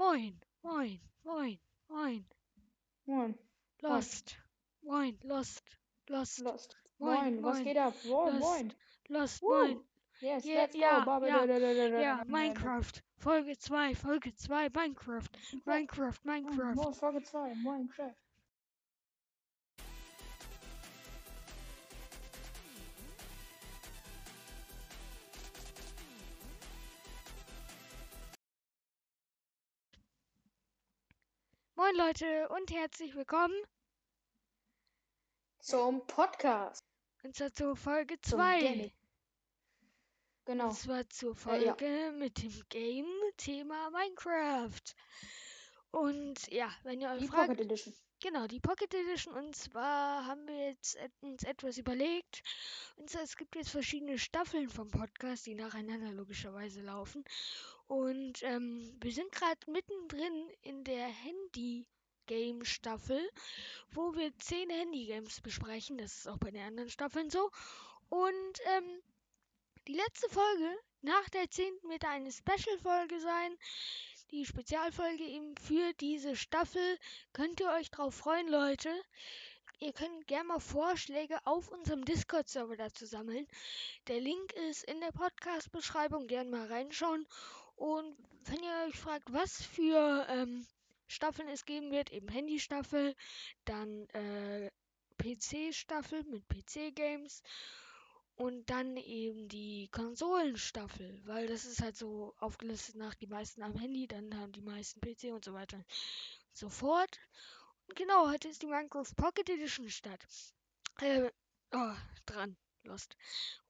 Moin, moin, moin, moin. Moin. Lost. Moin, Lost. Lost. Lost. Moin, Moin, was moin. geht ab? Moin, Lost. moin. Lost, Woo. moin. Yes, Ja, let's go. ja, Baba- ja, da- da- da- da- da- Ja, da- da- Minecraft. Folge 2, Folge 2, Minecraft. Minecraft, da- Minecraft. Moin, Folge 2, Minecraft. Moin Leute und herzlich willkommen. Zum Podcast. Und zwar zur Folge Zum 2. Gaming. Genau. Und zwar zur Äh, ja. Folge mit dem Game-Thema Minecraft. Und ja, wenn ihr euch Die fragt, Pocket Edition. Genau, die Pocket Edition. Und zwar haben wir jetzt et- uns etwas überlegt. Und zwar, es gibt jetzt verschiedene Staffeln vom Podcast, die nacheinander logischerweise laufen. Und ähm, wir sind gerade mittendrin in der Handy-Game-Staffel, wo wir zehn Handy-Games besprechen. Das ist auch bei den anderen Staffeln so. Und ähm, die letzte Folge nach der zehnten wird eine Special-Folge sein. Die Spezialfolge eben für diese Staffel. Könnt ihr euch drauf freuen, Leute? Ihr könnt gerne mal Vorschläge auf unserem Discord-Server dazu sammeln. Der Link ist in der Podcast-Beschreibung. Gerne mal reinschauen. Und wenn ihr euch fragt, was für ähm, Staffeln es geben wird, eben Handy-Staffel, dann äh, PC-Staffel mit PC-Games und dann eben die Konsolenstaffel, weil das ist halt so aufgelistet nach die meisten am Handy, dann haben die meisten PC und so weiter und so fort. Und genau, heute ist die Minecraft Pocket Edition statt. Äh, oh, dran, Lost.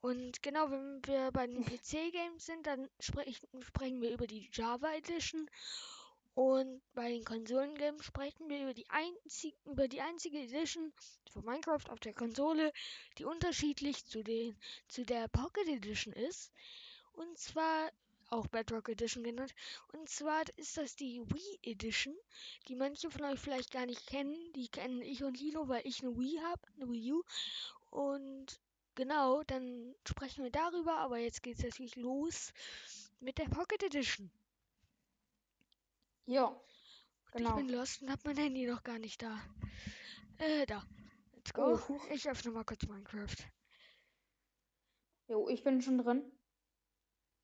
Und genau, wenn wir bei den PC-Games sind, dann sprech, sprechen wir über die Java Edition. Und bei den Konsolengames sprechen wir über die, einzig, über die einzige Edition von Minecraft auf der Konsole, die unterschiedlich zu, den, zu der Pocket Edition ist. Und zwar auch Bedrock Edition genannt. Und zwar ist das die Wii Edition, die manche von euch vielleicht gar nicht kennen. Die kennen ich und Lino, weil ich eine Wii habe, eine Wii U. Und genau, dann sprechen wir darüber. Aber jetzt geht es natürlich los mit der Pocket Edition. Ja. Genau. Ich bin lost und hab mein Handy noch gar nicht da. Äh, da. Let's go. Oh. Ich öffne mal kurz Minecraft. Jo, ich bin schon drin.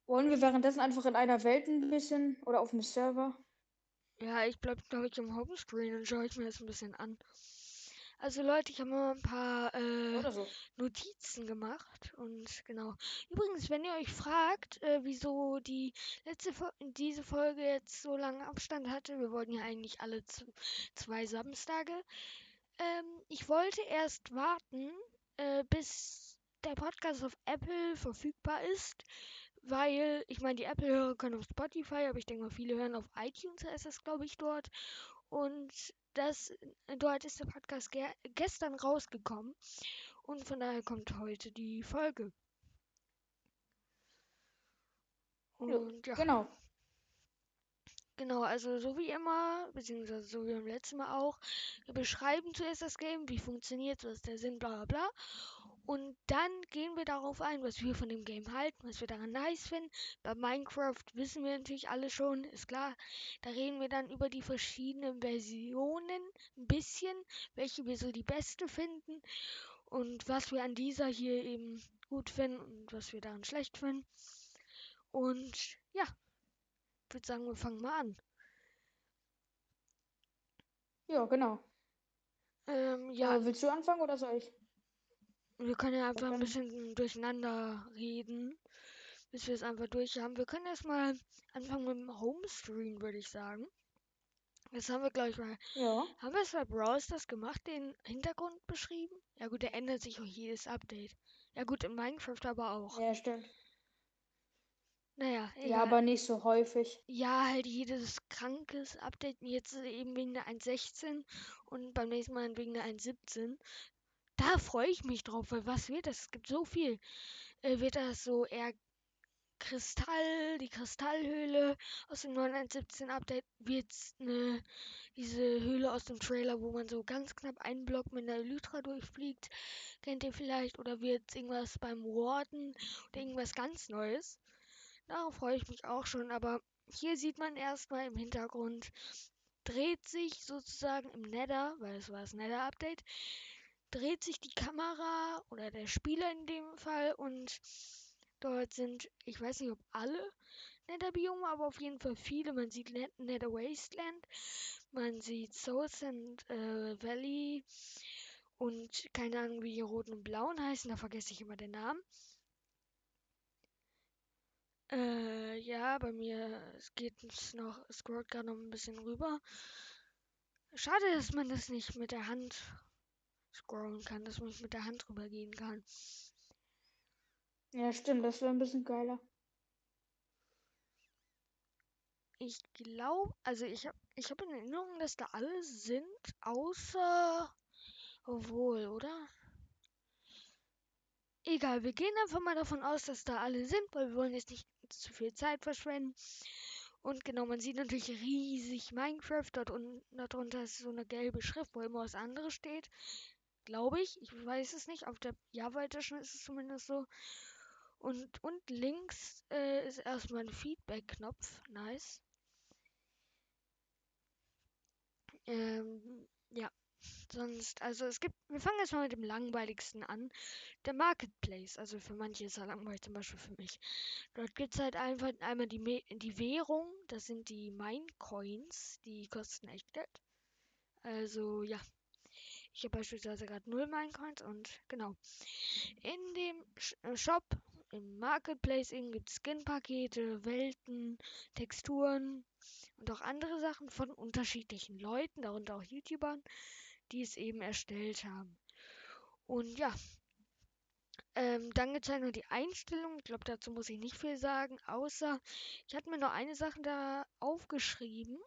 Wollen wir währenddessen einfach in einer Welt ein bisschen oder auf dem Server? Ja, ich bleib, glaube ich, im Homescreen und schaue ich mir das ein bisschen an. Also Leute, ich habe mal ein paar äh, so. Notizen gemacht und genau. Übrigens, wenn ihr euch fragt, äh, wieso die letzte Fo diese Folge jetzt so lange Abstand hatte, wir wollten ja eigentlich alle zwei Samstage. Ähm, ich wollte erst warten, äh, bis der Podcast auf Apple verfügbar ist, weil ich meine, die Apple-Hörer können auf Spotify, aber ich denke mal, viele hören auf iTunes, ist das glaube ich dort. Und das, dort ist der Podcast ge gestern rausgekommen. Und von daher kommt heute die Folge. Und ja, Genau. genau, also so wie immer, beziehungsweise so wie beim letzten Mal auch, wir beschreiben zuerst das Game, wie funktioniert was ist der Sinn, bla bla bla. Und dann gehen wir darauf ein, was wir von dem Game halten, was wir daran nice finden. Bei Minecraft wissen wir natürlich alle schon, ist klar. Da reden wir dann über die verschiedenen Versionen ein bisschen, welche wir so die beste finden und was wir an dieser hier eben gut finden und was wir daran schlecht finden. Und ja, ich würde sagen, wir fangen mal an. Ja, genau. Ähm, ja, Äh, willst du anfangen oder soll ich? Wir können ja einfach ein bisschen durcheinander reden, bis wir es einfach durch haben. Wir können erstmal anfangen mit dem Homescreen, würde ich sagen. Das haben wir, glaube ich, mal. Ja. Haben wir es bei Brawl Stars gemacht, den Hintergrund beschrieben? Ja, gut, der ändert sich auch jedes Update. Ja, gut, in Minecraft aber auch. Ja, stimmt. Naja, egal. Ja, aber nicht so häufig. Ja, halt jedes krankes Update. Jetzt eben wegen der 1.16 und beim nächsten Mal wegen der 1.17. Da freue ich mich drauf, weil was wird das? Es gibt so viel. Äh, wird das so eher Kristall, die Kristallhöhle aus dem neuen 1.17 Update? Wird's ne, diese Höhle aus dem Trailer, wo man so ganz knapp einen Block mit einer Elytra durchfliegt? Kennt ihr vielleicht? Oder wird's irgendwas beim Warden oder irgendwas ganz Neues? Darauf freue ich mich auch schon, aber hier sieht man erstmal im Hintergrund, dreht sich sozusagen im Nether, weil es war das Nether-Update, dreht sich die Kamera oder der Spieler in dem Fall und dort sind, ich weiß nicht ob alle Nether-Biome, aber auf jeden Fall viele. Man sieht Nether Wasteland, man sieht South and äh, Valley und keine Ahnung, wie die roten und blauen heißen, da vergesse ich immer den Namen. Äh, ja, bei mir geht es noch, scrollt gerade noch ein bisschen rüber. Schade, dass man das nicht mit der Hand scrollen kann, dass man mit der Hand rübergehen kann. Ja, stimmt, das wäre ein bisschen geiler. Ich glaube, also ich habe ich hab in Erinnerung, dass da alle sind, außer. Obwohl, oder? Egal, wir gehen einfach mal davon aus, dass da alle sind, weil wir wollen jetzt nicht zu viel Zeit verschwenden. Und genau, man sieht natürlich riesig Minecraft. Dort unten, darunter ist so eine gelbe Schrift, wo immer was anderes steht. Glaube ich. Ich weiß es nicht. Auf der Java Edition ist es zumindest so. Und, und links äh, ist erstmal ein Feedback-Knopf. Nice. Ähm, ja. Sonst, also es gibt, wir fangen erstmal mit dem langweiligsten an. Der Marketplace. Also für manche ist er langweilig, zum Beispiel für mich. Dort gibt es halt einfach einmal die, die Währung, das sind die Minecoins, die kosten echt Geld. Also ja. Ich habe beispielsweise gerade 0 Minecoins und genau. In dem äh, Shop, im Marketplace gibt es Skin-Pakete, Welten, Texturen und auch andere Sachen von unterschiedlichen Leuten, darunter auch YouTubern die es eben erstellt haben. Und ja, ähm, dann gibt es halt nur die Einstellung. Ich glaube, dazu muss ich nicht viel sagen, außer ich hatte mir noch eine Sache da aufgeschrieben.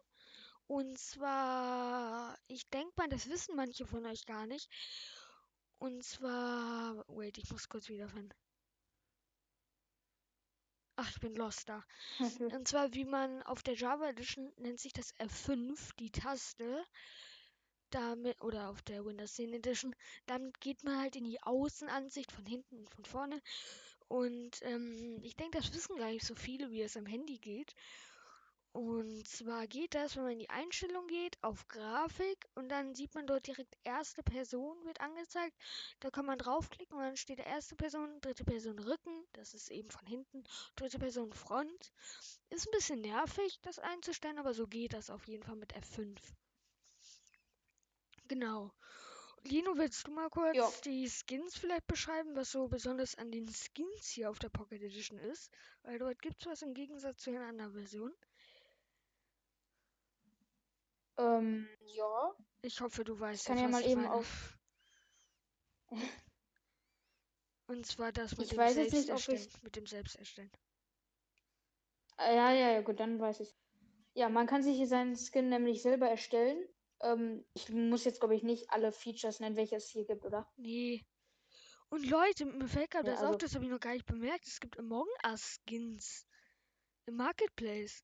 Und zwar, ich denke mal, das wissen manche von euch gar nicht. Und zwar, wait, ich muss kurz wiederfinden. Ach, ich bin lost da. Und zwar, wie man auf der Java Edition nennt sich das F5, die Taste damit, oder auf der Windows 10 Edition, damit geht man halt in die Außenansicht von hinten und von vorne. Und ähm, ich denke, das wissen gar nicht so viele, wie es am Handy geht. Und zwar geht das, wenn man in die Einstellung geht, auf Grafik und dann sieht man dort direkt erste Person wird angezeigt. Da kann man draufklicken und dann steht erste Person, dritte Person Rücken, das ist eben von hinten, dritte Person Front. Ist ein bisschen nervig, das einzustellen, aber so geht das auf jeden Fall mit F5. Genau. Lino, willst du mal kurz Ja. die Skins vielleicht beschreiben, was so besonders an den Skins hier auf der Pocket Edition ist? Weil dort gibt es was im Gegensatz zu den anderen Versionen. Ähm, ja. Ich hoffe, du weißt Ich kann ja mal eben meine. auf. Und zwar das mit Ich dem weiß jetzt nicht, ob ich-. Mit dem Selbsterstellen. Ah, Ja, ja, ja, gut, dann weiß ich. Ja, man kann sich hier seinen Skin nämlich selber erstellen. Ähm, ich muss jetzt, glaube ich, nicht alle Features nennen, welche es hier gibt, oder? Nee. Und Leute, mir fällt gerade Ja, das auf, also- das habe ich noch gar nicht bemerkt. Es gibt Among Us Skins im Marketplace.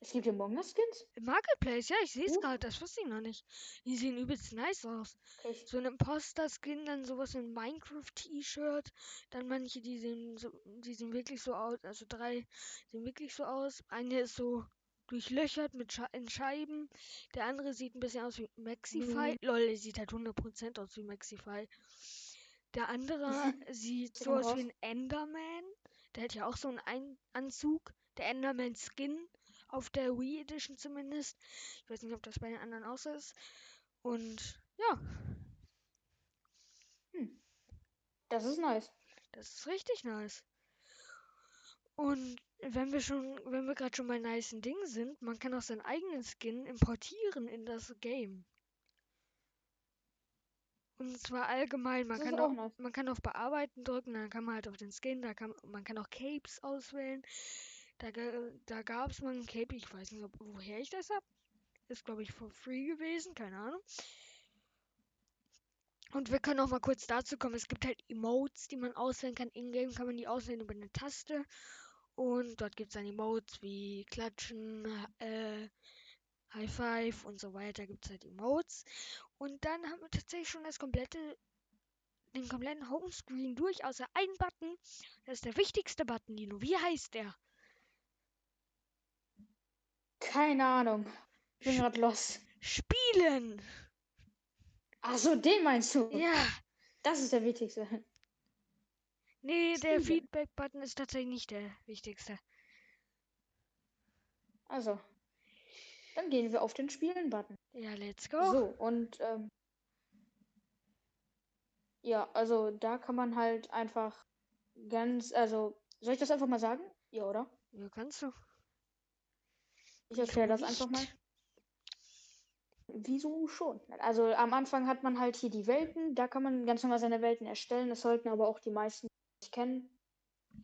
Es gibt hier Among Us Skins? Im Marketplace, ja, ich sehe es Uh. gerade, das wusste ich noch nicht. Die sehen übelst nice aus. Ich- So ein Imposter-Skin, dann sowas wie ein Minecraft-T-Shirt. Dann manche, die sehen so, die sehen wirklich so aus. Also drei sehen wirklich so aus. Eine ist so durchlöchert mit Sche in Scheiben. Der andere sieht ein bisschen aus wie Maxify. Mhm. Lol, der sieht halt 100% aus wie Maxify. Der andere sieht so aus wie ein Enderman. Der hat ja auch so einen ein Anzug. Der Enderman-Skin. Auf der Wii Edition zumindest. Ich weiß nicht, ob das bei den anderen auch so ist. Und ja, Das ist nice. Das ist richtig nice. Und wenn wir schon, wenn wir gerade schon bei nicen Dingen sind, man kann auch seinen eigenen Skin importieren in das Game. Und zwar allgemein, man Das kann auch auch, nice. man kann auf Bearbeiten drücken, dann kann man halt auf den Skin, da kann man kann auch Capes auswählen. Da, da gab es mal ein Cape, ich weiß nicht, ob, woher ich das hab. Ist glaube ich for free gewesen, keine Ahnung. Und wir können auch mal kurz dazu kommen. Es gibt halt Emotes, die man auswählen kann. In-game kann man die auswählen über eine Taste. Und dort gibt es dann Emotes wie Klatschen, äh, High Five und so weiter. Gibt es halt Emotes. Und dann haben wir tatsächlich schon das komplette den kompletten Homescreen durch, außer ein Button. Das ist der wichtigste Button, Dino. Wie heißt der? Keine Ahnung. Ich bin gerade los. Spielen! Achso, den meinst du? Ja. Das ist der wichtigste. Nee, der Spielen. Feedback-Button ist tatsächlich nicht der wichtigste. Also. Dann gehen wir auf den Spielen-Button. Ja, let's go. So, und ähm, ja, also da kann man halt einfach ganz, also, soll ich das einfach mal sagen? Ja, oder? Ja, kannst du. Ich erkläre das einfach mal. Wieso schon? Also am Anfang hat man halt hier die Welten, da kann man ganz normal seine Welten erstellen. Das sollten aber auch die meisten nicht kennen.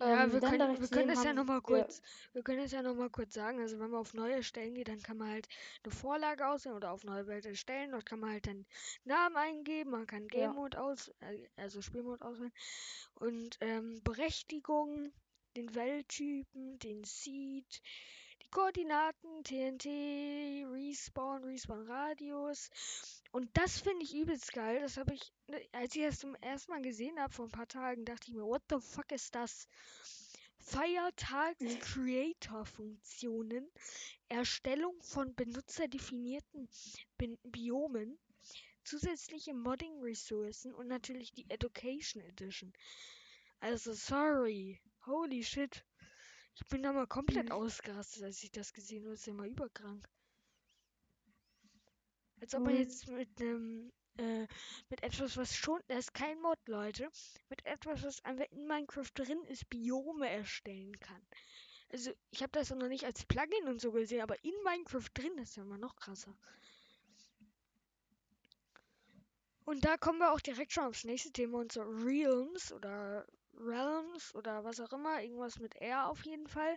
Ja, Ähm, wir können, wir können es ja nochmal wir- kurz, wir können es ja noch mal kurz sagen. Also wenn man auf neue Stellen geht, dann kann man halt eine Vorlage auswählen oder auf neue Welt erstellen. Dort kann man halt dann Namen eingeben, man kann Ja. Game Mode aus, äh, also Spielmode auswählen und ähm, Berechtigungen, den Welttypen, den Seed, Koordinaten, TNT, Respawn, Respawn Radius. Und das finde ich übelst geil. Das habe ich, ne, als ich das zum ersten Mal gesehen habe vor ein paar Tagen, dachte ich mir, what the fuck ist das? Feiertags-Creator-Funktionen, Erstellung von benutzerdefinierten Bin Biomen, zusätzliche Modding-Ressourcen und natürlich die Education Edition. Also sorry, holy shit. Ich bin da mal komplett Mhm. ausgerastet, als ich das gesehen habe. Das ist ja mal überkrank. Als ob man Mhm. jetzt mit einem, äh, mit etwas, was schon, das ist kein Mod, Leute, mit etwas, was einfach in Minecraft drin ist, Biome erstellen kann. Also, ich habe das ja noch nicht als Plugin und so gesehen, aber in Minecraft drin ist ja immer noch krasser. Und da kommen wir auch direkt schon aufs nächste Thema, und so Realms oder Realms oder was auch immer, irgendwas mit R auf jeden Fall.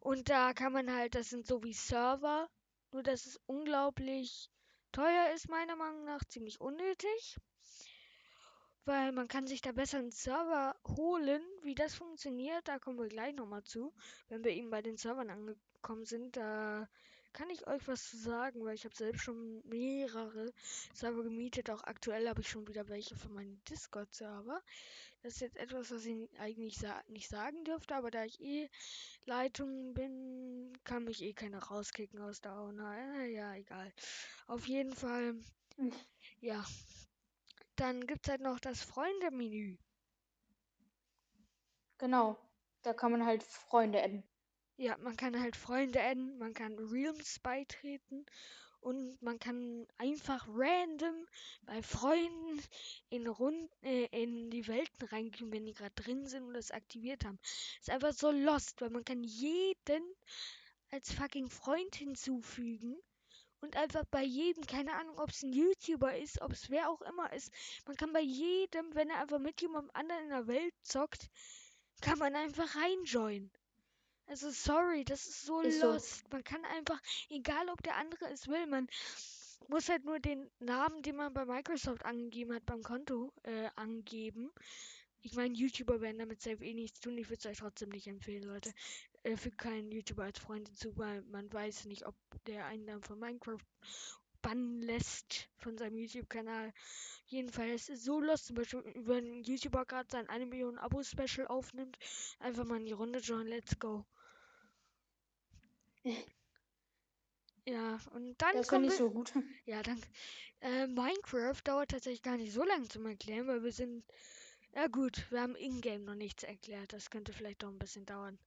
Und da kann man halt, das sind so wie Server, nur dass es unglaublich teuer ist, meiner Meinung nach, ziemlich unnötig. Weil man kann sich da besser einen Server holen. Wie das funktioniert, da kommen wir gleich nochmal zu. Wenn wir eben bei den Servern angekommen sind, da kann ich euch was zu sagen, weil ich habe selbst schon mehrere Server gemietet. Auch aktuell habe ich schon wieder welche für meinen Discord-Server. Das ist jetzt etwas, was ich eigentlich sa nicht sagen dürfte, aber da ich eh Leitung bin, kann mich eh keiner rauskicken aus der Auna. Äh, ja, egal. Auf jeden Fall, ja. Dann gibt es halt noch das Freunde-Menü. Genau. Da kann man halt Freunde adden. Ja, man kann halt Freunde adden, man kann Realms beitreten und man kann einfach random bei Freunden in, Rund äh, in die Welten reingehen, wenn die gerade drin sind und das aktiviert haben. Ist einfach so lost, weil man kann jeden als fucking Freund hinzufügen und einfach bei jedem, keine Ahnung, ob es ein YouTuber ist, ob es wer auch immer ist, man kann bei jedem, wenn er einfach mit jemandem anderen in der Welt zockt, kann man einfach reinjoinen. Also sorry, das ist so Ist so. lost. Man kann einfach, egal ob der andere es will, man muss halt nur den Namen, den man bei Microsoft angegeben hat, beim Konto äh, angeben. Ich meine, YouTuber werden damit safe eh nichts tun. Ich würde es euch trotzdem nicht empfehlen, Leute. Äh, für keinen YouTuber als Freund hinzu, weil man weiß nicht, ob der einen dann von Minecraft bannen lässt von seinem YouTube-Kanal. Jedenfalls ist es so lost, zum Beispiel, wenn ein YouTuber gerade sein 1 Million Abo-Special aufnimmt, einfach mal in die Runde joinen, let's go. Ja, und dann Das wir, so gut. ja, dann, äh, Minecraft dauert tatsächlich gar nicht so lange zum Erklären, weil wir sind, ja gut, wir haben Ingame noch nichts erklärt, das könnte vielleicht doch ein bisschen dauern.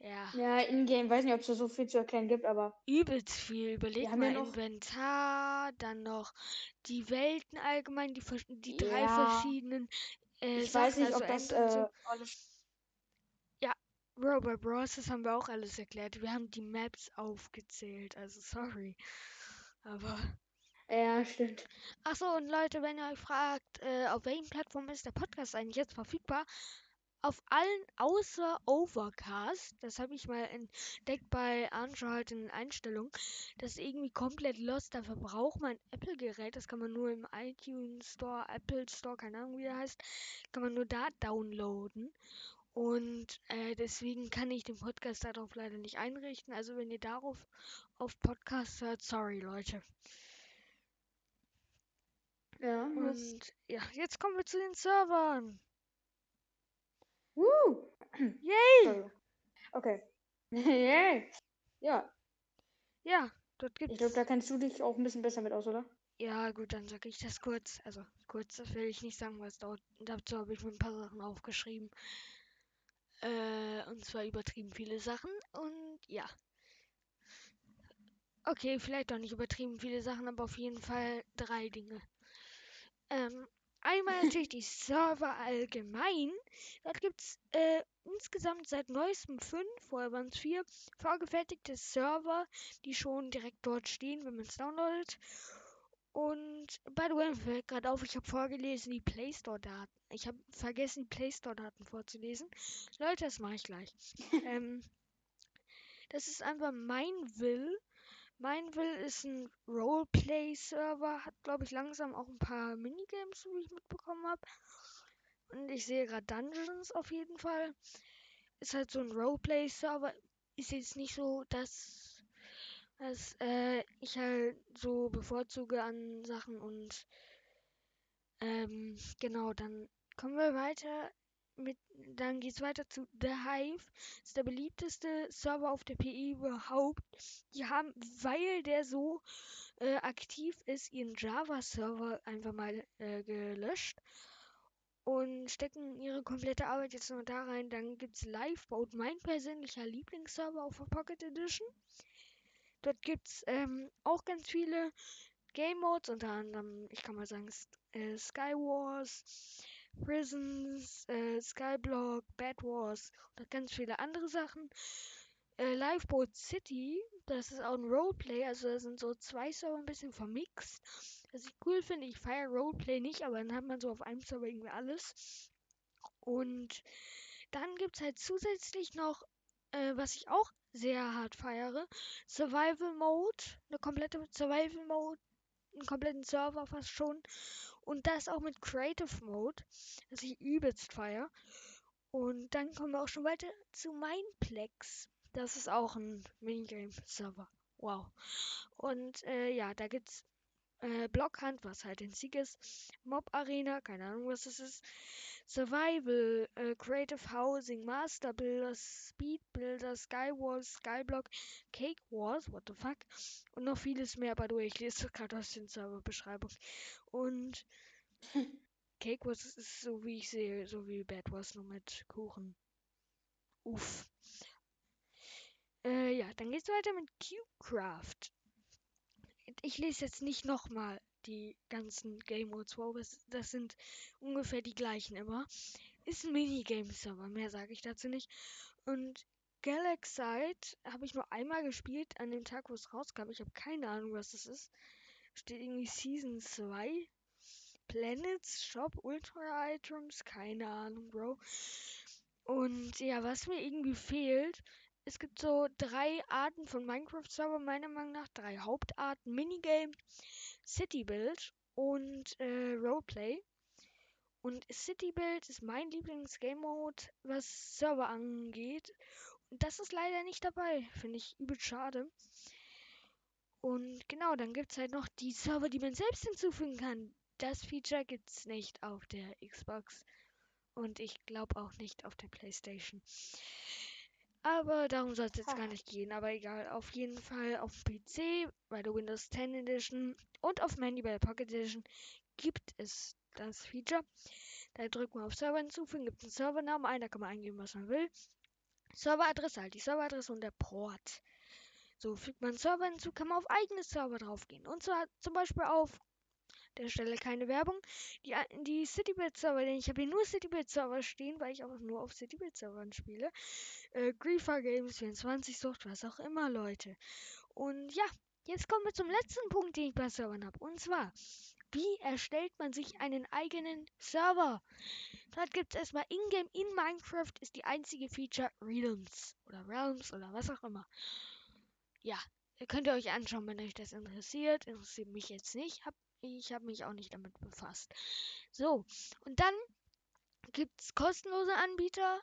Ja, Ja, in-game, weiß nicht, ob es da so viel zu erklären gibt, aber übelst viel. Überleg haben mal, ja noch- Inventar, dann noch die Welten allgemein, die, die drei Ja. verschiedenen äh, ich Sachen, weiß nicht, also ob das und so. äh, alles. Robot Bros, das haben wir auch alles erklärt. Wir haben die Maps aufgezählt, also sorry. Aber. Ja, stimmt. Achso, und Leute, wenn ihr euch fragt, äh, auf welchen Plattformen ist der Podcast eigentlich jetzt verfügbar? Auf allen außer Overcast. Das habe ich mal entdeckt bei Anschau halt in den Einstellungen. Das ist irgendwie komplett lost. Dafür braucht man ein Apple-Gerät. Das kann man nur im iTunes Store, Apple Store, keine Ahnung wie der heißt, kann man nur da downloaden. Und äh, deswegen kann ich den Podcast darauf leider nicht einrichten. Also wenn ihr darauf auf Podcast hört, sorry Leute. Ja, Und ja, jetzt kommen wir zu den Servern. Woo! Yay! Okay. Yay! Ja. Ja, dort gibt's. Ich glaube, da kennst du dich auch ein bisschen besser mit aus, oder? Ja, gut, dann sage ich das kurz. Also kurz, das will ich nicht sagen, was dort. Dazu habe ich mir ein paar Sachen aufgeschrieben. Äh, und zwar übertrieben viele Sachen. Und ja. Okay, vielleicht auch nicht übertrieben viele Sachen, aber auf jeden Fall drei Dinge. Ähm, einmal natürlich die Server allgemein. Dort gibt es äh, insgesamt seit neuestem fünf, vorher waren es vier, vorgefertigte Server, die schon direkt dort stehen, wenn man es downloadet. Und by the way, fällt gerade auf, ich habe vorgelesen die Play Store Daten. Ich habe vergessen, die Play Store Daten vorzulesen. Leute, das mache ich gleich. ähm, das ist einfach mein Will. Mein Will ist ein Roleplay-Server, hat glaube ich langsam auch ein paar Minigames, wie ich mitbekommen habe. Und ich sehe gerade Dungeons auf jeden Fall. Ist halt so ein Roleplay-Server. Ist jetzt nicht so das, was äh, ich halt so bevorzuge an Sachen und ähm, genau, dann kommen wir weiter mit, dann geht's weiter zu The Hive. Ist der beliebteste Server auf der PE überhaupt. Die haben, weil der so äh, aktiv ist, ihren Java-Server einfach mal äh, gelöscht und stecken ihre komplette Arbeit jetzt nur da rein. Dann gibt's Liveboat, mein persönlicher Lieblingsserver auf der Pocket Edition. Dort gibt's ähm, auch ganz viele Game Modes, unter anderem, ich kann mal sagen, äh, Skywars, Prisons, äh, Skyblock, Bad Wars und ganz viele andere Sachen. Äh, Lifeboat City, das ist auch ein Roleplay, also da sind so zwei Server ein bisschen vermixt. Was ich cool finde, ich feiere Roleplay nicht, aber dann hat man so auf einem Server irgendwie alles. Und dann gibt es halt zusätzlich noch, äh, was ich auch sehr hart feiere, Survival Mode, eine komplette Survival Mode, einen kompletten Server fast schon. Und das auch mit Creative Mode, das ich übelst feiere. Und dann kommen wir auch schon weiter zu Mineplex. Das ist auch ein Minigame-Server. Wow. Und äh, ja, da gibt's äh, Blockhunt, was halt ein Sieg ist. Mob Arena, keine Ahnung, was das ist. Survival, äh, Creative Housing, Master Builders, Speed Builders, Skywars, Skyblock, Cake Wars, what the fuck. Und noch vieles mehr, by the way, ich lese gerade aus den Serverbeschreibungen. Und Cake Wars ist so wie ich sehe, so wie Bad Wars nur mit Kuchen. Uff. Äh, ja, dann geht's weiter mit CubeCraft. Ich lese jetzt nicht nochmal die ganzen Game Modes vor, das, das sind ungefähr die gleichen immer. Ist ein Minigame-Server, mehr sage ich dazu nicht. Und Galaxite habe ich nur einmal gespielt an dem Tag, wo es rauskam. Ich habe keine Ahnung, was das ist. Steht irgendwie Season 2. Planets, Shop, Ultra Items, keine Ahnung, Bro. Und ja, was mir irgendwie fehlt, es gibt so drei Arten von Minecraft-Server, meiner Meinung nach drei Hauptarten: Minigame, City Build und äh, Roleplay. Und City Build ist mein Lieblings-Game-Mode, was Server angeht. Und das ist leider nicht dabei. Finde ich übel schade. Und genau, dann gibt es halt noch die Server, die man selbst hinzufügen kann. Das Feature gibt es nicht auf der Xbox. Und ich glaube auch nicht auf der PlayStation. Aber darum soll es jetzt gar nicht gehen. Aber egal, auf jeden Fall auf dem PC bei der Windows 10 Edition und auf dem Handy bei der Pocket Edition gibt es das Feature. Da drückt man auf Server hinzufügen, gibt einen Servernamen ein, da kann man eingeben, was man will. Serveradresse halt, die Serveradresse und der Port. So fügt man Server hinzu, kann man auf eigene Server draufgehen. Und zwar zum Beispiel auf der Stelle keine Werbung. Die, die Citybuild-Server, denn ich habe hier nur Citybuild-Server stehen, weil ich auch nur auf Citybuild-Servern spiele. Äh, Griefer Games 24 Sucht, was auch immer, Leute. Und ja, jetzt kommen wir zum letzten Punkt, den ich bei Servern habe. Und zwar, wie erstellt man sich einen eigenen Server? Dort gibt es erstmal Ingame in Minecraft ist die einzige Feature Realms oder Realms oder was auch immer. Ja, könnt ihr euch anschauen, wenn euch das interessiert. Interessiert mich jetzt nicht. Hab, ich habe mich auch nicht damit befasst. So, und dann gibt es kostenlose Anbieter.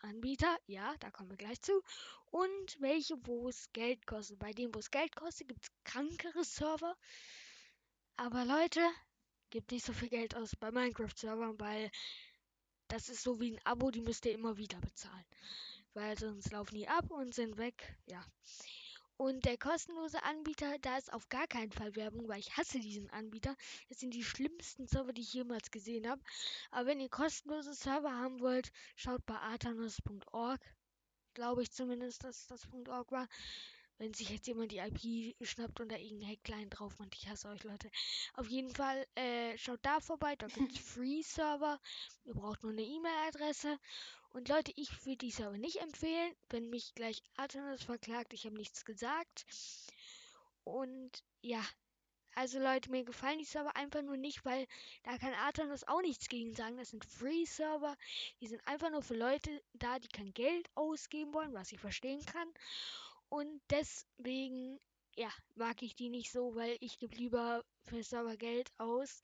Anbieter, ja, da kommen wir gleich zu. Und welche, wo es Geld kostet. Bei denen, wo es Geld kostet, gibt es krankere Server. Aber Leute, gebt nicht so viel Geld aus bei Minecraft-Servern, weil das ist so wie ein Abo, die müsst ihr immer wieder bezahlen. Weil sonst laufen die ab und sind weg. Ja. Und der kostenlose Anbieter, da ist auf gar keinen Fall Werbung, weil ich hasse diesen Anbieter. Das sind die schlimmsten Server, die ich jemals gesehen habe. Aber wenn ihr kostenlose Server haben wollt, schaut bei athanos.org. Glaube ich zumindest, dass das .org war. Wenn sich jetzt jemand die IP schnappt und da irgendein Hackline drauf macht. Ich hasse euch, Leute. Auf jeden Fall, äh, schaut da vorbei. Da gibt es Free-Server. Ihr braucht nur eine E-Mail-Adresse. Und Leute, ich würde die Server nicht empfehlen, wenn mich gleich Athanos verklagt. Ich habe nichts gesagt. Und ja, also Leute, mir gefallen die Server einfach nur nicht, weil da kann Athanos auch nichts gegen sagen. Das sind Free-Server. Die sind einfach nur für Leute da, die kein Geld ausgeben wollen, was ich verstehen kann. Und deswegen, ja, mag ich die nicht so, weil ich gebe lieber für Server Geld aus,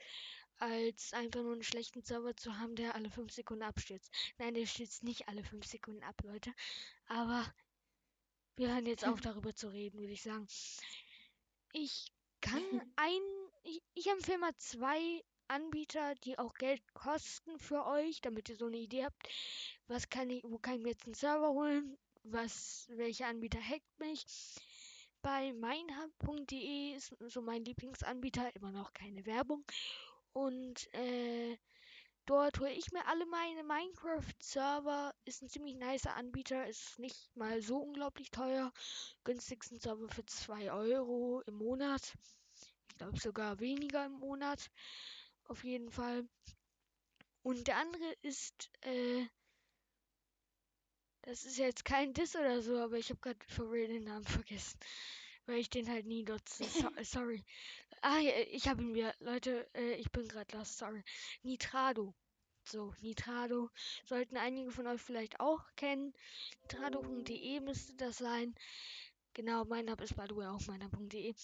als einfach nur einen schlechten Server zu haben, der alle 5 Sekunden abstürzt. Nein, der stürzt nicht alle 5 Sekunden ab, Leute. Aber wir hören jetzt auf, darüber zu reden, würde ich sagen. Ich kann ein, ich, ich empfehle mal zwei Anbieter, die auch Geld kosten für euch, damit ihr so eine Idee habt, was kann ich, wo kann ich mir jetzt einen Server holen, was, welcher Anbieter hackt mich. Bei meinhub.de ist so mein Lieblingsanbieter, immer noch keine Werbung. Und äh, dort hole ich mir alle meine Minecraft-Server. Ist ein ziemlich nicer Anbieter, ist nicht mal so unglaublich teuer. Günstigsten Server für 2 Euro im Monat. Ich glaube sogar weniger im Monat. Auf jeden Fall. Und der andere ist, äh, das ist jetzt kein Diss oder so, aber ich habe gerade for real den Namen vergessen. Weil ich den halt nie nutze. So, sorry. Ah, ich habe ihn mir. Leute, äh, ich bin gerade lost, sorry. Nitrado. So, Nitrado. Sollten einige von euch vielleicht auch kennen. Nitrado.de müsste das sein. Genau, mein Name ist by the way auch meiner.de.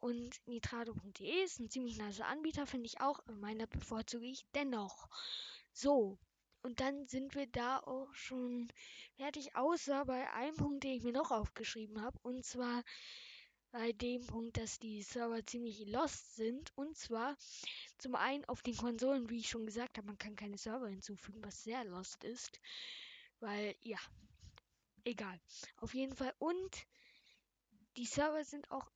Und nitrado.de ist ein ziemlich nice Anbieter, finde ich auch. Meiner bevorzuge ich dennoch. So, und dann sind wir da auch schon fertig, außer bei einem Punkt, den ich mir noch aufgeschrieben habe. Und zwar bei dem Punkt, dass die Server ziemlich lost sind. Und zwar zum einen auf den Konsolen, wie ich schon gesagt habe, man kann keine Server hinzufügen, was sehr lost ist. Weil, ja, egal. Auf jeden Fall. Und die Server sind auch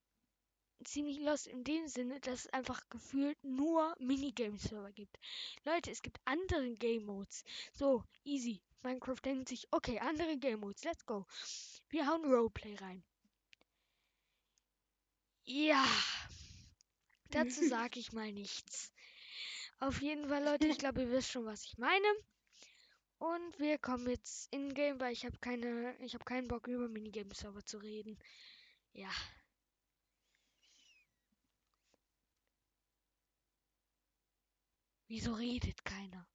ziemlich lost in dem Sinne, dass es einfach gefühlt nur Minigame-Server gibt. Leute, es gibt andere Game-Modes. So, easy. Minecraft denkt sich, okay, andere Game-Modes, let's go. Wir hauen Roleplay rein. Ja, dazu sage ich mal nichts. Auf jeden Fall, Leute, ich glaube, ihr wisst schon, was ich meine. Und wir kommen jetzt in Game, weil ich habe keine, ich habe keinen Bock über Minigame-Server zu reden. Ja. Wieso redet keiner?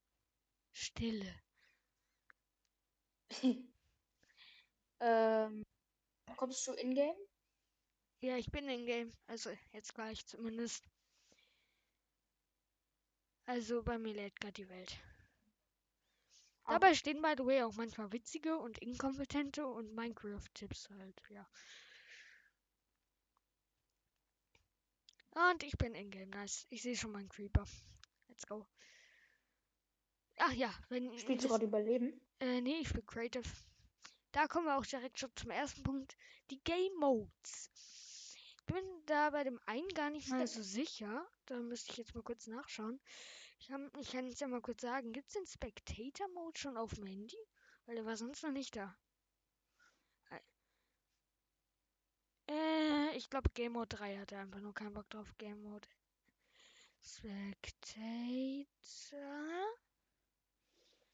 Stille. ähm, kommst du in-game? Ja, ich bin in-game. Also jetzt gleich zumindest. Also bei mir lädt gerade die Welt. Ah. Dabei stehen by the way auch manchmal witzige und inkompetente und Minecraft-Tipps halt, ja. Und ich bin in-game, nice. Ich sehe schon meinen Creeper. Let's go. Ach ja, wenn. Spielst du gerade Überleben? Äh, nee, ich spiele Creative. Da kommen wir auch direkt schon zum ersten Punkt. Die Game Modes. Ich bin da bei dem einen gar nicht mal so sicher. Da müsste ich jetzt mal kurz nachschauen. Ich, hab, ich kann es ja mal kurz sagen. Gibt es den Spectator Mode schon auf dem Handy? Weil der war sonst noch nicht da. Äh, ich glaube Game Mode 3 hatte einfach nur keinen Bock drauf. Game Mode Spectator.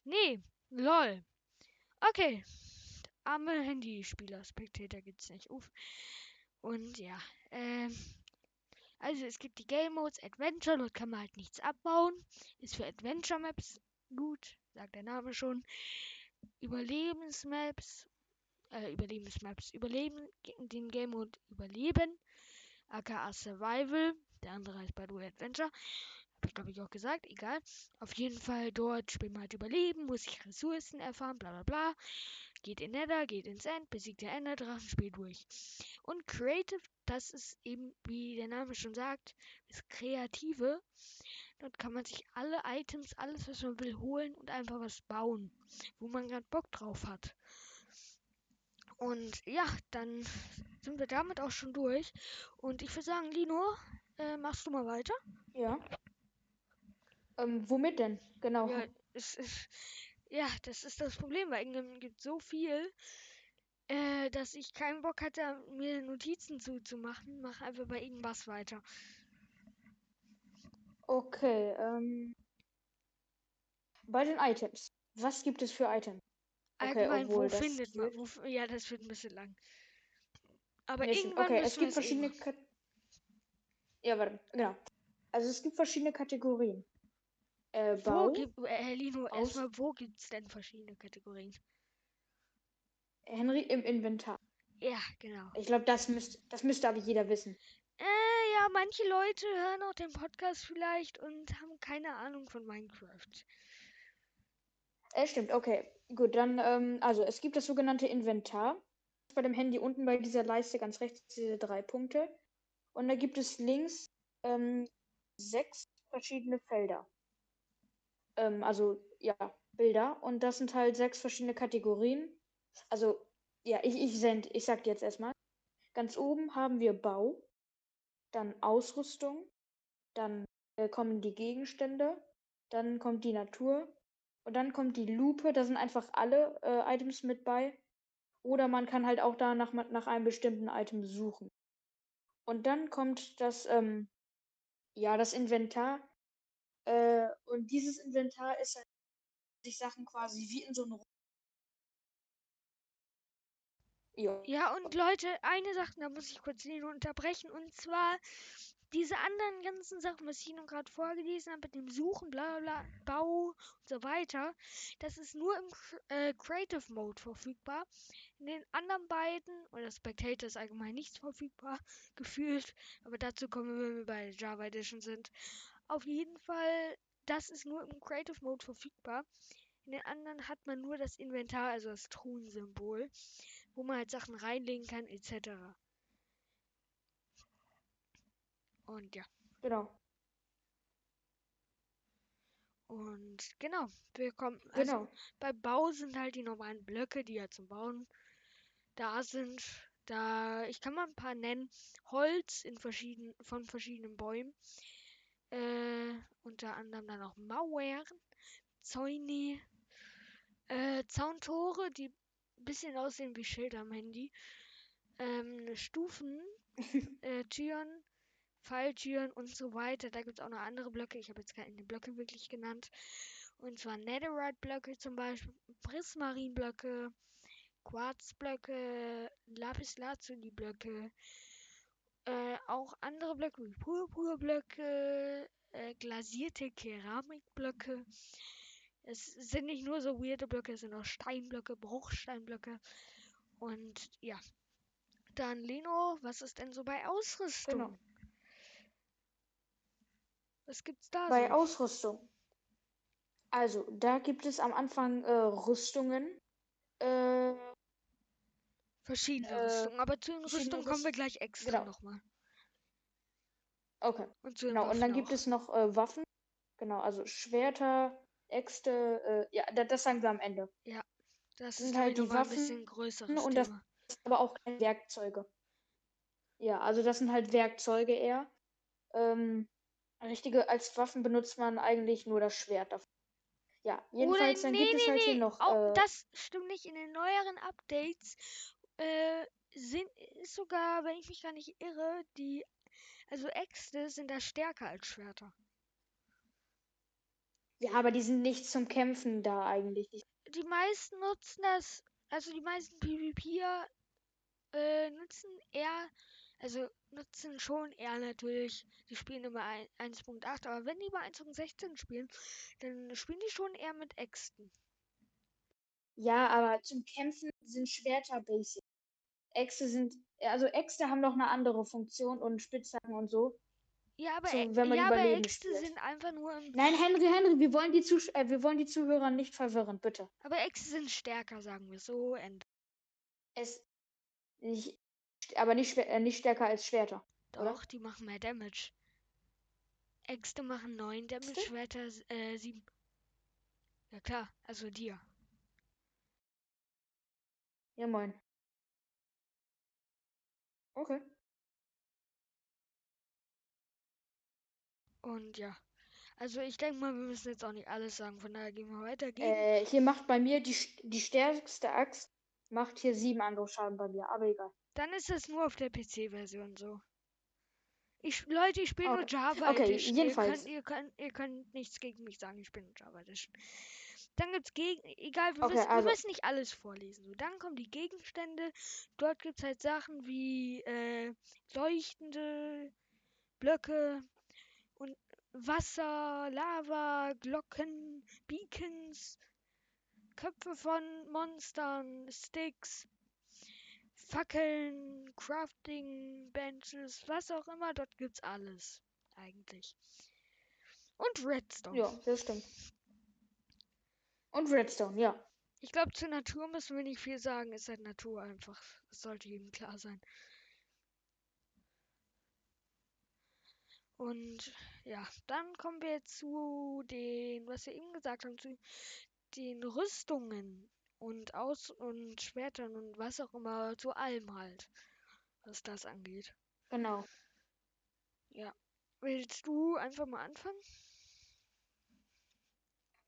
Nee, lol. Okay. Arme Handyspieler. Spectator gibt's nicht. Uff. Und ja, ähm. Also es gibt die Game Modes Adventure, dort kann man halt nichts abbauen. Ist für Adventure Maps gut, sagt der Name schon. Überlebensmaps, äh, Überlebensmaps, Überleben, den Game Mode Überleben, aka Survival, der andere heißt way Adventure. Hab ich glaube ich auch gesagt, egal. Auf jeden Fall dort spielt man halt Überleben, muss ich Ressourcen erfahren, bla bla bla. geht in Nether, geht ins End, besiegt der Enderdrachen, spielt durch. Und Creative, das ist eben, wie der Name schon sagt, das Kreative. Dort kann man sich alle Items, alles was man will, holen und einfach was bauen, wo man gerade Bock drauf hat. Und ja, dann sind wir damit auch schon durch. Und ich würde sagen, Lino, äh, machst du mal weiter? Ja. Ähm, womit denn? Genau. Ja, es ist, ja, das ist das Problem, weil England gibt so viel, äh, dass ich keinen Bock hatte, mir Notizen zuzumachen. Mach einfach bei irgendwas weiter. Okay, ähm. Bei den Items. Was gibt es für Items? Okay, Allgemein, wo das findet man? Wo, ja, das wird ein bisschen lang. Aber Nee, irgendwann okay, es gibt verschiedene machen. Ja, warte, genau. Also es gibt verschiedene Kategorien. Äh, Wo Bau. gibt, äh, Lino, erstmal, wo gibt es denn verschiedene Kategorien? Henry im Inventar. Ja, genau. Ich glaube, das müsste das müsste aber jeder wissen. Äh, ja, manche Leute hören auch den Podcast vielleicht und haben keine Ahnung von Minecraft. Äh, stimmt, okay. Gut, dann, ähm, also es gibt das sogenannte Inventar. Bei dem Handy unten bei dieser Leiste ganz rechts diese drei Punkte. Und da gibt es links ähm, sechs verschiedene Felder. Ähm, also ja, Bilder. Und das sind halt sechs verschiedene Kategorien. Also, ja, ich, ich, send, ich sag dir jetzt erstmal. Ganz oben haben wir Bau, dann Ausrüstung, dann äh, kommen die Gegenstände, dann kommt die Natur und dann kommt die Lupe, da sind einfach alle äh, Items mit bei. Oder man kann halt auch da nach, nach einem bestimmten Item suchen. Und dann kommt das, ähm, ja, das Inventar. Äh, und dieses Inventar ist halt sich Sachen quasi wie in so einem. Jo. Ja, und Leute, eine Sache, da muss ich kurz Lino unterbrechen. Und zwar diese anderen ganzen Sachen, was ich Ihnen gerade vorgelesen habe, mit dem Suchen, bla bla, Bau und so weiter, das ist nur im äh, Creative Mode verfügbar. In den anderen beiden, oder Spectator ist allgemein nichts verfügbar, gefühlt. Aber dazu kommen wir, wenn wir bei Java Edition sind. Auf jeden Fall, das ist nur im Creative Mode verfügbar. In den anderen hat man nur das Inventar, also das Truhensymbol, wo man halt Sachen reinlegen kann, etc. Und ja. Genau. Und genau, wir kommen. Also Genau. bei Bau sind halt die normalen Blöcke, die ja zum Bauen da sind. Da, ich kann mal ein paar nennen. Holz in verschieden, von verschiedenen Bäumen. Äh, unter anderem dann auch Mauern, Zäune, äh, Zauntore, die ein bisschen aussehen wie Schilder am Handy. Ähm, Stufen, äh, Türen, Falltüren und so weiter. Da gibt es auch noch andere Blöcke. Ich habe jetzt keine Blöcke wirklich genannt. Und zwar Netherite-Blöcke zum Beispiel, Prismarin-Blöcke, Quarzblöcke, Lapis-Lazuli-Blöcke, äh, auch andere Blöcke wie Purpurblöcke, äh, glasierte Keramikblöcke. Es sind nicht nur so weirde Blöcke, es sind auch Steinblöcke, Bruchsteinblöcke. Und ja. Dann Leno, was ist denn so bei Ausrüstung? Genau. Was gibt's da Bei so? Ausrüstung. Also, da gibt es am Anfang äh, Rüstungen. Äh, Verschiedene äh, Rüstungen, aber zu den Rüstungen kommen wir gleich extra genau. nochmal. okay. Und Genau, und Waffen dann gibt auch. es noch äh, Waffen. Genau, also Schwerter, Äxte, äh, ja, da, das sagen wir am Ende. Das sind halt die nochmal ein Waffen bisschen größeres und das- Thema. Aber auch keine Werkzeuge. Ja, also das sind halt Werkzeuge eher. Ähm, richtige, als Waffen benutzt man eigentlich nur das Schwert davon. Ja, jedenfalls, dann nee, gibt es nee, halt hier nee. noch. Auch äh, das stimmt nicht. In den neueren Updates äh, sind ist sogar, wenn ich mich gar nicht irre, die also Äxte sind da stärker als Schwerter. ja, aber die sind nicht zum Kämpfen da eigentlich. Die, Die meisten nutzen das, also die meisten PvPer äh, nutzen eher, also nutzen schon eher natürlich, die spielen immer ein- 1.8, aber wenn die mal 1.16 spielen, dann spielen die schon eher mit Äxten. ja, aber zum Kämpfen sind Schwerter basic. Äxte sind. Also Äxte haben noch eine andere Funktion und Spitzhacken und so. Ja, aber, So, wenn man ja, aber Äxte spielt. sind einfach nur im. Nein, Henry, Henry, wir wollen die, Zus äh, wir wollen die Zuhörer nicht verwirren, bitte. Aber Äxte sind stärker, sagen wir so. Es nicht, aber nicht, äh, nicht stärker als Schwerter. Oder? Doch, die machen mehr Damage. Äxte machen 9 Damage? Schwerter äh, 7. Ja klar, also dir. Ja, moin. Okay. Und ja. Also ich denke mal, wir müssen jetzt auch nicht alles sagen, von daher gehen wir weiter. Äh, hier macht bei mir die, die stärkste Axt, macht hier sieben Angriffsschaden bei mir, aber egal. Dann ist das nur auf der PC-Version so. Ich, Leute, ich spiele nur Okay. Java Okay, Edition. jedenfalls. Ihr könnt, ihr, könnt, ihr könnt nichts gegen mich sagen, ich bin nur Java Edition. Dann gibt's gegen, egal, wir, Okay, müssen, also- wir müssen nicht alles vorlesen. So, dann kommen die Gegenstände. Dort gibt's halt Sachen wie äh, leuchtende Blöcke und Wasser, Lava, Glocken, Beacons, Köpfe von Monstern, Sticks, Fackeln, Crafting, Benches, was auch immer, dort gibt's alles. Eigentlich. Und Redstone. Ja, das stimmt. Und Redstone, ja. Ich glaube, zur Natur müssen wir nicht viel sagen. Ist halt Natur einfach. Das sollte jedem klar sein. Und ja, dann kommen wir zu den, was wir eben gesagt haben, zu den Rüstungen und Aus- und Schwertern und was auch immer, zu allem halt, was das angeht. Genau. Willst du einfach mal anfangen?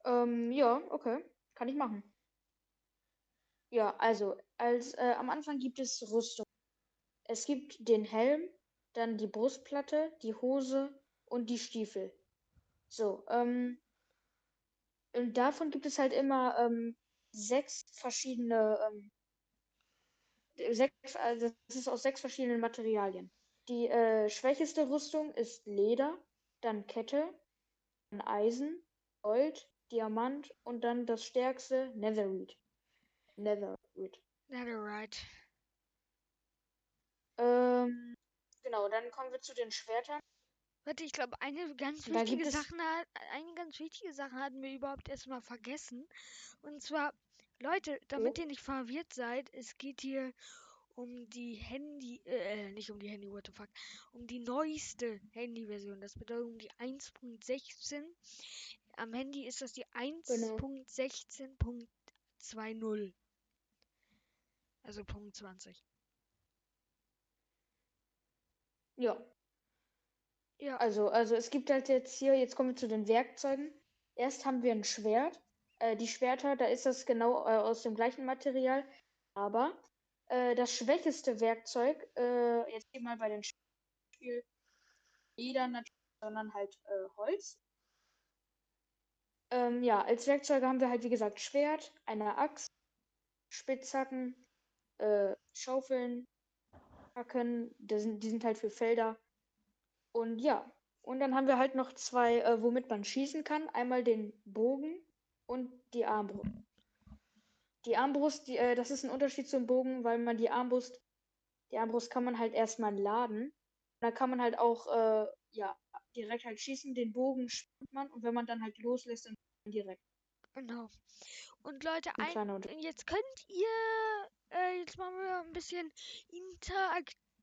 Ähm, ja, okay. Kann ich machen. Ja, also, als äh, am Anfang gibt es Rüstung. Es gibt den Helm, dann die Brustplatte, die Hose und die Stiefel. So, ähm, und davon gibt es halt immer ähm, sechs verschiedene, ähm, sechs, also das ist aus sechs verschiedenen Materialien. Die äh, schwächeste Rüstung ist Leder, dann Kette, dann Eisen, Gold, Diamant und dann das stärkste Netherite. Netherite. Netherite. Ähm, genau, dann kommen wir zu den Schwertern. Warte, ich glaube, eine ganz Da wichtige Sache, eine ganz wichtige Sache hatten wir überhaupt erstmal vergessen. Und zwar, Leute, damit Oh. ihr nicht verwirrt seid, es geht hier um die Handy, äh, nicht um die Handy, what the fuck, um die neueste Handy-Version. Das bedeutet um die 1.16. Am Handy ist das die Genau. 1.16.20. Also Punkt 20. Ja, Ja, also, also es gibt halt jetzt hier, jetzt kommen wir zu den Werkzeugen. Erst haben wir ein Schwert. Äh, die Schwerter, da ist das genau äh, aus dem gleichen Material. Aber äh, das schwächste Werkzeug, äh, jetzt hier mal bei den Spiel Leder natürlich, sondern halt äh, Holz. Ähm, ja, als Werkzeuge haben wir halt, wie gesagt, Schwert, eine Axt, Spitzhacken, äh, Schaufeln, Hacken, die sind, die sind halt für Felder. Und ja, und dann haben wir halt noch zwei, äh, womit man schießen kann. Einmal den Bogen und die Armbrust. Die Armbrust, die, äh, das ist ein Unterschied zum Bogen, weil man die Armbrust, die Armbrust kann man halt erstmal laden. Da kann man halt auch, äh, ja, direkt halt schießen, den Bogen springt man und wenn man dann halt loslässt, dann direkt. genau. Und Leute, Ein Jetzt könnt ihr, äh, jetzt machen wir ein bisschen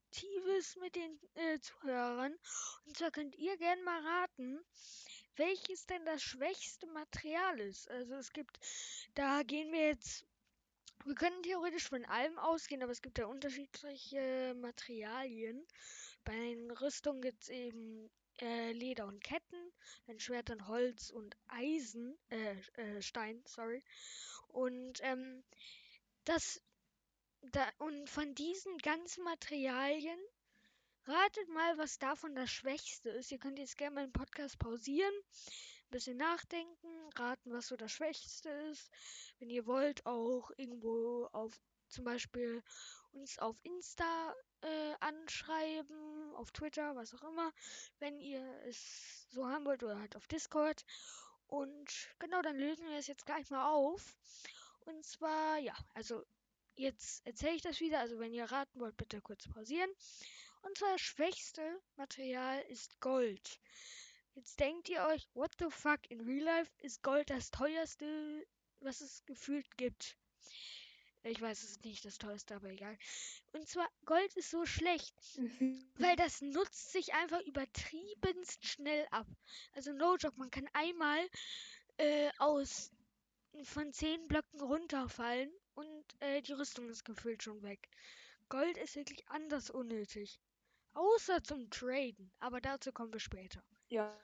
Interaktives mit den äh, Zuhörern. Und zwar könnt ihr gerne mal raten, welches denn das schwächste Material ist. Also es gibt, da gehen wir jetzt, wir können theoretisch von allem ausgehen, aber es gibt ja unterschiedliche Materialien. Bei den Rüstungen gibt es eben äh, Leder und Ketten, bei den Schwertern Holz und Eisen, äh, äh, Stein, sorry. Und ähm, das da, und von diesen ganzen Materialien ratet mal, was davon das Schwächste ist. Ihr könnt jetzt gerne mal den Podcast pausieren, ein bisschen nachdenken, raten, was so das Schwächste ist. Wenn ihr wollt, auch irgendwo auf zum Beispiel uns auf Insta äh, anschreiben, auf Twitter, was auch immer, wenn ihr es so haben wollt oder halt auf Discord. Und genau, dann lösen wir es jetzt gleich mal auf. Und zwar, ja, also jetzt erzähle ich das wieder. Also wenn ihr raten wollt, bitte kurz pausieren. unser schwächste Material ist Gold. Jetzt denkt ihr euch, what the fuck, in Real Life ist Gold das teuerste, was es gefühlt gibt. Ich weiß, es ist nicht das teuerste, aber egal. Und zwar, Gold ist so schlecht, weil das nutzt sich einfach übertriebenst schnell ab. Also no joke, man kann einmal äh, aus von zehn Blöcken runterfallen und äh, die Rüstung ist gefühlt schon weg. Gold ist wirklich anders unnötig. Außer zum Traden, aber dazu kommen wir später. Ja.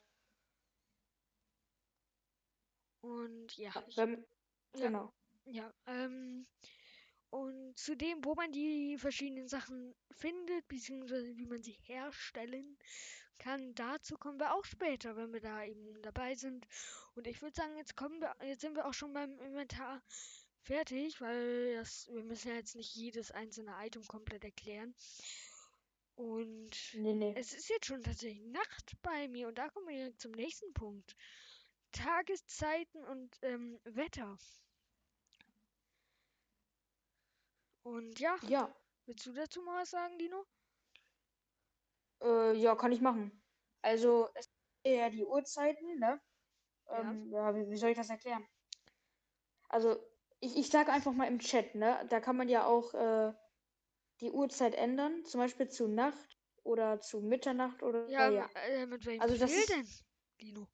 Und ja, Wenn, Ja. Genau. ja, ähm, und zudem, wo man die verschiedenen Sachen findet, beziehungsweise wie man sie herstellen kann, dazu kommen wir auch später, wenn wir da eben dabei sind. Und ich würde sagen, jetzt kommen wir, jetzt sind wir auch schon beim Inventar fertig, weil das, wir müssen ja jetzt nicht jedes einzelne Item komplett erklären. Und Nee, nee. es ist jetzt schon tatsächlich Nacht bei mir und da kommen wir direkt zum nächsten Punkt. Tageszeiten und ähm, Wetter. Und ja, Ja. willst du dazu mal was sagen, Dino? Äh, ja, kann ich machen. Also, es sind ja die Uhrzeiten, ne? Ja. Ähm, ja, wie, wie soll ich das erklären? Also, ich, ich sage einfach mal im Chat, ne? Da kann man ja auch äh, die Uhrzeit ändern, zum Beispiel zu Nacht oder zu Mitternacht oder Ja, ja. Äh, mit welchem Also das Befehl denn, Dino?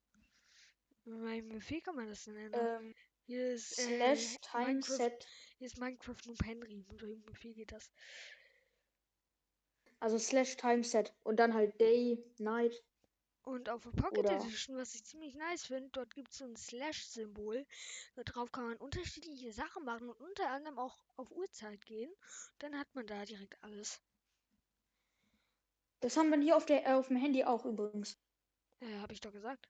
Mit welchem Befehl kann man das denn ändern? Ähm, Hier ist, slash äh, time Minecraft, set, hier ist Minecraft Noob Henry. Mit welchem Befehl geht das? also slash time set und dann halt day, night. Und auf der Pocket Oder- Edition, was ich ziemlich nice finde, dort gibt es so ein Slash-Symbol. Darauf kann man unterschiedliche Sachen machen und unter anderem auch auf Uhrzeit gehen. Dann hat man da direkt alles. Das haben wir hier auf der äh, auf dem Handy auch übrigens. Äh, habe ich doch gesagt.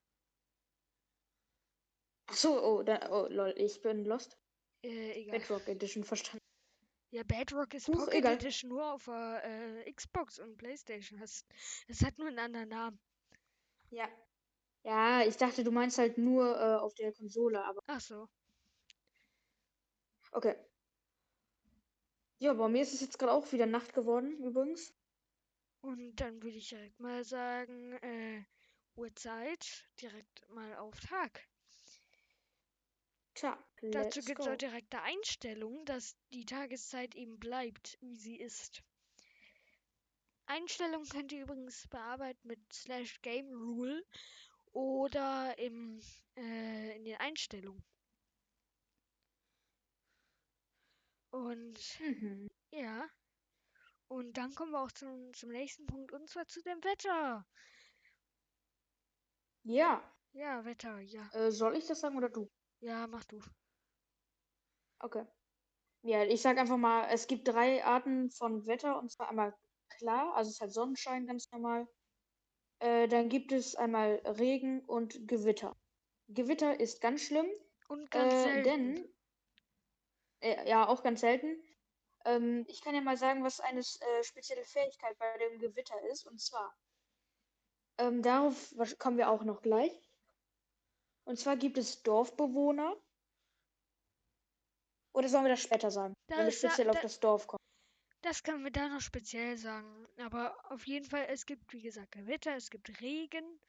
Ach so, oh, da, oh lol, ich bin lost. Äh, egal. Bedrock Edition verstanden. Ja, Bedrock ist Huch, Pocket egal. Edition nur auf der äh, Xbox und Playstation. Das, das hat nur einen anderen Namen. Ja. Ja, ich dachte, du meinst halt nur äh, auf der Konsole, aber Ach so. okay. Ja, bei mir ist es jetzt gerade auch wieder Nacht geworden, übrigens. Und dann würde ich direkt mal sagen, äh, Uhrzeit direkt mal auf Tag. Tja, Dazu gibt es auch direkte Einstellungen, dass die Tageszeit eben bleibt, wie sie ist. Einstellungen könnt ihr übrigens bearbeiten mit slash game rule oder im, äh, in den Einstellungen. Und Mhm. ja, und dann kommen wir auch zum, zum nächsten Punkt und zwar zu dem Wetter. Ja, Ja, Wetter, ja. äh, soll ich das sagen oder du? Ja, mach du. Okay. Ja, ich sag einfach mal, es gibt drei Arten von Wetter und zwar einmal klar, also es ist halt Sonnenschein ganz normal. Äh, dann gibt es einmal Regen und Gewitter. Gewitter ist ganz schlimm, Und ganz äh, selten. denn äh, ja auch ganz selten. Ähm, ich kann ja mal sagen, was eine äh, spezielle Fähigkeit bei dem Gewitter ist und zwar ähm, darauf kommen wir auch noch gleich. Und zwar gibt es Dorfbewohner. Oder sollen wir das später sagen? Da wenn wir speziell auf da- das Dorf kommen. Das können wir da noch speziell sagen. Aber auf jeden Fall, es gibt, wie gesagt, Gewitter, es gibt Regen,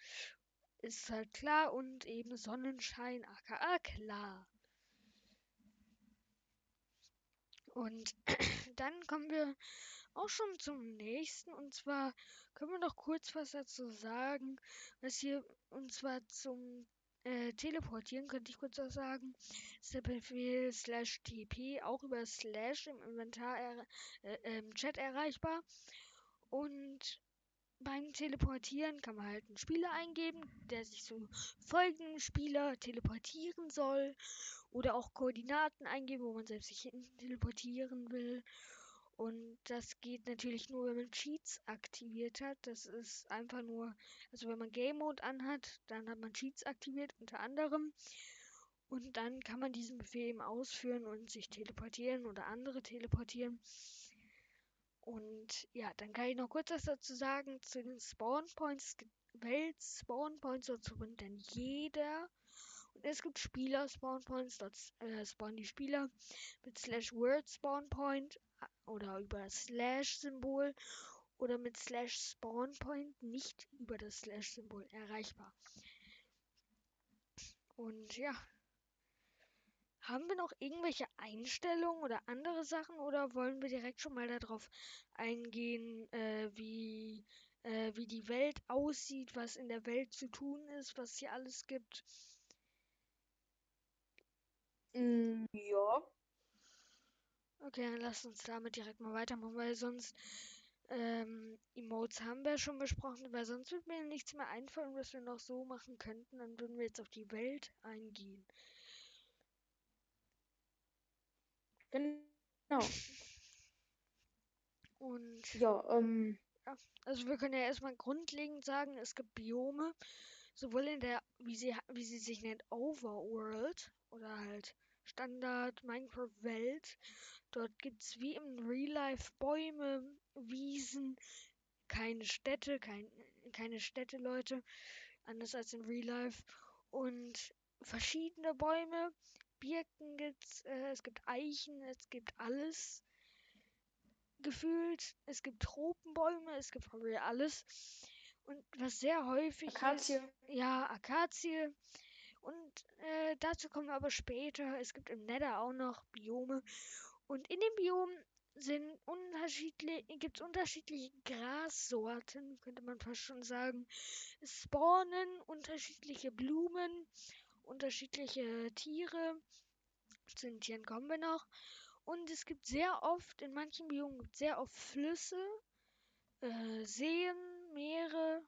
ist halt klar, und eben Sonnenschein, aka klar. Und dann kommen wir auch schon zum nächsten. Und zwar können wir noch kurz was dazu sagen, was hier, und zwar zum äh, Teleportieren, könnte ich kurz was sagen. Ist der Befehl slash TP auch über slash im Inventar er, äh, im Chat erreichbar. Und beim Teleportieren kann man halt einen Spieler eingeben, der sich zu folgendem Spieler teleportieren soll. Oder auch Koordinaten eingeben, wo man selbst sich hin teleportieren will. Und das geht natürlich nur, wenn man Cheats aktiviert hat. Das ist einfach nur, also wenn man Game Mode anhat, dann hat man Cheats aktiviert, unter anderem. Und dann kann man diesen Befehl eben ausführen und sich teleportieren oder andere teleportieren. Und ja, dann kann ich noch kurz was dazu sagen zu den Spawn Points. Es gibt Welt-Spawn Points, dort spawnt dann jeder. Und es gibt Spieler-Spawn Points, dort äh, spawnen die Spieler mit Slash Word Spawn Point oder über Slash-Symbol. oder mit slash spawn point nicht über das slash Symbol erreichbar. Und ja. Haben wir noch irgendwelche Einstellungen oder andere Sachen oder wollen wir direkt schon mal darauf eingehen, äh, wie, äh, wie die Welt aussieht, was in der Welt zu tun ist, was hier alles gibt? Mm, ja. Okay, dann lasst uns damit direkt mal weitermachen, weil sonst ähm, Emotes haben wir schon besprochen, weil sonst wird mir nichts mehr einfallen, was wir noch so machen könnten. Dann würden wir jetzt auf die Welt eingehen. Genau. Und Ja, ähm, also wir können ja erstmal grundlegend sagen, es gibt Biome, sowohl in der, wie sie, wie sie sich nennt, Overworld oder halt Standard Minecraft Welt. Dort gibt es wie im Real Life Bäume, Wiesen, keine Städte, kein, keine Städte, Leute, anders als in Real Life. Und verschiedene Bäume, Birken gibt's, äh, es gibt Eichen, es gibt alles gefühlt. Es gibt Tropenbäume, es gibt alles. Und was sehr häufig Akazie. ist, ja, Akazie. Und äh, dazu kommen wir aber später. Es gibt im Nether auch noch Biome. Und in den Biomen sind unterschiedlich, gibt es unterschiedliche Grassorten, könnte man fast schon sagen. Es spawnen unterschiedliche Blumen, unterschiedliche Tiere. Zu den Tieren kommen wir noch. Und es gibt sehr oft, in manchen Biomen gibt es sehr oft Flüsse, äh, Seen, Meere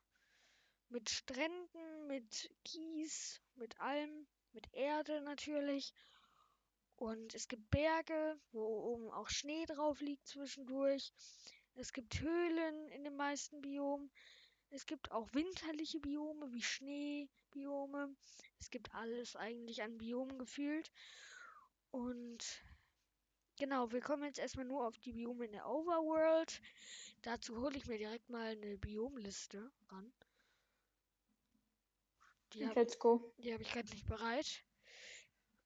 mit Stränden, mit Kies, mit allem, mit Erde natürlich. Und es gibt Berge, wo oben auch Schnee drauf liegt zwischendurch. Es gibt Höhlen in den meisten Biomen. Es gibt auch winterliche Biome wie Schneebiome. Es gibt alles eigentlich an Biomen gefühlt. Und genau, wir kommen jetzt erstmal nur auf die Biome in der Overworld. Dazu hole ich mir direkt mal eine Biomliste ran. Die habe Let's go. die hab ich gerade nicht bereit.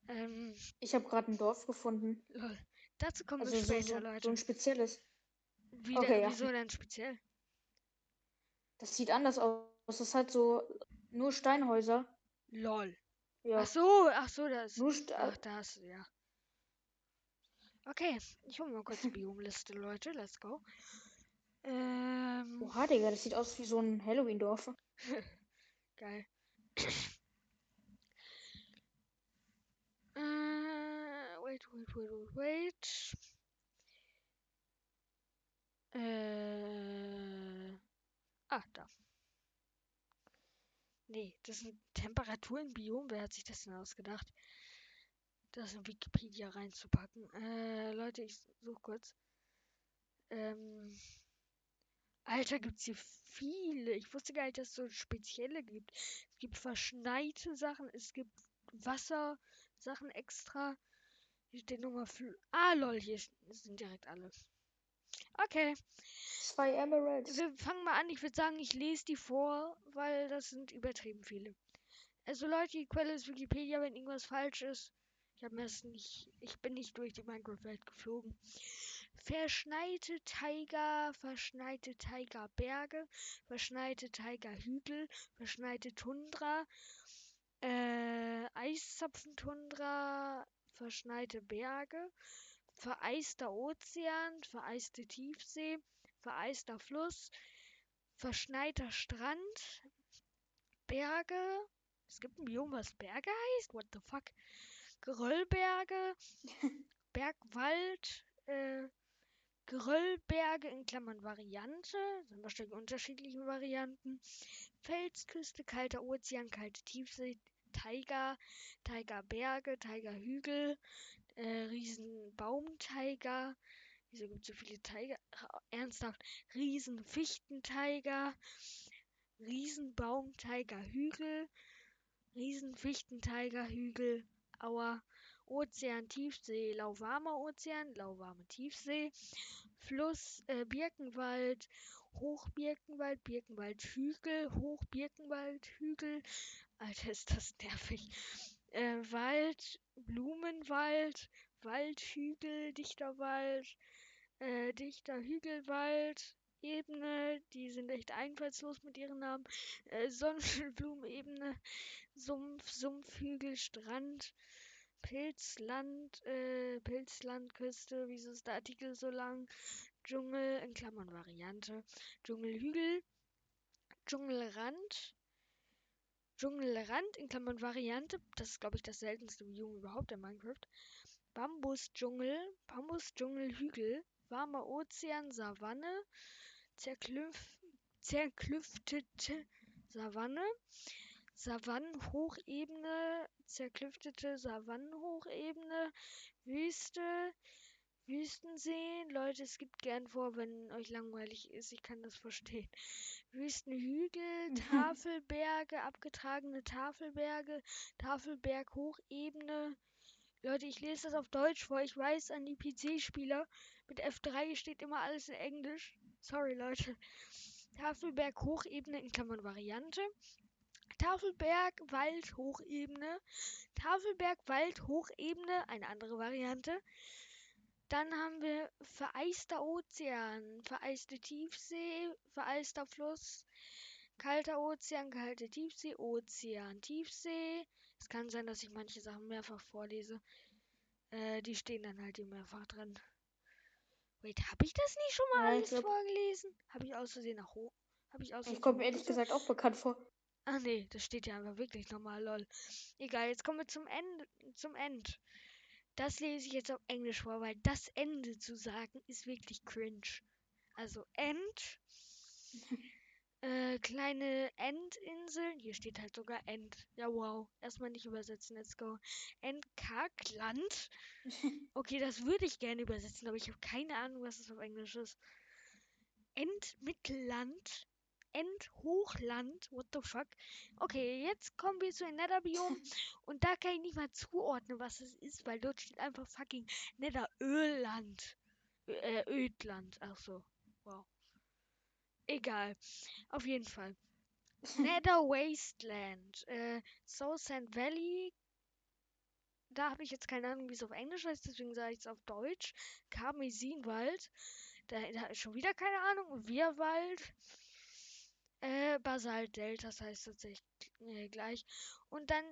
Ähm, Ich habe gerade ein Dorf gefunden. lol. Dazu kommen Also wir so, später, so, Leute. so ein spezielles. Wie okay, denn, ja. Wieso denn speziell? Das sieht anders aus. Das ist halt so nur Steinhäuser. Lol. Ja. Ach so, ach so, das. Nur St Ach, das, ja. Okay, ich hole mal kurz die Biomliste, Leute. Let's go. Ähm, Oha, Digga, das sieht aus wie so ein Halloween-Dorf. geil. Äh, wait, wait, wait, wait, wait. Äh, ah, da. Nee, das sind Temperaturen Biom. Wer hat sich das denn ausgedacht? Das in Wikipedia reinzupacken. Äh, Leute, ich suche kurz. Ähm, Alter, gibt's hier viele. Ich wusste gar nicht, dass es so spezielle gibt. Es gibt verschneite Sachen, es gibt Wassersachen extra. Hier steht nochmal Fl Ah, lol, hier sind direkt alle. Okay, Zwei Emeralds. wir fangen mal an. Ich würde sagen, ich lese die vor, weil das sind übertrieben viele. Also Leute, die Quelle ist Wikipedia, wenn irgendwas falsch ist. Ich habe mir das nicht, ich bin nicht durch die Minecraft-Welt geflogen. Verschneite Taiga, verschneite Taiga-Berge, verschneite Taiga-Hügel, verschneite Tundra, äh, Eiszapfentundra, verschneite Berge, vereister Ozean, vereiste Tiefsee, vereister Fluss, verschneiter Strand, Berge. Es gibt ein Biom, was Berge heißt? What the fuck? Geröllberge, Bergwald, äh, Geröllberge in Klammern Variante, sind wahrscheinlich unterschiedliche Varianten. Felsküste, kalter Ozean, kalte Tiefsee, Taiga, Taiga-Berge, Taiga-Hügel, äh, Riesenbaumtaiga. Wieso gibt es so viele Taiga? Ernsthaft, Riesenfichtentaiga, Riesenbaumtaiga-Hügel, Riesenfichtentaiga-Hügel, Aua, Ozean, Tiefsee, lauwarmer Ozean, lauwarme Tiefsee, Fluss, äh, Birkenwald, Hochbirkenwald, Birkenwaldhügel, Hochbirkenwaldhügel. Alter, ist das nervig. Äh, Wald, Blumenwald, Waldhügel, dichter Wald, äh, dichter Hügelwald, Ebene, die sind echt einfallslos mit ihren Namen. Äh, Sonnenblumenebene, Sumpf, Sumpfhügel, Strand, Pilzland, äh, Pilzlandküste, wieso ist der Artikel so lang? Dschungel, in Klammern Variante, Dschungelhügel, Dschungelrand, Dschungelrand, in Klammern Variante, das ist glaube ich das seltenste Biom überhaupt in Minecraft. Bambusdschungel, Bambusdschungelhügel, warmer Ozean, Savanne, zerklüf zerklüftete Savanne, Savannenhochebene, zerklüftete Savannenhochebene, Wüste, Wüstensee. Leute, es gibt gern vor, wenn euch langweilig ist. Ich kann das verstehen. Wüstenhügel, Tafelberge, abgetragene Tafelberge, Tafelberghochebene. Leute, ich lese das auf Deutsch vor. Ich weiß, an die PC-Spieler mit F3 steht immer alles in Englisch. Sorry, Leute. Tafelberg Hochebene in Klammern Variante. Tafelberg Wald Hochebene. Tafelberg Wald Hochebene, eine andere Variante. Dann haben wir vereister Ozean, vereiste Tiefsee, vereister Fluss, kalter Ozean, kalte Tiefsee, Ozean, Tiefsee. Es kann sein, dass ich manche Sachen mehrfach vorlese. Äh, die stehen dann halt hier mehrfach drin. Wait, habe ich das nicht schon mal Ja, ich alles glaub- vorgelesen? Habe ich aus Versehen nach hoch? Habe ich aus Ich Versehen komme mir ehrlich gesagt auch bekannt vor. Ah nee, das steht ja einfach wirklich nochmal, lol. Egal, jetzt kommen wir zum Ende, zum End. Das lese ich jetzt auf Englisch vor, weil das Ende zu sagen ist wirklich cringe. Also End, äh, kleine Endinseln, hier steht halt sogar End. Ja wow, erstmal nicht übersetzen, let's go. Endkarkland. Okay, das würde ich gerne übersetzen, aber ich habe keine Ahnung, was das auf Englisch ist. Endmittelland. Endhochland. What the fuck? Okay, jetzt kommen wir zu den Netherbiom. und da kann ich nicht mal zuordnen, was es ist, weil dort steht einfach fucking Netherölland. Äh, Ödland. Ach so. Wow. Egal. Auf jeden Fall. Nether Wasteland. Äh, Soul Sand Valley. Da habe ich jetzt keine Ahnung, wie es auf Englisch heißt, deswegen sage ich es auf Deutsch. Karmesinwald. Da, da ist schon wieder keine Ahnung. Wirwald. Äh, Basalt-Delta, das heißt tatsächlich äh, gleich. Und dann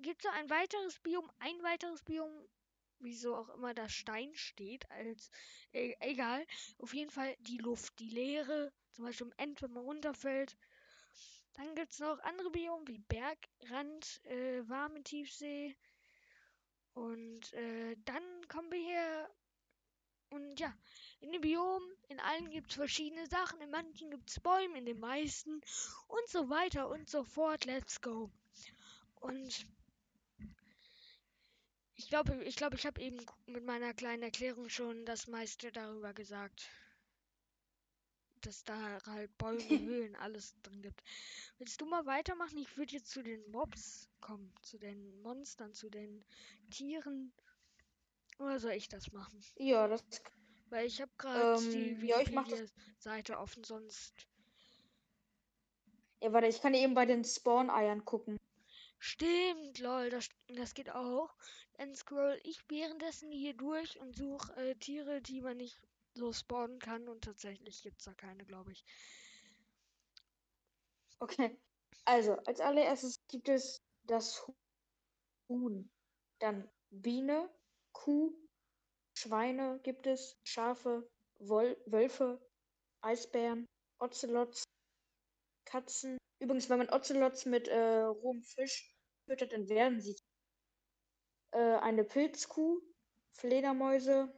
gibt es noch ein weiteres Biom, ein weiteres Biom, wieso auch immer da Stein steht, als äh, egal. Auf jeden Fall die Luft, die Leere, zum Beispiel im End, wenn man runterfällt. Dann gibt es noch andere Biome wie Bergrand, äh, warme Tiefsee. Und äh, dann kommen wir hier. Und ja, in den Biomen, in allen gibt es verschiedene Sachen. In manchen gibt es Bäume, in den meisten. Und so weiter und so fort. Let's go. Und ich glaube, ich glaube, ich habe eben mit meiner kleinen Erklärung schon das meiste darüber gesagt. Dass da halt Bäume, Höhlen, alles drin gibt. Willst du mal weitermachen? Ich würde jetzt zu den Mobs kommen, zu den Monstern, zu den Tieren. Oder soll ich das machen? Ja, das Weil ich habe gerade Ähm, die ja, ich mach das- Wikipedia-Seite offen, sonst Ja, warte, ich kann eben bei den Spawn-Eiern gucken. Stimmt, lol, das, das geht auch. Dann scroll ich währenddessen hier durch und suche äh, Tiere, die man nicht so spawnen kann. Und tatsächlich gibt es da keine, glaube ich. Okay. Also, als allererstes gibt es das Huhn. Dann Biene, Kuh, Schweine gibt es, Schafe, Wol Wölfe, Eisbären, Ocelots, Katzen. Übrigens, wenn man Ocelots mit äh, rohem Fisch füttert, dann werden sie äh, eine Pilzkuh, Fledermäuse,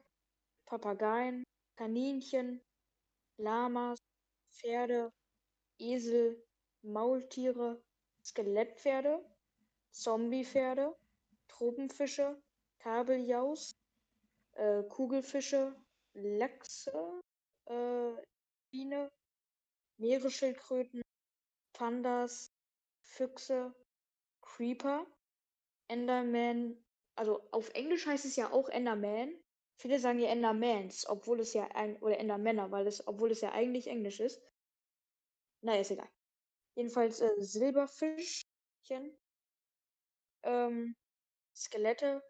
Papageien, Kaninchen, Lamas, Pferde, Esel, Maultiere, Skelettpferde, Zombiepferde, Tropenfische, Kabeljaus, äh, Kugelfische, Lachse, äh, Biene, Meeresschildkröten, Pandas, Füchse, Creeper, Enderman, also auf Englisch heißt es ja auch Enderman. Viele sagen ja Endermans, obwohl es ja ein, oder Endermänner, weil es, obwohl es ja eigentlich Englisch ist. Na, ist egal. Jedenfalls äh, Silberfischchen, ähm, Skelette,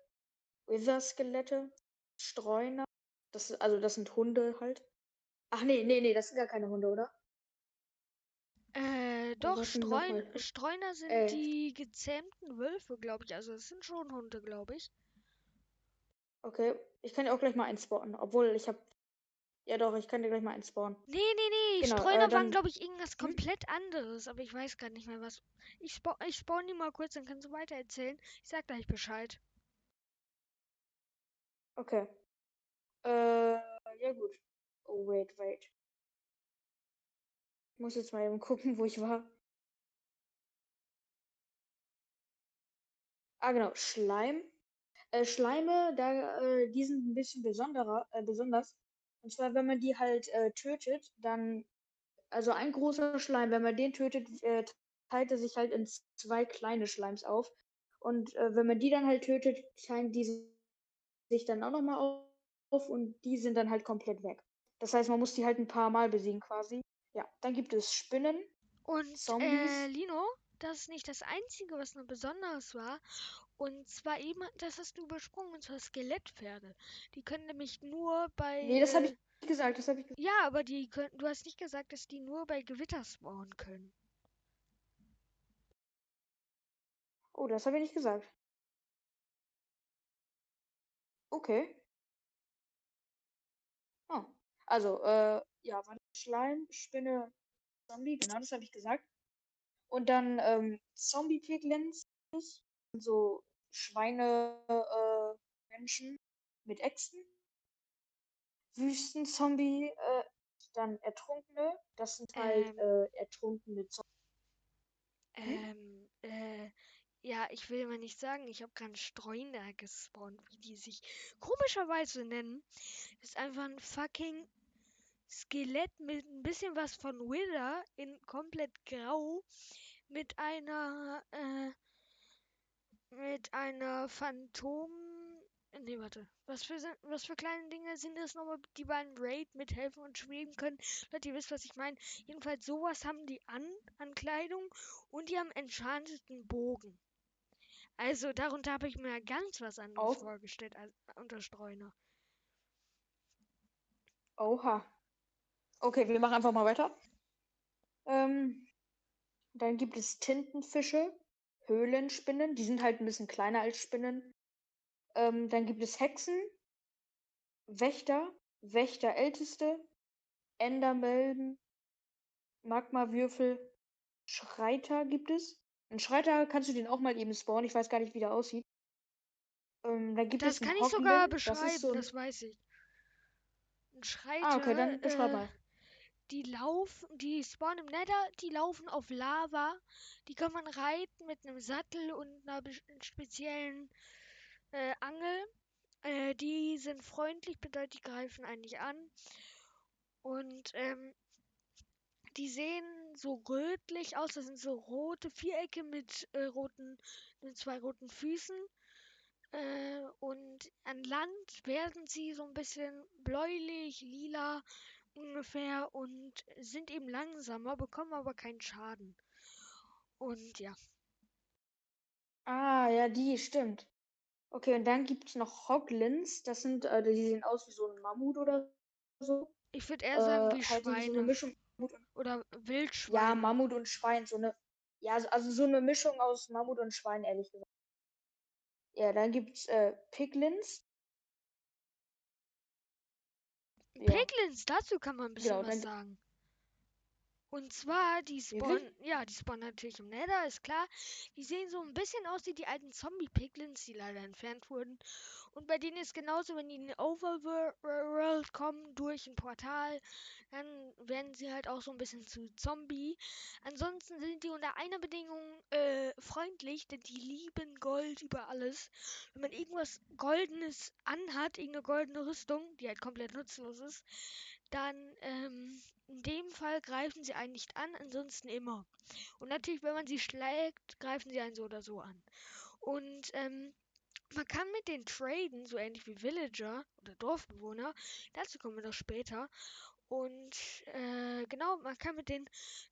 Wither-Skelette, Streuner, das, also das sind Hunde halt, Ach nee, nee, nee, das sind gar keine Hunde, oder? Äh, doch, Streun? Streuner sind Äh. die gezähmten Wölfe, glaube ich. Also es sind schon Hunde, glaube ich. Okay, ich kann ja auch gleich mal einspawnen. Obwohl, ich habe. Ja doch, ich kann dir gleich mal einspawnen. Nee, nee, nee, Genau, äh, Streuner waren, dann- glaube ich, irgendwas Hm? komplett anderes. Aber ich weiß gar nicht mehr was. Ich, spa ich spawn die mal kurz, dann kannst du weiter erzählen. Ich sag gleich Bescheid. Okay. Äh, ja gut. Oh, wait, wait. Ich muss jetzt mal eben gucken, wo ich war. Ah, genau, Schleim. Äh, Schleime, da, äh, die sind ein bisschen besonderer, äh, besonders. Und zwar, wenn man die halt äh, tötet, dann, also ein großer Schleim, wenn man den tötet, äh, teilt er sich halt in zwei kleine Schleims auf. Und äh, wenn man die dann halt tötet, teilen die sich dann auch nochmal auf und die sind dann halt komplett weg. Das heißt, man muss die halt ein paar Mal besiegen quasi. Ja, dann gibt es Spinnen. Und Zombies? äh, Lino, das ist nicht das Einzige, was noch besonders war. Und zwar eben, das hast du übersprungen, und zwar Skelettpferde. Die können nämlich nur bei. Nee, das habe äh, ich gesagt, das habe ich gesagt. Ja, aber die können. Du hast nicht gesagt, dass die nur bei Gewitter spawnen können. Oh, das habe ich nicht gesagt. Okay. Oh. Also, äh, ja, war Schleim, Spinne, Zombie, genau, das habe ich gesagt. Und dann ähm, Zombie-Piglins, so Schweine, äh, Menschen mit Äxten. Wüstenzombie, äh, dann Ertrunkene, das sind halt Ähm. äh, ertrunkene Zombies. Ähm, äh, ja, ich will mal nicht sagen, ich habe gerade Streuner gespawnt, wie die sich komischerweise nennen. Ist einfach ein fucking Skelett mit ein bisschen was von Wither in komplett grau mit einer, äh, mit einer Phantom. Nee, warte. Was für, was für kleine Dinge sind das nochmal, die beim Raid mithelfen und schweben können? Leute, ihr wisst, was ich meine. Jedenfalls sowas haben die an, an Kleidung und die haben enchanteten Bogen. Also darunter habe ich mir ganz was anderes Auch? vorgestellt als unter Streuner. Oha. Okay, wir machen einfach mal weiter. Ähm, dann gibt es Tintenfische, Höhlenspinnen, die sind halt ein bisschen kleiner als Spinnen. Ähm, dann gibt es Hexen, Wächter, Wächterälteste, Endermelden, Magmawürfel, Schreiter gibt es. Ein Schreiter kannst du den auch mal eben spawnen. Ich weiß gar nicht, wie der aussieht. Ähm, dann gibt Das es kann ich sogar das beschreiben, ist so ein... das weiß ich. Ein Schreiter, Ah, okay, dann beschreib äh, mal. die laufen, die spawnen im Nether, die laufen auf Lava. Die kann man reiten mit einem Sattel und einer speziellen äh, Angel. Äh, die sind freundlich, bedeutet, die greifen eigentlich an. Und ähm, die sehen so rötlich aus. Das sind so rote Vierecke mit äh, roten, mit zwei roten Füßen. Äh, und an Land werden sie so ein bisschen bläulich, lila ungefähr und sind eben langsamer, bekommen aber keinen Schaden. Und ja, Ah, ja, die, stimmt. Okay, und dann gibt es noch Hoglins. Das sind, äh, die sehen aus wie so ein Mammut oder so. ich würde eher sagen Äh, wie halt irgendwie so eine Schweine Mischung. Oder Wildschweine. Ja, Mammut und Schwein, so eine. Ja, so- also so eine Mischung aus Mammut und Schwein, ehrlich gesagt. Ja, dann gibt's äh, Piglins. Ja. Piglins, dazu kann man ein bisschen Genau, was sagen. Und zwar, die spawnen, ja, die spawnen natürlich im Nether, ist klar. Die sehen so ein bisschen aus wie die alten Zombie-Piglins, die leider entfernt wurden. Und bei denen ist genauso, wenn die in die Overworld kommen, durch ein Portal, dann werden sie halt auch so ein bisschen zu Zombie. Ansonsten sind die unter einer Bedingung äh, freundlich, denn die lieben Gold über alles. Wenn man irgendwas Goldenes anhat, irgendeine goldene Rüstung, die halt komplett nutzlos ist, dann ähm, in dem Fall greifen sie einen nicht an, ansonsten immer. Und natürlich, wenn man sie schlägt, greifen sie einen so oder so an. Und ähm, man kann mit denen traden, so ähnlich wie Villager oder Dorfbewohner. Dazu kommen wir noch später. Und äh, genau, man kann mit denen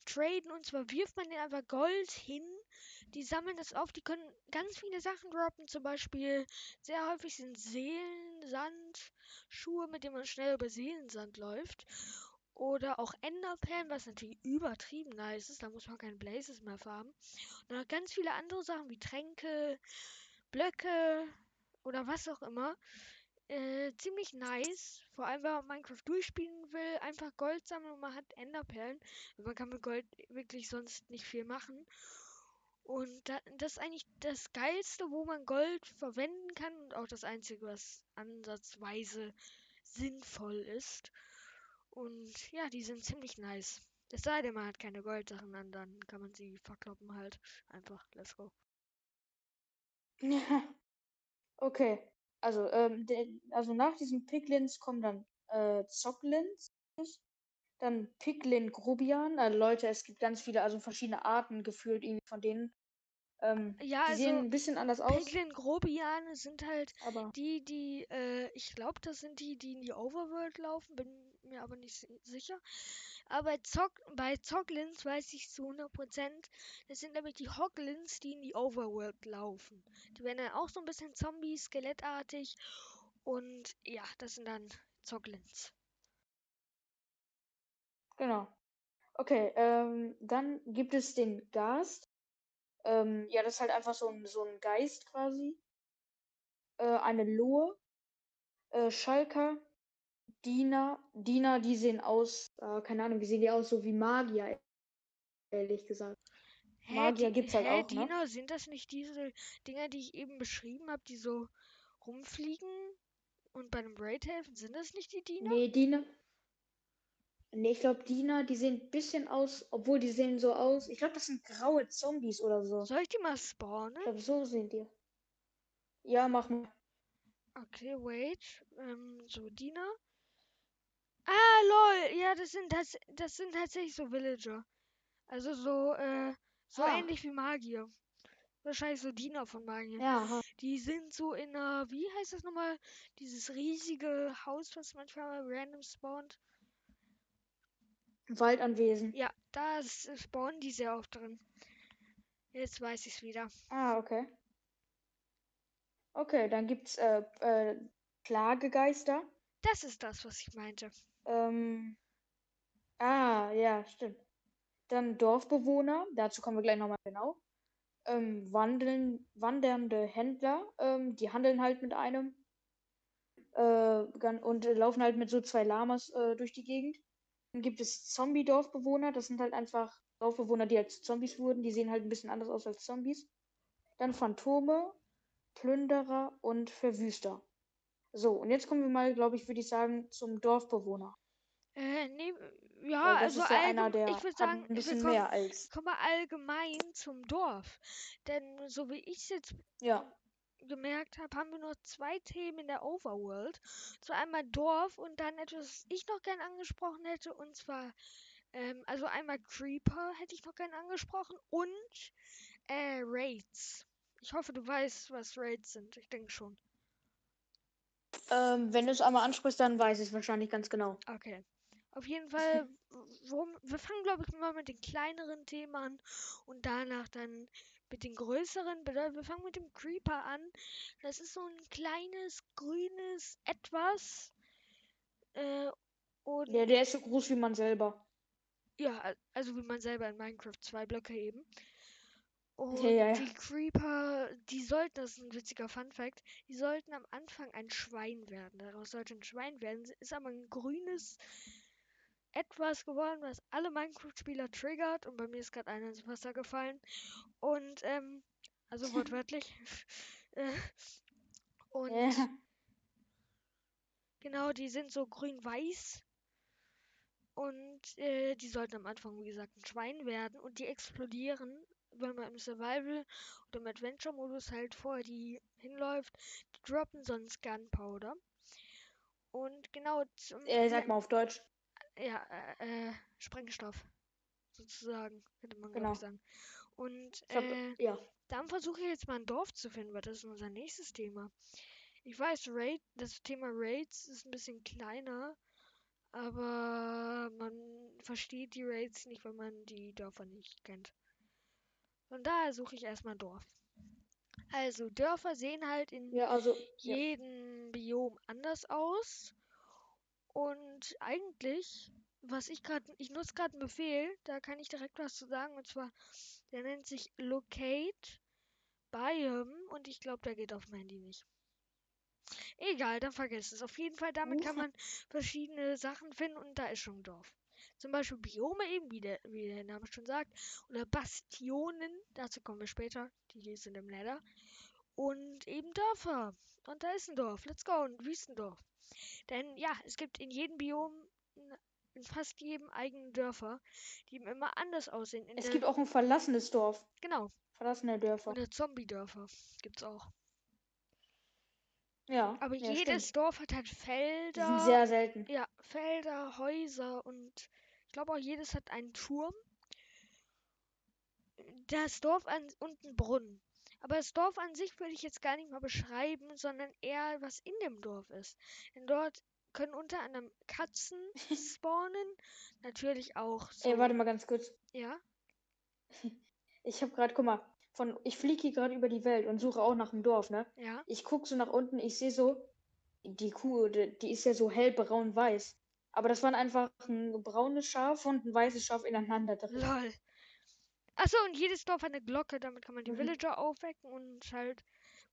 traden und zwar wirft man denen einfach Gold hin. Die sammeln das auf, die können ganz viele Sachen droppen. Zum Beispiel sehr häufig sind Seelensand, Schuhe, mit denen man schnell über Seelensand läuft. Oder auch Enderperlen, was natürlich übertrieben nice ist. Da muss man keine Blazes mehr farmen. Und noch ganz viele andere Sachen wie Tränke, Blöcke oder was auch immer. Äh, ziemlich nice. Vor allem, wenn man Minecraft durchspielen will. Einfach Gold sammeln und man hat Enderperlen. Man kann mit Gold wirklich sonst nicht viel machen. Und da, das ist eigentlich das Geilste, wo man Gold verwenden kann und auch das Einzige, was ansatzweise sinnvoll ist. Und ja, die sind ziemlich nice. Es sei denn, man hat keine Goldsachen an, dann kann man sie verkloppen halt. Einfach, let's go. Ja. Okay. Also, ähm, de, also nach diesen Piglins kommen dann äh, Zocklins, dann Piglin Grobian. Also Leute, es gibt ganz viele, also verschiedene Arten gefühlt irgendwie von denen. Ähm, Ja, die also sehen ein bisschen anders aus, Piglin Grobiane sind halt aber die, die, äh, ich glaube, das sind die, die in die Overworld laufen, bin mir aber nicht si- sicher. Aber bei, Zock, bei Zocklins weiß ich zu 100%, das sind nämlich die Hoglins, die in die Overworld laufen. Die werden dann auch so ein bisschen Zombie, skelettartig. Und ja, das sind dann Zocklins. genau. Okay, ähm, dann gibt es den Gast. Ähm, ja, das ist halt einfach so ein, so ein Geist quasi. Äh, eine Lohe. Äh, Schalker. Diener. Diener, die sehen aus, äh, keine Ahnung, wie sehen die aus? So wie Magier, ehrlich gesagt. Hä, Magier die, gibt's halt hä, auch, ne? Diener, sind das nicht diese Dinger, die ich eben beschrieben habe, die so rumfliegen und bei einem Raid helfen? Sind das nicht die Diener? Nee, Diener. Nee, ich glaube, Diener, die sehen ein bisschen aus, obwohl die sehen so aus. Ich glaube, das sind graue Zombies oder so. Soll ich die mal spawnen? Ich glaube, so sehen die. Ja, mach mal. Okay, wait. Ähm, so, Diener. Ah, lol. Ja, das sind, das, das sind tatsächlich so Villager. Also so, äh, so Ah. ähnlich wie Magier. Wahrscheinlich so Diener von Magier. Ja. Die sind so in einer, wie heißt das nochmal? Dieses riesige Haus, was manchmal random spawnt. Waldanwesen. Ja, da spawnen die sehr oft drin. Jetzt weiß ich's wieder. Ah, okay. Okay, dann gibt's äh, äh, Plagegeister. Das ist das, was ich meinte. Ähm, ah, ja, stimmt. Dann Dorfbewohner, dazu kommen wir gleich nochmal genau. Ähm, wandeln, wandernde Händler, ähm, die handeln halt mit einem. Äh, und laufen halt mit so zwei Lamas äh, durch die Gegend. Dann gibt es Zombie-Dorfbewohner, das sind halt einfach Dorfbewohner, die als Zombies wurden. Die sehen halt ein bisschen anders aus als Zombies. Dann Phantome, Plünderer und Verwüster. So, und jetzt kommen wir mal, glaube ich, würde ich sagen, zum Dorfbewohner. Äh, nee, ja, also ist ja einer, der ich würde sagen, ein bisschen kommen, mehr als. kommen wir allgemein zum Dorf. Denn so wie ich es jetzt Ja, gemerkt habe, haben wir nur zwei Themen in der Overworld. So einmal Dorf und dann etwas, was ich noch gern angesprochen hätte, und zwar, ähm, also einmal Creeper hätte ich noch gern angesprochen und äh, Raids. Ich hoffe, du weißt, was Raids sind. Ich denke schon. Ähm, wenn du es einmal ansprichst, dann weiß ich es wahrscheinlich ganz genau. Okay. Auf jeden Fall, worum, wir fangen, glaube ich, mal mit den kleineren Themen an und danach dann mit den größeren. Bedeutet, wir fangen mit dem Creeper an. Das ist so ein kleines, grünes Etwas. Äh, und Ja, der ist so groß wie man selber. ja, al- also wie man selber in Minecraft zwei Blöcke eben. Und Ja, ja, ja. die Creeper, die sollten, das ist ein witziger Fun-Fact, die sollten am Anfang ein Schwein werden. Daraus sollte ein Schwein werden. Ist aber ein grünes etwas geworden, was alle Minecraft-Spieler triggert. Und bei mir ist gerade einer ins Wasser gefallen. Und, ähm, also wortwörtlich. Äh, und Ja. genau, die sind so grün-weiß. Und äh, die sollten am Anfang, wie gesagt, ein Schwein werden. Und die explodieren, wenn man im Survival oder im Adventure-Modus halt vorher die hinläuft. Die droppen sonst Gunpowder. Und genau zum Äh, sag mal auf Deutsch. ja, äh, äh, Sprengstoff. Sozusagen, könnte man Genau. sagen. Und glaub, äh, ja. dann versuche ich jetzt mal ein Dorf zu finden, weil das ist unser nächstes Thema. Ich weiß, Raid, das Thema Raids ist ein bisschen kleiner, aber man versteht die Raids nicht, wenn man die Dörfer nicht kennt. Von daher suche ich erstmal ein Dorf. Also, Dörfer sehen halt in Ja, also. Ja. jedem Biom anders aus. Und eigentlich was ich gerade, ich nutze gerade einen Befehl, da kann ich direkt was zu sagen. Und zwar, der nennt sich Locate Biome und ich glaube, der geht auf dem Handy nicht. Egal, dann vergesst es. Auf jeden Fall, damit kann man verschiedene Sachen finden und da ist schon ein Dorf. Zum Beispiel Biome eben, wie der, wie der Name schon sagt. Oder Bastionen, dazu kommen wir später. Die sind im Nether. Und eben Dörfer. Und da ist ein Dorf. Let's go, ein Wüstendorf. Denn ja, es gibt in jedem Biom, in fast jedem eigenen Dörfer, die eben immer anders aussehen. In Es gibt auch ein verlassenes Dorf. Genau. Verlassene Dörfer. Oder Zombie-Dörfer gibt's auch. Ja. Aber ja, jedes stimmt. Dorf hat halt Die sind Felder. sehr selten. Ja, Felder, Häuser und ich glaube auch jedes hat einen Turm. Das Dorf an und einen Brunnen. Aber das Dorf an sich würde ich jetzt gar nicht mal beschreiben, sondern eher was in dem Dorf ist. Denn dort können unter anderem Katzen spawnen, natürlich auch so. Ey, warte mal ganz kurz. Ja, Ich habe gerade, guck mal, von, ich fliege hier gerade über die Welt und suche auch nach einem Dorf, ne? ja. Ich gucke so nach unten, ich sehe so, die Kuh, die, die ist ja so hellbraun-weiß. Aber das waren einfach ein braunes Schaf und ein weißes Schaf ineinander drin. Lol. Achso, und jedes Dorf hat eine Glocke, damit kann man die Mhm. Villager aufwecken und halt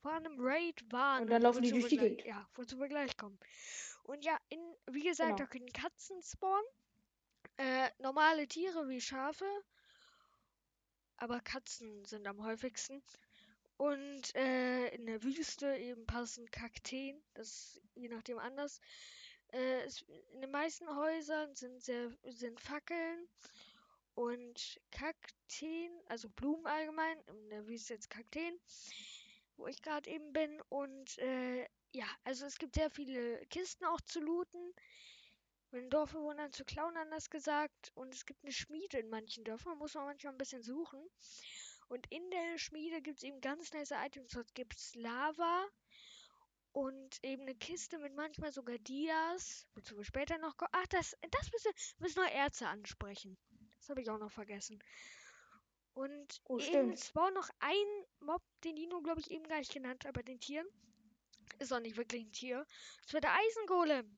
vor einem Raid warnen. Und dann laufen die durch die Gegend. Ja, wozu wir gleich kommen. Und ja, in, wie gesagt, Genau. da können Katzen spawnen. Äh, normale Tiere wie Schafe. Aber Katzen sind am häufigsten. Und äh, in der Wüste eben passen Kakteen. Das ist je nachdem anders. Äh, in den meisten Häusern sind, sehr, sind Fackeln und Kakteen, also Blumen allgemein. In der Wüste jetzt Kakteen, wo ich gerade eben bin. Und äh, ja, also es gibt sehr viele Kisten auch zu looten. Mit den Dorfbewohnern zu klauen, anders gesagt. Und es gibt eine Schmiede in manchen Dörfern, muss man manchmal ein bisschen suchen. Und in der Schmiede gibt es eben ganz nice Items. Dort gibt es Lava und eben eine Kiste mit manchmal sogar Dias. Wozu wir später noch kommen. Ach, das, das müssen, müssen wir Erze ansprechen. Das habe ich auch noch vergessen. Und Oh, eben stimmt. spawnt noch ein Mob, den Dino, glaube ich, eben gar nicht genannt hat bei den Tieren. Ist auch nicht wirklich ein Tier. Das wird der Eisengolem.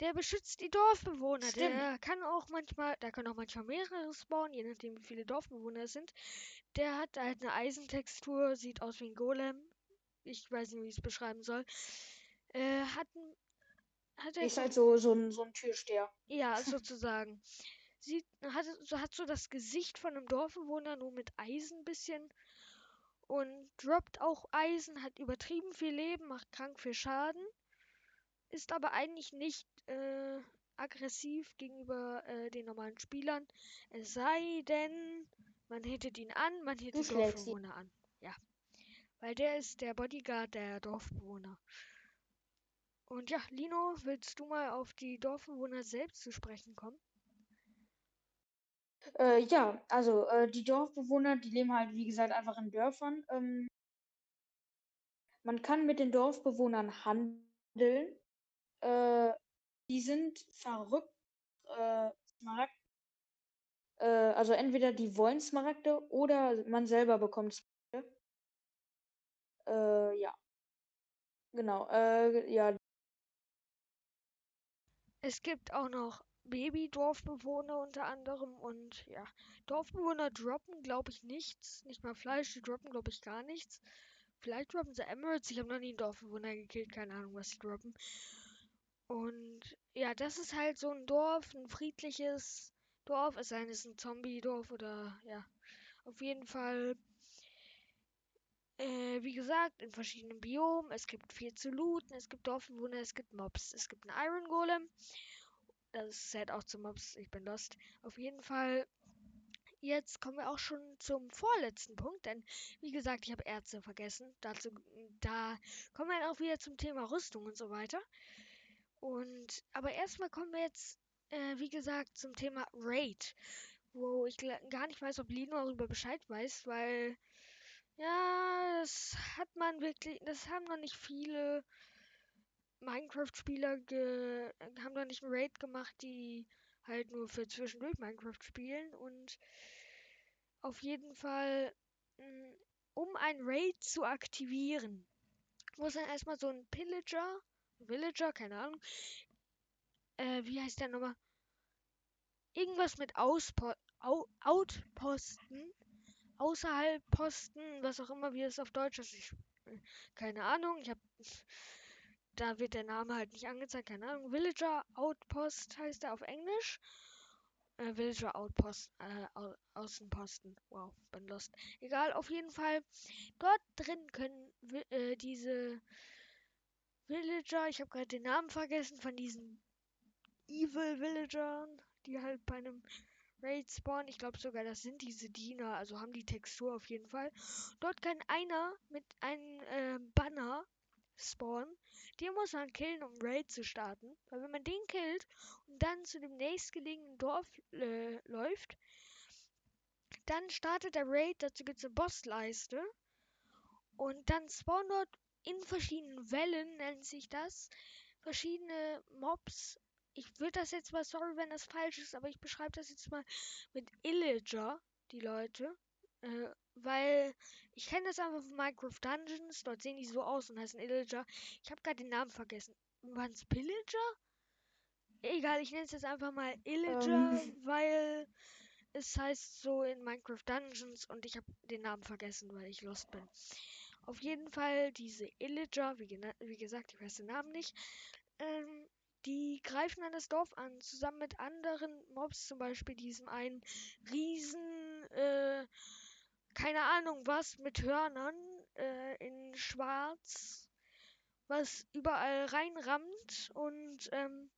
Der beschützt die Dorfbewohner. Stimmt. Der kann auch manchmal, da können auch manchmal mehrere spawnen, je nachdem wie viele Dorfbewohner es sind. Der hat halt eine Eisentextur, sieht aus wie ein Golem. Ich weiß nicht, wie ich es beschreiben soll. Äh, hat ein, hat er Ist halt so, so, ein, so ein Türsteher. ja, sozusagen. Sieht, hat so hat so das Gesicht von einem Dorfbewohner, nur mit Eisen bisschen. Und droppt auch Eisen, hat übertrieben viel Leben, macht krank viel Schaden. Ist aber eigentlich nicht äh, aggressiv gegenüber äh, den normalen Spielern. Es sei denn, man hittet ihn an, man hittet ihn. Dorfbewohner an. Ja. Weil der ist der Bodyguard der Dorfbewohner. Und ja, Lino, willst du mal auf die Dorfbewohner selbst zu sprechen kommen? Äh, ja, also äh, die Dorfbewohner, die leben halt, wie gesagt, einfach in Dörfern. Ähm, man kann mit den Dorfbewohnern handeln. Äh, die sind verrückt. Äh, Smaragd. Äh, also entweder die wollen Smaragde oder man selber bekommt Smaragde. Äh, ja. Genau. Äh, ja, Es gibt auch noch Baby-Dorfbewohner unter anderem und ja, Dorfbewohner droppen, glaube ich, nichts. Nicht mal Fleisch, die droppen, glaube ich, gar nichts. Vielleicht droppen sie Emeralds. Ich habe noch nie einen Dorfbewohner gekillt, keine Ahnung, was sie droppen. Und ja, das ist halt so ein Dorf, ein friedliches Dorf, es sei denn, es ist ein Zombie-Dorf oder ja, auf jeden Fall. Äh, wie gesagt, in verschiedenen Biomen. Es gibt viel zu looten. Es gibt Dorfbewohner, es gibt Mobs. Es gibt einen Iron Golem. Das zählt auch zu Mobs. Ich bin lost. Auf jeden Fall. Jetzt kommen wir auch schon zum vorletzten Punkt, denn wie gesagt, ich habe Erze vergessen. Dazu, da kommen wir dann auch wieder zum Thema Rüstung und so weiter. Und aber erstmal kommen wir jetzt, äh, wie gesagt, zum Thema Raid, wo ich gar nicht weiß, ob Lino darüber Bescheid weiß, weil ja, das hat man wirklich, das haben noch nicht viele Minecraft-Spieler haben noch nicht einen Raid gemacht, die halt nur für zwischendurch Minecraft spielen und auf jeden Fall, mh, um ein Raid zu aktivieren, muss dann erstmal so ein Pillager, Villager, keine Ahnung, äh, wie heißt der nochmal? irgendwas mit Auspo Au Outposten, außerhalb Posten, was auch immer, wie es auf Deutsch ist. Ich, keine Ahnung. Ich habe da wird der Name halt nicht angezeigt, keine Ahnung. Villager Outpost heißt er auf Englisch. Äh, Villager Outpost, äh, Au Außenposten. Wow, bin lost. Egal, auf jeden Fall. Dort drin können äh, diese Villager, ich habe gerade den Namen vergessen von diesen Evil Villagern, die halt bei einem Raid spawnen. Ich glaube sogar, das sind diese Diener, also haben die Textur auf jeden Fall. Dort kann einer mit einem äh, Banner spawnen. Den muss man killen, um Raid zu starten. Weil wenn man den killt und dann zu dem nächstgelegenen Dorf äh, läuft, dann startet der Raid. Dazu gibt es eine Bossleiste. Und dann spawnen dort in verschiedenen Wellen, nennt sich das, verschiedene Mobs. Ich würde das jetzt mal, sorry, wenn das falsch ist, aber ich beschreibe das jetzt mal mit Illager, die Leute. Äh, weil ich kenne das einfach von Minecraft Dungeons. Dort sehen die so aus und heißen Illager. Ich habe gerade den Namen vergessen. Waren es Pillager? Egal, ich nenne es jetzt einfach mal Illager, ähm. weil es heißt so in Minecraft Dungeons und ich habe den Namen vergessen, weil ich lost bin. Auf jeden Fall diese Illager, wie, wie, gesagt, ich weiß den Namen nicht, ähm, die greifen dann das Dorf an, zusammen mit anderen Mobs, zum Beispiel diesem einen Riesen, äh, keine Ahnung was, mit Hörnern äh, in Schwarz, was überall reinrammt und ähm,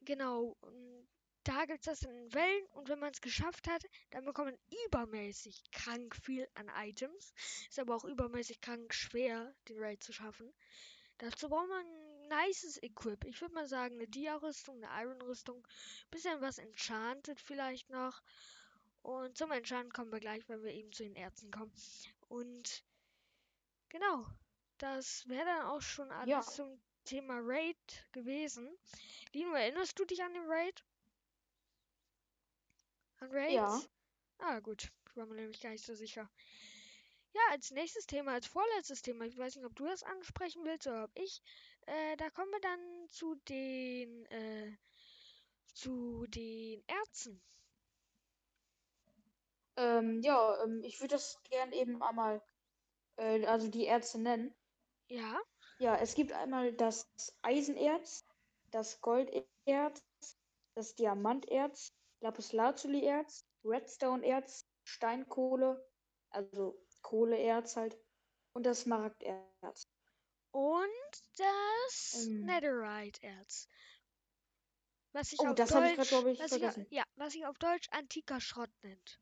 genau, da gibt es das in Wellen und wenn man es geschafft hat, dann bekommt man übermäßig krank viel an Items. Ist aber auch übermäßig krank schwer, den Raid zu schaffen. Dazu braucht man nices Equip. Ich würde mal sagen, eine Dia-Rüstung, eine Iron-Rüstung, bisschen was Enchanted vielleicht noch. Und zum Enchanten kommen wir gleich, wenn wir eben zu den Ärzten kommen. Und genau, das wäre dann auch schon alles ja. zum Thema Raid gewesen. Lino, erinnerst du dich an den Raid? An Raids? Ja. Ah, gut. Ich war mir nämlich gar nicht so sicher. Ja, als nächstes Thema, als vorletztes Thema, ich weiß nicht, ob du das ansprechen willst oder ob ich, äh, da kommen wir dann zu den, äh, zu den Ärzten. Ähm, ja, ähm, ich würde das gern eben einmal, äh, also die Erze nennen. Ja. Ja, es gibt einmal das Eisenerz, das Golderz, das Diamanterz, Lapislazuli-Erz, Redstone-Erz, Steinkohle, also Kohleerz halt, und das Smaragderz. Und das ähm. Netherite-Erz. Was ich oh, auf das Deutsch, ich gerade, ich, vergessen. Ich, ja, was ich auf Deutsch antiker Schrott nennt.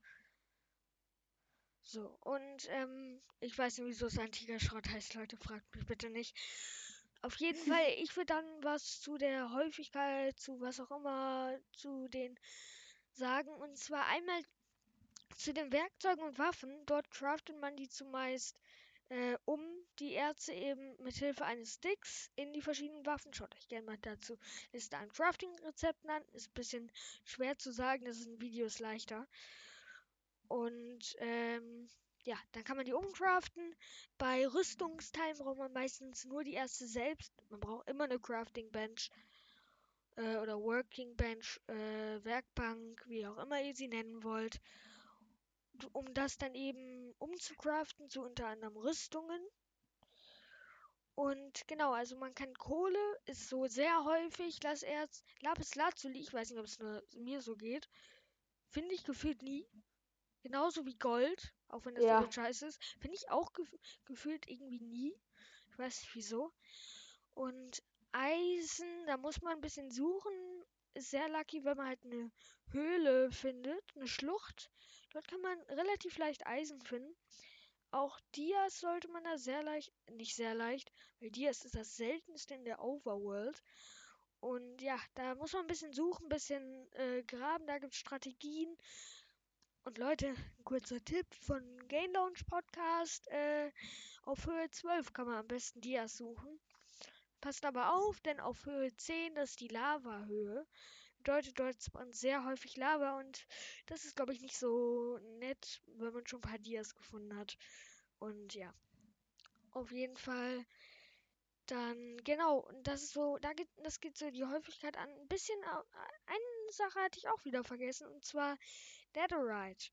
So, und ähm, ich weiß nicht, wieso es antiker Schrott heißt, Leute, fragt mich bitte nicht. Auf jeden Fall, ich würde dann was zu der Häufigkeit, zu was auch immer, zu den sagen. Und zwar einmal zu den Werkzeugen und Waffen. Dort craftet man die zumeist äh, um die Erze eben mit Hilfe eines Sticks in die verschiedenen Waffen. Schaut euch gerne mal dazu Liste an Crafting-Rezepten an. Ist ein bisschen schwer zu sagen, das ist in Videos leichter. Und ähm, ja, dann kann man die umcraften. Bei Rüstungsteilen braucht man meistens nur die erste selbst. Man braucht immer eine Crafting Bench äh, oder Working Bench, äh, Werkbank, wie auch immer ihr sie nennen wollt. Um das dann eben umzucraften zu unter anderem Rüstungen. Und genau, also man kann Kohle, ist so sehr häufig, das Erz, Lapis Lazuli, ich weiß nicht, ob es nur mir so geht, finde ich gefühlt nie. Genauso wie Gold, auch wenn das ja. scheiße ist, finde ich auch gef gefühlt irgendwie nie. Ich weiß nicht wieso. Und Eisen, da muss man ein bisschen suchen. Ist sehr lucky, wenn man halt eine Höhle findet, eine Schlucht. Dort kann man relativ leicht Eisen finden. Auch Dias sollte man da sehr leicht, nicht sehr leicht, weil Dias ist das seltenste in der Overworld. Und ja, da muss man ein bisschen suchen, ein bisschen äh, graben, da gibt es Strategien. Und Leute, ein kurzer Tipp von Game Launch Podcast. Äh, auf Höhe 12 kann man am besten Dias suchen. Passt aber auf, denn auf Höhe 10, das ist die Lava-Höhe. Bedeutet, dort spawnt sehr häufig Lava und das ist, glaube ich, nicht so nett, wenn man schon ein paar Dias gefunden hat. Und ja, auf jeden Fall Dann, genau, und das ist so, da geht, das geht so die Häufigkeit an. Ein bisschen, eine Sache hatte ich auch wieder vergessen, und zwar Netherite.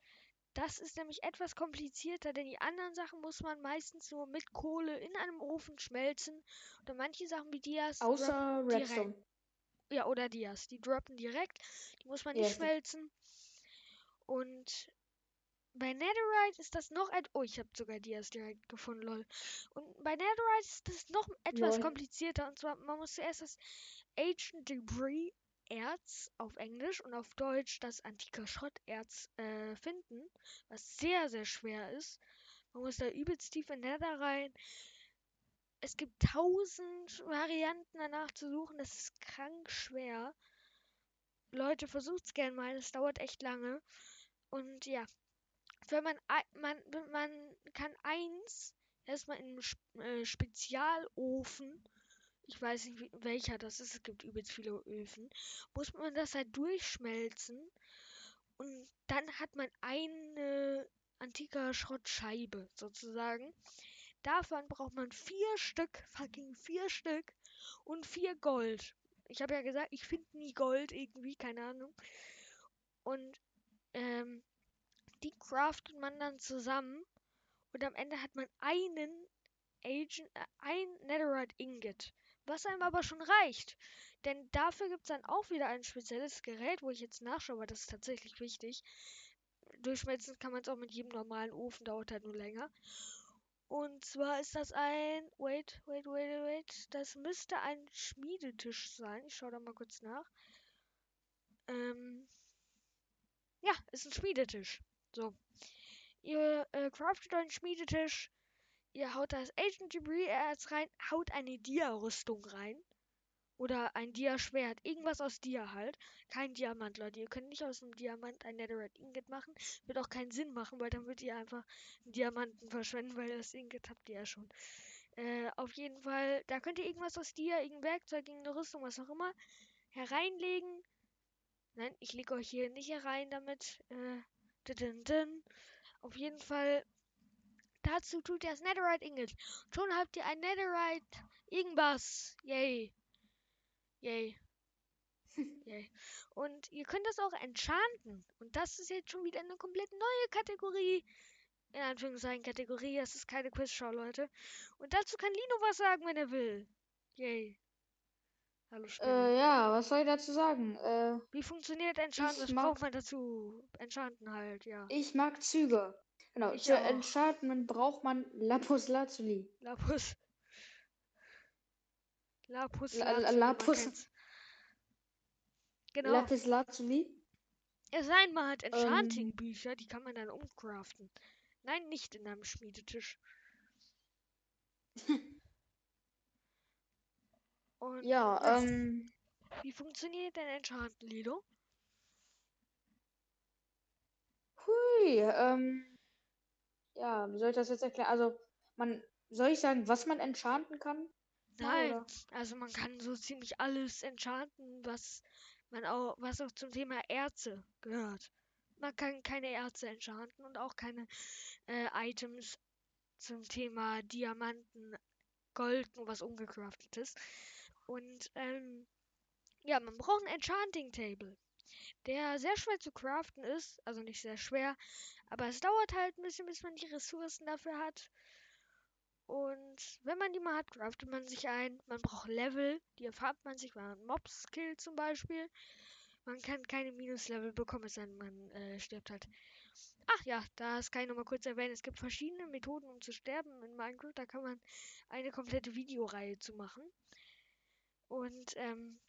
Das ist nämlich etwas komplizierter, denn die anderen Sachen muss man meistens nur mit Kohle in einem Ofen schmelzen. Oder manche Sachen wie Dias. Außer Redstone. Ja, oder Dias. Die droppen direkt. Die muss man nicht yes. schmelzen. Und bei Netherite ist das noch ein. Oh, ich habe sogar Dias direkt gefunden, lol. Und bei Netherite ist das noch etwas lol. komplizierter. Und zwar, man muss zuerst das Ancient Debris Erz auf Englisch und auf Deutsch das antike Schrotterz äh, finden, was sehr, sehr schwer ist. Man muss da übelst tief in Nether rein. Es gibt tausend Varianten danach zu suchen. Das ist krank schwer. Leute, versucht's gern mal. Das dauert echt lange. Und ja, wenn man man man kann eins erstmal in einem äh, Spezialofen ich weiß nicht welcher das ist, es gibt übelst viele Öfen, muss man das halt durchschmelzen und dann hat man eine antike Schrottscheibe sozusagen. Davon braucht man vier Stück, fucking vier Stück und vier Gold. Ich habe ja gesagt, ich finde nie Gold irgendwie, keine Ahnung. Und ähm, die craftet man dann zusammen und am Ende hat man einen Agent, äh, ein Netherite Ingot was einem aber schon reicht. Denn dafür gibt es dann auch wieder ein spezielles Gerät, wo ich jetzt nachschaue, weil das ist tatsächlich wichtig. Durchschmelzen kann man es auch mit jedem normalen Ofen, dauert halt nur länger. Und zwar ist das ein. Wait, wait, wait, wait. Das müsste ein Schmiedetisch sein. Ich schaue da mal kurz nach. Ähm. Ja, ist ein Schmiedetisch. So. Ihr äh, craftet einen Schmiedetisch Ihr haut das Agent Debris Erz rein, haut eine Dia-Rüstung rein. Oder ein Dia-Schwert. Irgendwas aus Dia halt. Kein Diamant, Leute. Ihr könnt nicht aus einem Diamant ein Netherite Ingot machen. Wird auch keinen Sinn machen, weil dann würdet ihr einfach einen Diamanten verschwenden, weil das Ingot habt ihr ja schon. Äh, auf jeden Fall, da könnt ihr irgendwas aus Dia, irgendein Werkzeug, irgendeine Rüstung, was auch immer, hereinlegen. Nein, ich lege euch hier nicht herein damit. Äh, Auf jeden Fall Dazu tut ihr das Netherite Ingot. Schon habt ihr ein Netherite irgendwas. Yay. Yay. Yay. Und ihr könnt das auch enchanten. Und das ist jetzt schon wieder eine komplett neue Kategorie. In Anführungszeichen Kategorie. Das ist keine Quizshow, Leute. Und dazu kann Lino was sagen, wenn er will. Yay. Hallo äh, ja, was soll ich dazu sagen? Äh, Wie funktioniert Enchanten? Was braucht man dazu? Enchanten halt, ja. Ich mag Züge. Genau, ich für auch. Enchantment braucht man Lapus Lazuli. Lapus. Lapus Lazuli. Lapus. Genau. Lapis Lazuli. Es sei man hat ähm. Enchanting-Bücher, die kann man dann umcraften. Nein, nicht in einem Schmiedetisch. Und ja, ähm. Wie funktioniert denn Enchanten, Lido? Hui, ähm ja, wie soll ich das jetzt erklären? Also, man, soll ich sagen, was man enchanten kann? Nein, Oder? also man kann so ziemlich alles enchanten, was man auch, was auch zum Thema Erze gehört. Man kann keine Erze enchanten und auch keine äh, Items zum Thema Diamanten, Gold und was ungecraftetes. Und ähm, ja, man braucht ein Enchanting Table, der sehr schwer zu craften ist, also nicht sehr schwer, aber es dauert halt ein bisschen, bis man die Ressourcen dafür hat. Und wenn man die mal hat, craftet man sich ein. Man braucht Level, die erfahrt man sich, man Mobs killt zum Beispiel. Man kann keine Minuslevel bekommen, es sei denn, man äh, stirbt halt. Ach ja, das kann ich nochmal kurz erwähnen. Es gibt verschiedene Methoden, um zu sterben in Minecraft. Da kann man eine komplette Videoreihe zu machen. Und ähm,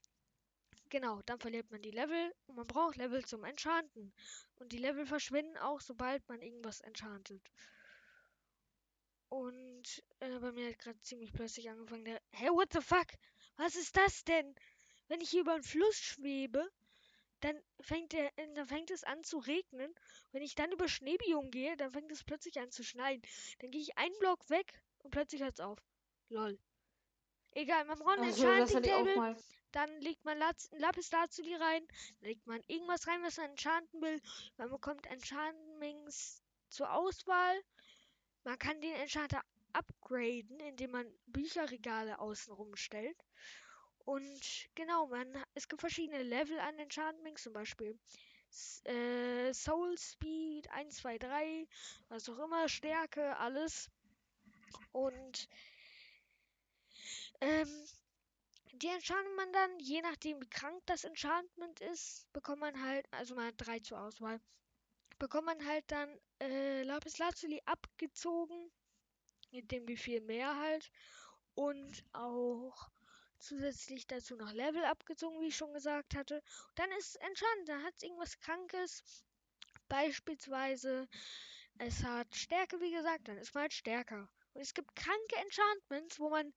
Genau, dann verliert man die Level und man braucht Level zum Enchanten. Und die Level verschwinden auch, sobald man irgendwas enchantet. Und äh, bei mir hat gerade ziemlich plötzlich angefangen der. Hey, what the fuck? Was ist das denn? Wenn ich hier über einen Fluss schwebe, dann fängt, der, dann fängt es an zu regnen. Wenn ich dann über Schneebiom gehe, dann fängt es plötzlich an zu schneien. Dann gehe ich einen Block weg und plötzlich hört es auf. Lol. Egal, man braucht ein also, Enchanting Table. Dann legt man Lapis Lazuli rein. Dann legt man irgendwas rein, was man enchanten will. Man bekommt Enchantments zur Auswahl. Man kann den Enchanter upgraden, indem man Bücherregale außenrum stellt. Und genau, man, es gibt verschiedene Level an Enchantments, zum Beispiel äh, Soul Speed 1, 2, 3, was auch immer, Stärke, alles. Und ähm, die entscheidet man dann, je nachdem wie krank das Enchantment ist, bekommt man halt, also man hat drei zur Auswahl, bekommt man halt dann äh, Lapis Lazuli abgezogen, mit dem wie viel mehr halt. Und auch zusätzlich dazu noch Level abgezogen, wie ich schon gesagt hatte. Und dann ist es entscheidend, da hat es irgendwas Krankes. Beispielsweise, es hat Stärke, wie gesagt, dann ist man halt stärker. Und es gibt kranke Enchantments, wo man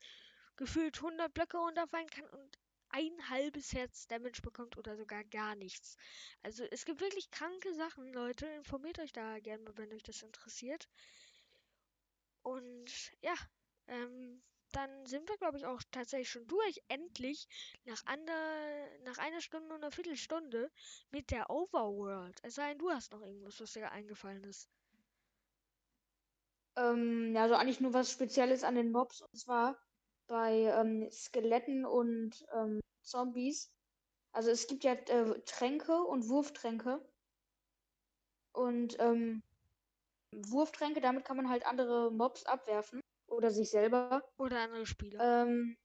gefühlt 100 Blöcke runterfallen kann und ein halbes Herz Damage bekommt oder sogar gar nichts. Also es gibt wirklich kranke Sachen, Leute. Informiert euch da gerne mal, wenn euch das interessiert. Und ja, ähm, dann sind wir, glaube ich, auch tatsächlich schon durch. Endlich nach, ander, nach einer Stunde und einer Viertelstunde mit der Overworld. Es sei denn, du hast noch irgendwas, was dir eingefallen ist. Ähm, also eigentlich nur was Spezielles an den Mobs. Und zwar bei ähm, Skeletten und ähm, Zombies. Also es gibt ja äh, Tränke und Wurftränke. Und ähm, Wurftränke, damit kann man halt andere Mobs abwerfen. Oder sich selber. Oder andere Spieler. Ähm,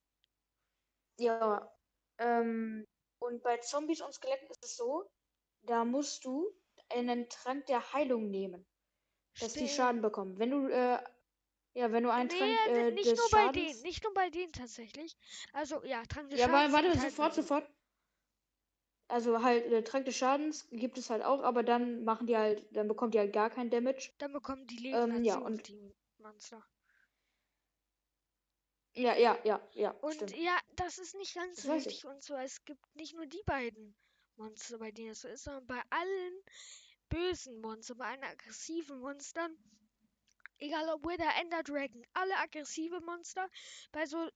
ja. Ähm, und bei Zombies und Skeletten ist es so, da musst du einen Trank der Heilung nehmen. Dass Stimmt. die Schaden bekommen. Wenn du, äh, ja, wenn du einen nee, Trank äh, nicht nur bei denen, nicht nur bei denen tatsächlich. Also, ja, Trank des ja, Schadens. Ja, warte, halt sofort, sofort. Also halt, äh, Trank des Schadens gibt es halt auch, aber dann machen die halt, dann bekommt die halt gar kein Damage. Dann bekommen die Leben ähm, ja, und die Monster. Ja, ja, ja, ja. Und stimmt. ja, das ist nicht ganz das richtig und so. Es gibt nicht nur die beiden Monster, bei denen es so ist, sondern bei allen bösen Monstern, bei allen aggressiven Monstern. Egal ob Wither, Ender Dragon, alle aggressive Monster. Bei so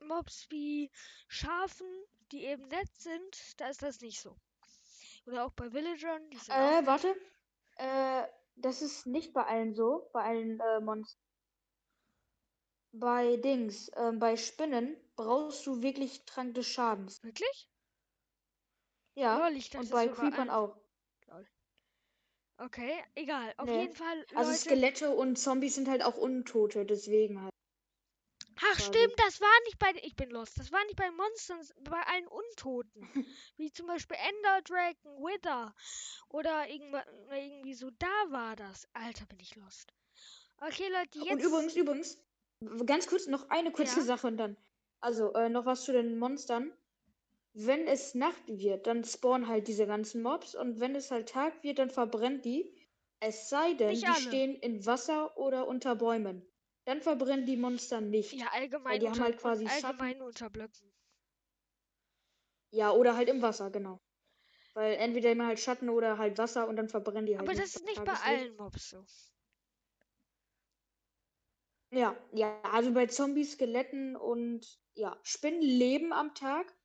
Mobs wie Schafen, die eben nett sind, da ist das nicht so. Oder auch bei Villagern, die sind Äh, warte. Äh, das ist nicht bei allen so, bei allen äh, Monstern bei Dings, ähm, bei Spinnen brauchst du wirklich Trank des Schadens. Wirklich? Ja. Lol, ich und bei Creepern auch. Okay, egal. Auf nee. jeden Fall. Also Leute... Also Skelette und Zombies sind halt auch Untote, deswegen halt. Ach quasi. stimmt, das war nicht bei. Ich bin lost. Das war nicht bei Monstern, bei allen Untoten. Wie zum Beispiel Ender Dragon, Wither. Oder irgendwie so. Da war das. Alter, bin ich lost. Okay, Leute, jetzt. Und übrigens, übrigens, Ganz kurz, noch eine kurze ja. Sache und dann. Also, äh, noch was zu den Monstern. Wenn es Nacht wird, dann spawnen halt diese ganzen Mobs und wenn es halt Tag wird, dann verbrennt die. Es sei denn, nicht die alle. stehen in Wasser oder unter Bäumen. Dann verbrennen die Monster nicht. Ja, allgemein. Weil die unter, haben halt quasi allgemein Schatten. unter Blöcken. Ja, oder halt im Wasser, genau. Weil entweder immer halt Schatten oder halt Wasser und dann verbrennen die halt. Aber das ist nicht bei allen Mobs so. Ja, ja, also bei Zombies, Skeletten und ja, Spinnen leben am Tag,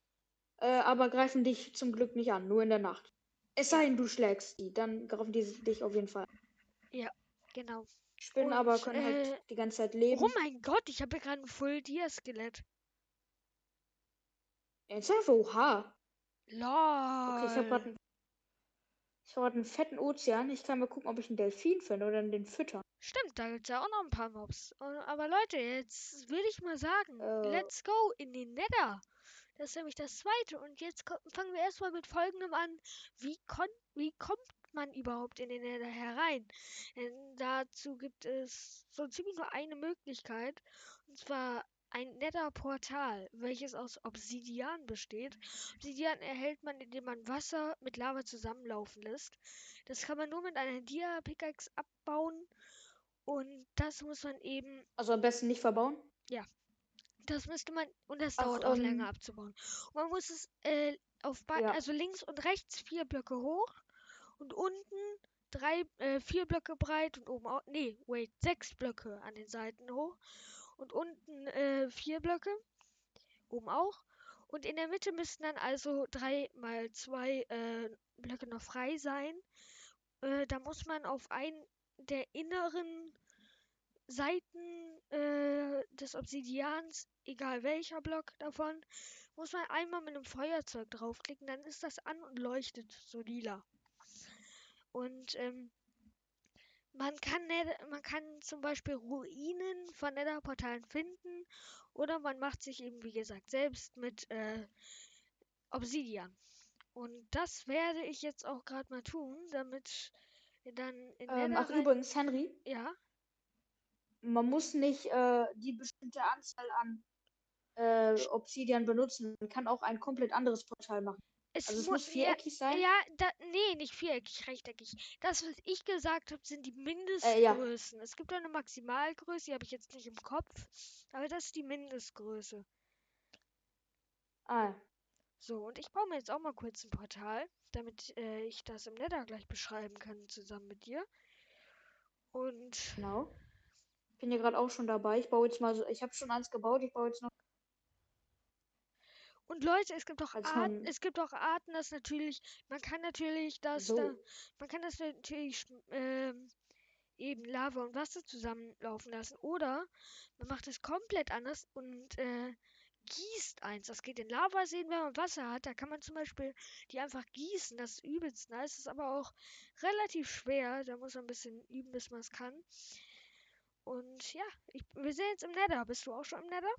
äh, aber greifen dich zum Glück nicht an, nur in der Nacht. Es sei denn, du schlägst die, dann greifen die dich auf jeden Fall. Ja, genau. Spinnen und, aber können halt äh, halt die ganze Zeit leben. Oh mein Gott, ich habe hier gerade ein Full Deer Skelett. Ernsthaft? Oha. Lol. Okay, ich habe gerade einen, hab einen fetten Ozean. Ich kann mal gucken, ob ich einen Delfin finde oder den füttern. Stimmt, da gibt es ja auch noch ein paar Mobs. Aber Leute, jetzt würde ich mal sagen, äh. let's go in den Nether. Das ist nämlich das zweite. Und jetzt fangen wir erstmal mit folgendem an. Wie, wie kommt man überhaupt in den Nether herein? Denn dazu gibt es so ziemlich nur eine Möglichkeit. Und zwar ein Nether-Portal, welches aus Obsidian besteht. Obsidian erhält man, indem man Wasser mit Lava zusammenlaufen lässt. Das kann man nur mit einer Dia-Pickaxe abbauen und das muss man eben. Also am besten nicht verbauen? Ja. Das müsste man. Und das Ach, dauert auch ähm, länger abzubauen. Und man muss es äh, auf ja. also links und rechts vier Blöcke hoch und unten drei, äh, vier Blöcke breit und oben auch. Nee, wait, sechs Blöcke an den Seiten hoch. Und unten äh, vier Blöcke. Oben auch. Und in der Mitte müssten dann also drei mal zwei äh, Blöcke noch frei sein. Äh, da muss man auf einen der inneren Seiten äh, des Obsidians, egal welcher Block davon, muss man einmal mit einem Feuerzeug draufklicken, dann ist das an und leuchtet so lila. Und ähm, man kann, man kann zum Beispiel Ruinen von Netherportalen finden oder man macht sich eben, wie gesagt, selbst mit äh, Obsidian. Und das werde ich jetzt auch gerade mal tun, damit dann in Ähm, Nether ach, übrigens, Henry, Ja, man muss nicht äh, die bestimmte Anzahl an äh, Obsidian benutzen. Man kann auch ein komplett anderes Portal machen. es, Also es mu- muss viereckig sein. Ja, ja da, nee, nicht viereckig, rechteckig. Das, was ich gesagt habe, sind die Äh, ja. Mindestgrößen. Es gibt eine Maximalgröße, die habe ich jetzt nicht im Kopf, aber das ist die Mindestgröße. Ah, So, und ich baue mir jetzt auch mal kurz ein Portal, damit äh, ich das im Nether gleich beschreiben kann, zusammen mit dir. Und genau. Bin ja gerade auch schon dabei. Ich baue jetzt mal so. Ich habe schon eins gebaut. Ich baue jetzt noch. Und Leute, es gibt auch Als Arten, es gibt auch Arten, das natürlich, man kann natürlich das So. da, man kann das natürlich ähm, eben Lava und Wasser zusammenlaufen lassen. Oder man macht es komplett anders und äh, gießt eins. Das geht in Lavaseen, wenn man Wasser hat. Da kann man zum Beispiel die einfach gießen. Das ist übelst nice. Das ist aber auch relativ schwer. Da muss man ein bisschen üben, bis man es kann. Und ja, ich, wir sehen jetzt im Nether. Bist du auch schon im Nether?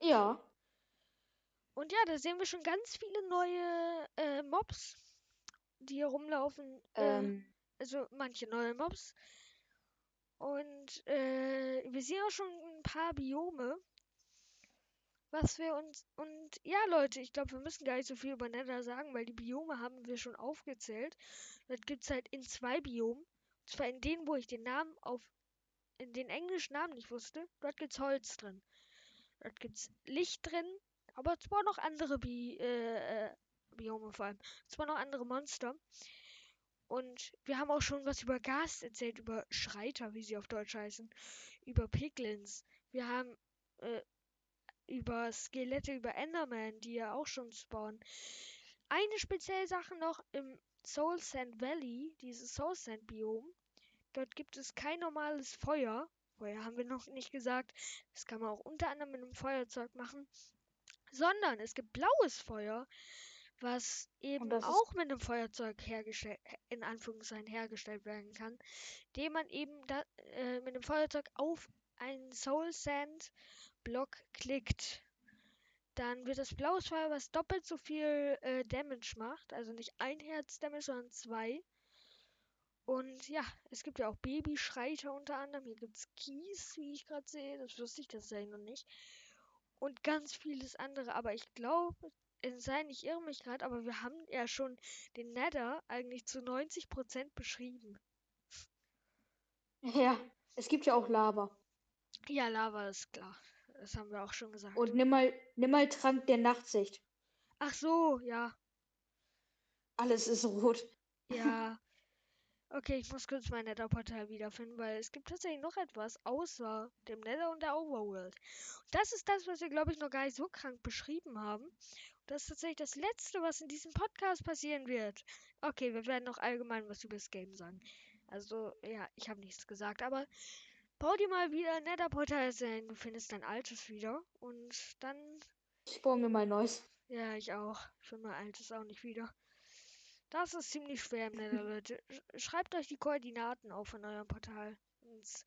Ja. Und ja, da sehen wir schon ganz viele neue äh, Mobs, die hier rumlaufen. Äh, Ähm, also manche neue Mobs. Und äh, wir sehen auch schon ein paar Biome. Was wir uns. Und ja, Leute, ich glaube, wir müssen gar nicht so viel über Nether sagen, weil die Biome haben wir schon aufgezählt. Das gibt es halt in zwei Biomen. Zwar in denen, wo ich den Namen auf. in den englischen Namen nicht wusste. Dort gibt's Holz drin. Dort gibt's Licht drin. Aber zwar noch andere Bi äh, äh, Biome vor allem. Zwar noch andere Monster. Und wir haben auch schon was über Gas erzählt, über Schreiter, wie sie auf Deutsch heißen, über Piglins. Wir haben äh, über Skelette, über Enderman, die ja auch schon spawnen. Eine spezielle Sache noch im Soul Sand Valley, dieses Soul Sand Biom. Dort gibt es kein normales Feuer. Feuer haben wir noch nicht gesagt. Das kann man auch unter anderem mit einem Feuerzeug machen. Sondern es gibt blaues Feuer, was eben auch mit einem Feuerzeug hergestellt, in Anführungszeichen hergestellt werden kann, dem man eben da, äh, mit dem Feuerzeug auf einen Soul Sand Block klickt. Dann wird das blaues Feuer, was doppelt so viel äh, Damage macht, also nicht ein Herz Damage, sondern zwei. Und ja, es gibt ja auch Babyschreiter unter anderem. Hier gibt es Kies, wie ich gerade sehe. Das wusste ich das sei noch nicht. Und ganz vieles andere. Aber ich glaube, es sei nicht, ich irre mich gerade, aber wir haben ja schon den Nether eigentlich zu 90% beschrieben. ja. Es gibt ja auch Lava. Ja, Lava ist klar. Das haben wir auch schon gesagt. Und nimm mal, nimm mal Trank der Nachtsicht. Ach so, ja. Alles ist rot. Ja. Okay, ich muss kurz mein Nether-Portal wiederfinden, weil es gibt tatsächlich noch etwas außer dem Nether und der Overworld. Und das ist das, was wir, glaube ich, noch gar nicht so krank beschrieben haben. Und das ist tatsächlich das Letzte, was in diesem Podcast passieren wird. Okay, wir werden noch allgemein was über das Game sagen. Also, ja, ich habe nichts gesagt, aber bau dir mal wieder ein Nether-Portal sein. Du findest dein altes wieder. Und dann Ich baue mir mal ein neues. ja, ich auch. Ich finde mein altes auch nicht wieder. Das ist ziemlich schwer im Nether, Leute. Sch- Schreibt euch die Koordinaten auf von eurem Portal. Sonst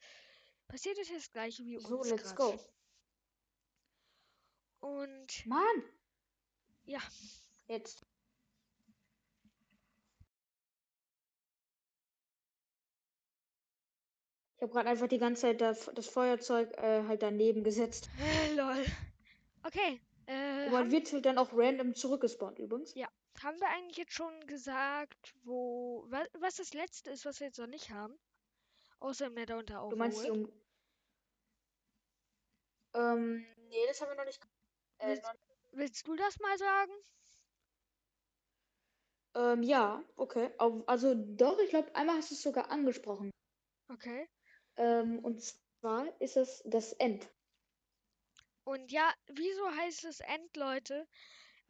passiert euch das gleiche wie So, uns let's grad. go. Und Mann! Ja. Jetzt. Ich habe gerade einfach die ganze Zeit das, das Feuerzeug äh, halt daneben gesetzt. äh, lol. Okay, äh, Aber haben, wird halt dann auch random zurückgespawnt übrigens. Haben wir eigentlich jetzt schon gesagt, wo wa, was das letzte ist, was wir jetzt noch nicht haben? Außer im Nether und der Du meinst die um. Ähm, nee, das haben wir noch nicht. Äh, Willst- noch, Willst du das mal sagen? ähm, ja, okay. Also doch, ich glaube, einmal hast du es sogar angesprochen. Okay. Ähm, und zwar ist es das End. Und ja, wieso heißt es End, Leute?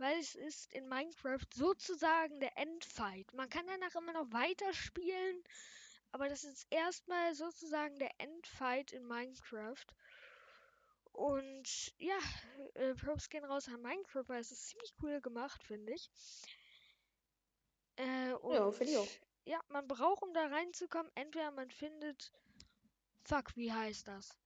Weil es ist in Minecraft sozusagen der Endfight. Man kann danach immer noch weiterspielen, aber das ist erstmal sozusagen der Endfight in Minecraft. Und ja, äh, Props gehen raus an Minecraft, weil es ist ziemlich cool gemacht, finde ich. Äh, und Ja, finde ich auch. ja, man braucht, um da reinzukommen, entweder man findet. Fuck, wie heißt das?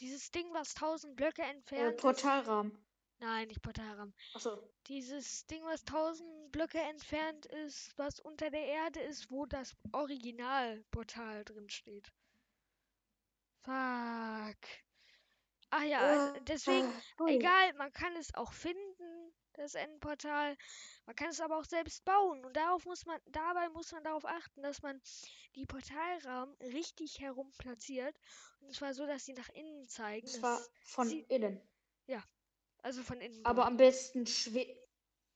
Dieses Ding, was 1000 Blöcke Äh, entfernt ist. Portalrahmen. Nein, nicht Portalraum. Achso. Dieses Ding, was 1000 Blöcke entfernt ist, was unter der Erde ist, wo das Originalportal drin steht. Fuck. Ah ja, also deswegen, ui. egal, man kann es auch finden, das Endportal. Man kann es aber auch selbst bauen. Und darauf muss man, dabei muss man darauf achten, dass man die Portalrahmen richtig herum platziert. Und zwar so, dass sie nach innen zeigen. Das war dass von innen. Also von innen. Aber am besten schwebt.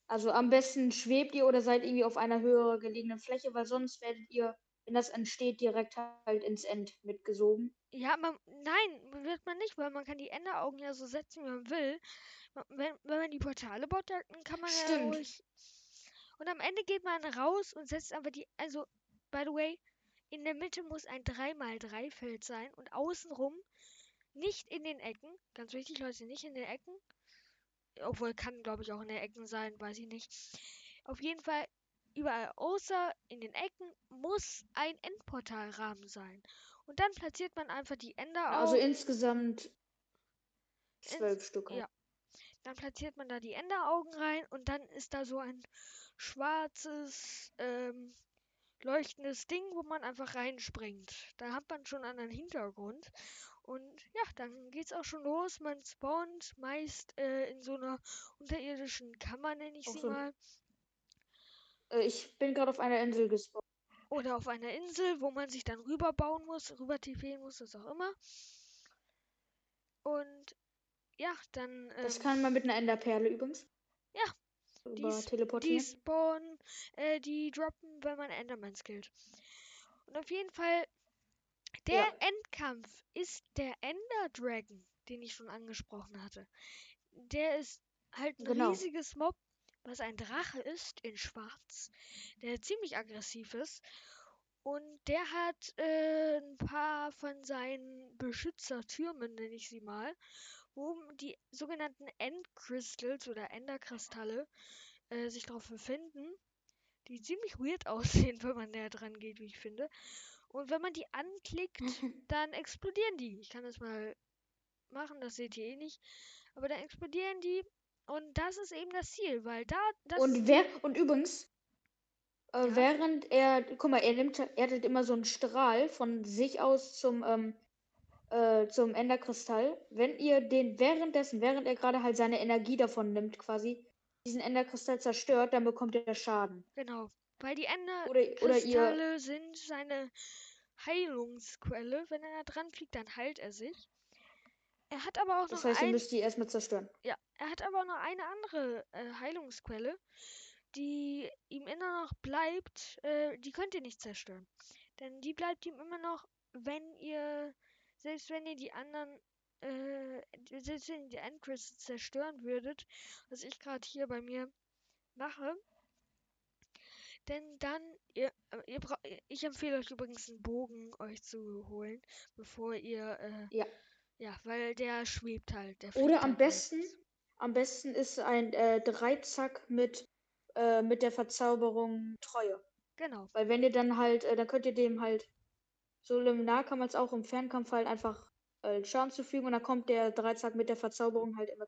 Also am besten schwebt ihr oder seid irgendwie auf einer höher gelegenen Fläche, weil sonst werdet ihr, wenn das entsteht, direkt halt ins End mitgesogen. Ja, man, nein, wird man nicht, weil man kann die Enderaugen ja so setzen, wie man will. Wenn, wenn man die Portale baut, dann kann man ja Stimmt. ruhig. Und am Ende geht man raus und setzt aber die, also, by the way, in der Mitte muss ein 3x3 Feld sein und außenrum nicht in den Ecken. Ganz wichtig, Leute, nicht in den Ecken. Obwohl, kann, glaube ich, auch in den Ecken sein, weiß ich nicht. Auf jeden Fall, überall außer in den Ecken muss ein Endportalrahmen sein. Und dann platziert man einfach die Enderaugen. Also insgesamt zwölf Stück. halt. ja. Dann platziert man da die Enderaugen rein und dann ist da so ein schwarzes, ähm, leuchtendes Ding, wo man einfach reinspringt. Da hat man schon einen Hintergrund. Und ja, dann geht's auch schon los. Man spawnt meist äh, in so einer unterirdischen Kammer, nenne ich Auch sie so mal. Äh, ich bin gerade auf einer Insel gespawnt. Oder auf einer Insel, wo man sich dann rüberbauen muss, rüber tiefgehen muss, was auch immer. Und ja, dann. Das ähm, kann man mit einer Enderperle übrigens. Ja, Über die teleportieren. spawnen, äh, die droppen, wenn man Endermans killt. Und auf jeden Fall, der Ja. Endkampf ist der Ender Dragon, den ich schon angesprochen hatte. Der ist halt ein Genau. riesiges Mob, was ein Drache ist in Schwarz, der ziemlich aggressiv ist. Und der hat äh, ein paar von seinen Beschützertürmen, nenne ich sie mal, wo die sogenannten Endcrystals oder Enderkristalle äh, sich drauf befinden, die ziemlich weird aussehen, wenn man näher dran geht, wie ich finde. Und wenn man die anklickt, dann explodieren die. Ich kann das mal machen, das seht ihr eh nicht. Aber dann explodieren die und das ist eben das Ziel, weil da das Und wer und übrigens, äh, Ja. während er, guck mal, er nimmt, er hat halt immer so einen Strahl von sich aus zum ähm, äh, zum Enderkristall. Wenn ihr den währenddessen, während er gerade halt seine Energie davon nimmt, quasi diesen Enderkristall zerstört, dann bekommt er Schaden. genau, weil die Enderkristalle sind seine Heilungsquelle. Wenn er da dran fliegt, dann heilt er sich. Er hat aber auch das noch heißt, ihr ein müsst die erstmal zerstören. Ja, er hat aber noch eine andere äh, Heilungsquelle, die ihm immer noch bleibt. Äh, die könnt ihr nicht zerstören. Denn die bleibt ihm immer noch, wenn ihr, selbst wenn ihr die anderen, äh, selbst wenn ihr die Endcrystals zerstören würdet, was ich gerade hier bei mir mache. Denn dann, ihr, äh, ihr bra ich empfehle euch übrigens einen Bogen euch zu holen, bevor ihr, äh, Ja. ja, weil der schwebt halt. Der Oder am halt besten, meistens. am besten ist ein äh, Dreizack mit, äh, mit der Verzauberung Treue. Genau. Weil wenn ihr dann halt, äh, dann könnt ihr dem halt sowohl im Nahkampf als auch im Fernkampf halt einfach äh, Schaden zufügen und dann kommt der Dreizack mit der Verzauberung halt immer.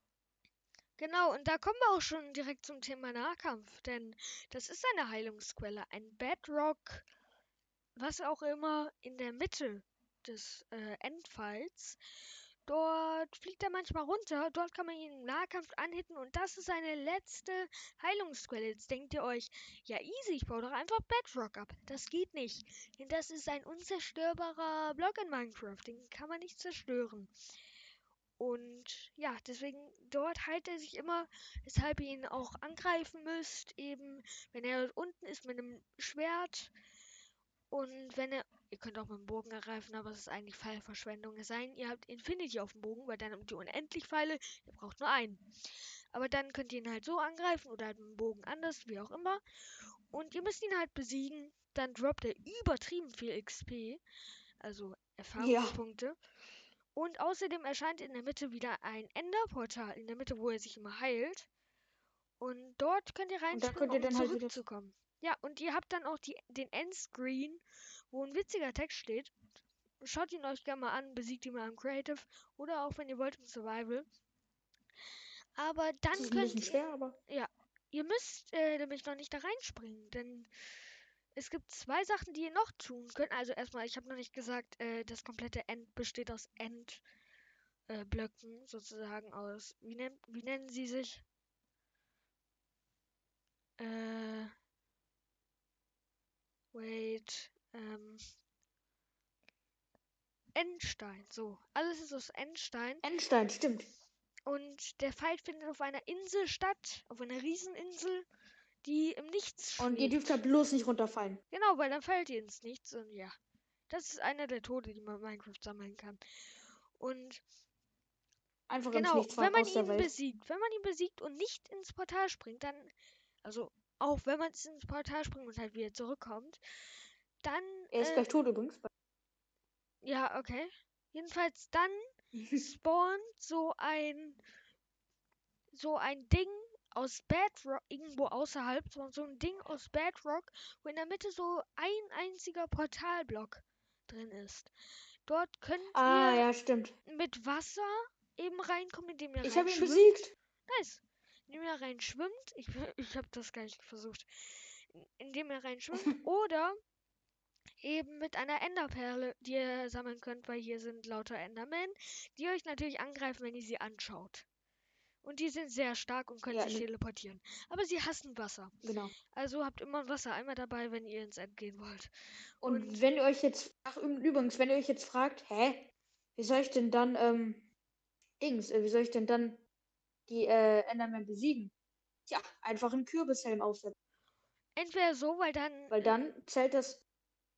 Genau, und da kommen wir auch schon direkt zum Thema Nahkampf, denn das ist eine Heilungsquelle, ein Bedrock, was auch immer in der Mitte des äh, Endfights. Dort fliegt er manchmal runter, dort kann man ihn im Nahkampf anhitten und das ist seine letzte Heilungsquelle. Jetzt denkt ihr euch, ja easy, ich baue doch einfach Bedrock ab. Das geht nicht, denn das ist ein unzerstörbarer Block in Minecraft, den kann man nicht zerstören. Und ja, deswegen dort heilt er sich immer, weshalb ihr ihn auch angreifen müsst, eben wenn er dort unten ist mit einem Schwert. Und wenn er, ihr könnt auch mit dem Bogen ergreifen, aber es ist eigentlich Pfeilverschwendung. Es sei denn, ihr habt Infinity auf dem Bogen, weil dann habt ihr unendlich Pfeile, ihr braucht nur einen. Aber dann könnt ihr ihn halt so angreifen oder halt mit dem Bogen anders, wie auch immer. Und ihr müsst ihn halt besiegen. Dann droppt er übertrieben viel XP. Also Erfahrungspunkte. Und außerdem erscheint in der Mitte wieder ein Enderportal. In der Mitte, wo er sich immer heilt. Und dort könnt ihr reinspringen, um dann halt zurückzukommen. Ja, und ihr habt dann auch die, den Endscreen, wo ein witziger Text steht. Schaut ihn euch gerne mal an, besiegt ihn mal im Creative oder auch wenn ihr wollt im Survival. Aber dann Das ist ein könnt ihr, schwer, aber. ihr müsst äh, nämlich noch nicht da reinspringen, denn es gibt zwei Sachen, die ihr noch tun könnt. Also erstmal, ich habe noch nicht gesagt, äh, das komplette End besteht aus End äh, sozusagen aus. Wie, nennt, wie nennen sie sich? Äh, wait. Ähm, Endstein. So, alles ist aus Endstein. Endstein, stimmt. Und der Fight findet auf einer Insel statt, auf einer Rieseninsel, die im Nichts Und ihr schwebt. dürft da bloß nicht runterfallen. Genau, weil dann fällt ihr ins Nichts und ja. Das ist einer der Tode, die man in Minecraft sammeln kann. Und Einfach ins genau, Nichts wenn man ihn besiegt, wenn man ihn besiegt und nicht ins Portal springt, dann, also auch wenn man ins Portal springt und halt wieder zurückkommt, dann, Er ist äh, gleich tot übrigens. ja, okay. Jedenfalls dann spawnt so ein so ein Ding aus Bedrock irgendwo außerhalb so, so ein Ding aus Bedrock, wo in der Mitte so ein einziger Portalblock drin ist. Dort könnt ah, ihr ja, stimmt. mit Wasser eben reinkommen, indem ihr Ich habe ihn besiegt. Nice. Indem ihr reinschwimmt. Ich, ich habe das gar nicht versucht. Indem ihr reinschwimmt. oder eben mit einer Enderperle, die ihr sammeln könnt, weil hier sind lauter Endermen, die euch natürlich angreifen, wenn ihr sie anschaut. Und die sind sehr stark und können Ja, sich teleportieren. Aber sie hassen Wasser. Genau. Also habt immer einen Wassereimer dabei, wenn ihr ins End gehen wollt. Und, Und- wenn ihr euch jetzt, ach übrigens, wenn ihr euch jetzt fragt, hä, wie soll ich denn dann, ähm, Dings, äh, wie soll ich denn dann die äh, Enderman besiegen? Tja, einfach einen Kürbishelm aufsetzen. Entweder so, weil dann, Weil dann zählt das,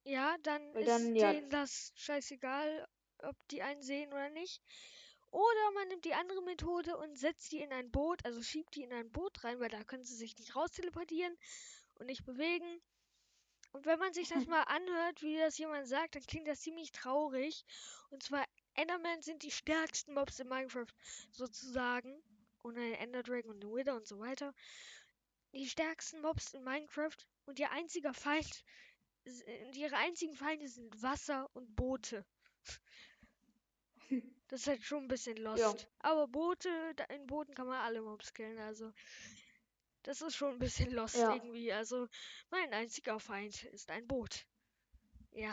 ja, dann weil ist dann, ja. denen das scheißegal, ob die einen sehen oder nicht. Oder man nimmt die andere Methode und setzt die in ein Boot, also schiebt die in ein Boot rein, weil da können sie sich nicht raus teleportieren und nicht bewegen. Und wenn man sich das mal anhört, wie das jemand sagt, dann klingt das ziemlich traurig. Und zwar, Endermen sind die stärksten Mobs in Minecraft, sozusagen. Und ein Ender Dragon und ein Wither und so weiter. Die stärksten Mobs in Minecraft und ihr einziger Feind, ihre einzigen Feinde sind Wasser und Boote. Das ist halt schon ein bisschen lost. Aber Boote, in Booten kann man alle Mobs killen, also. Das ist schon ein bisschen lost Ja. irgendwie. Also, mein einziger Feind ist ein Boot. Ja,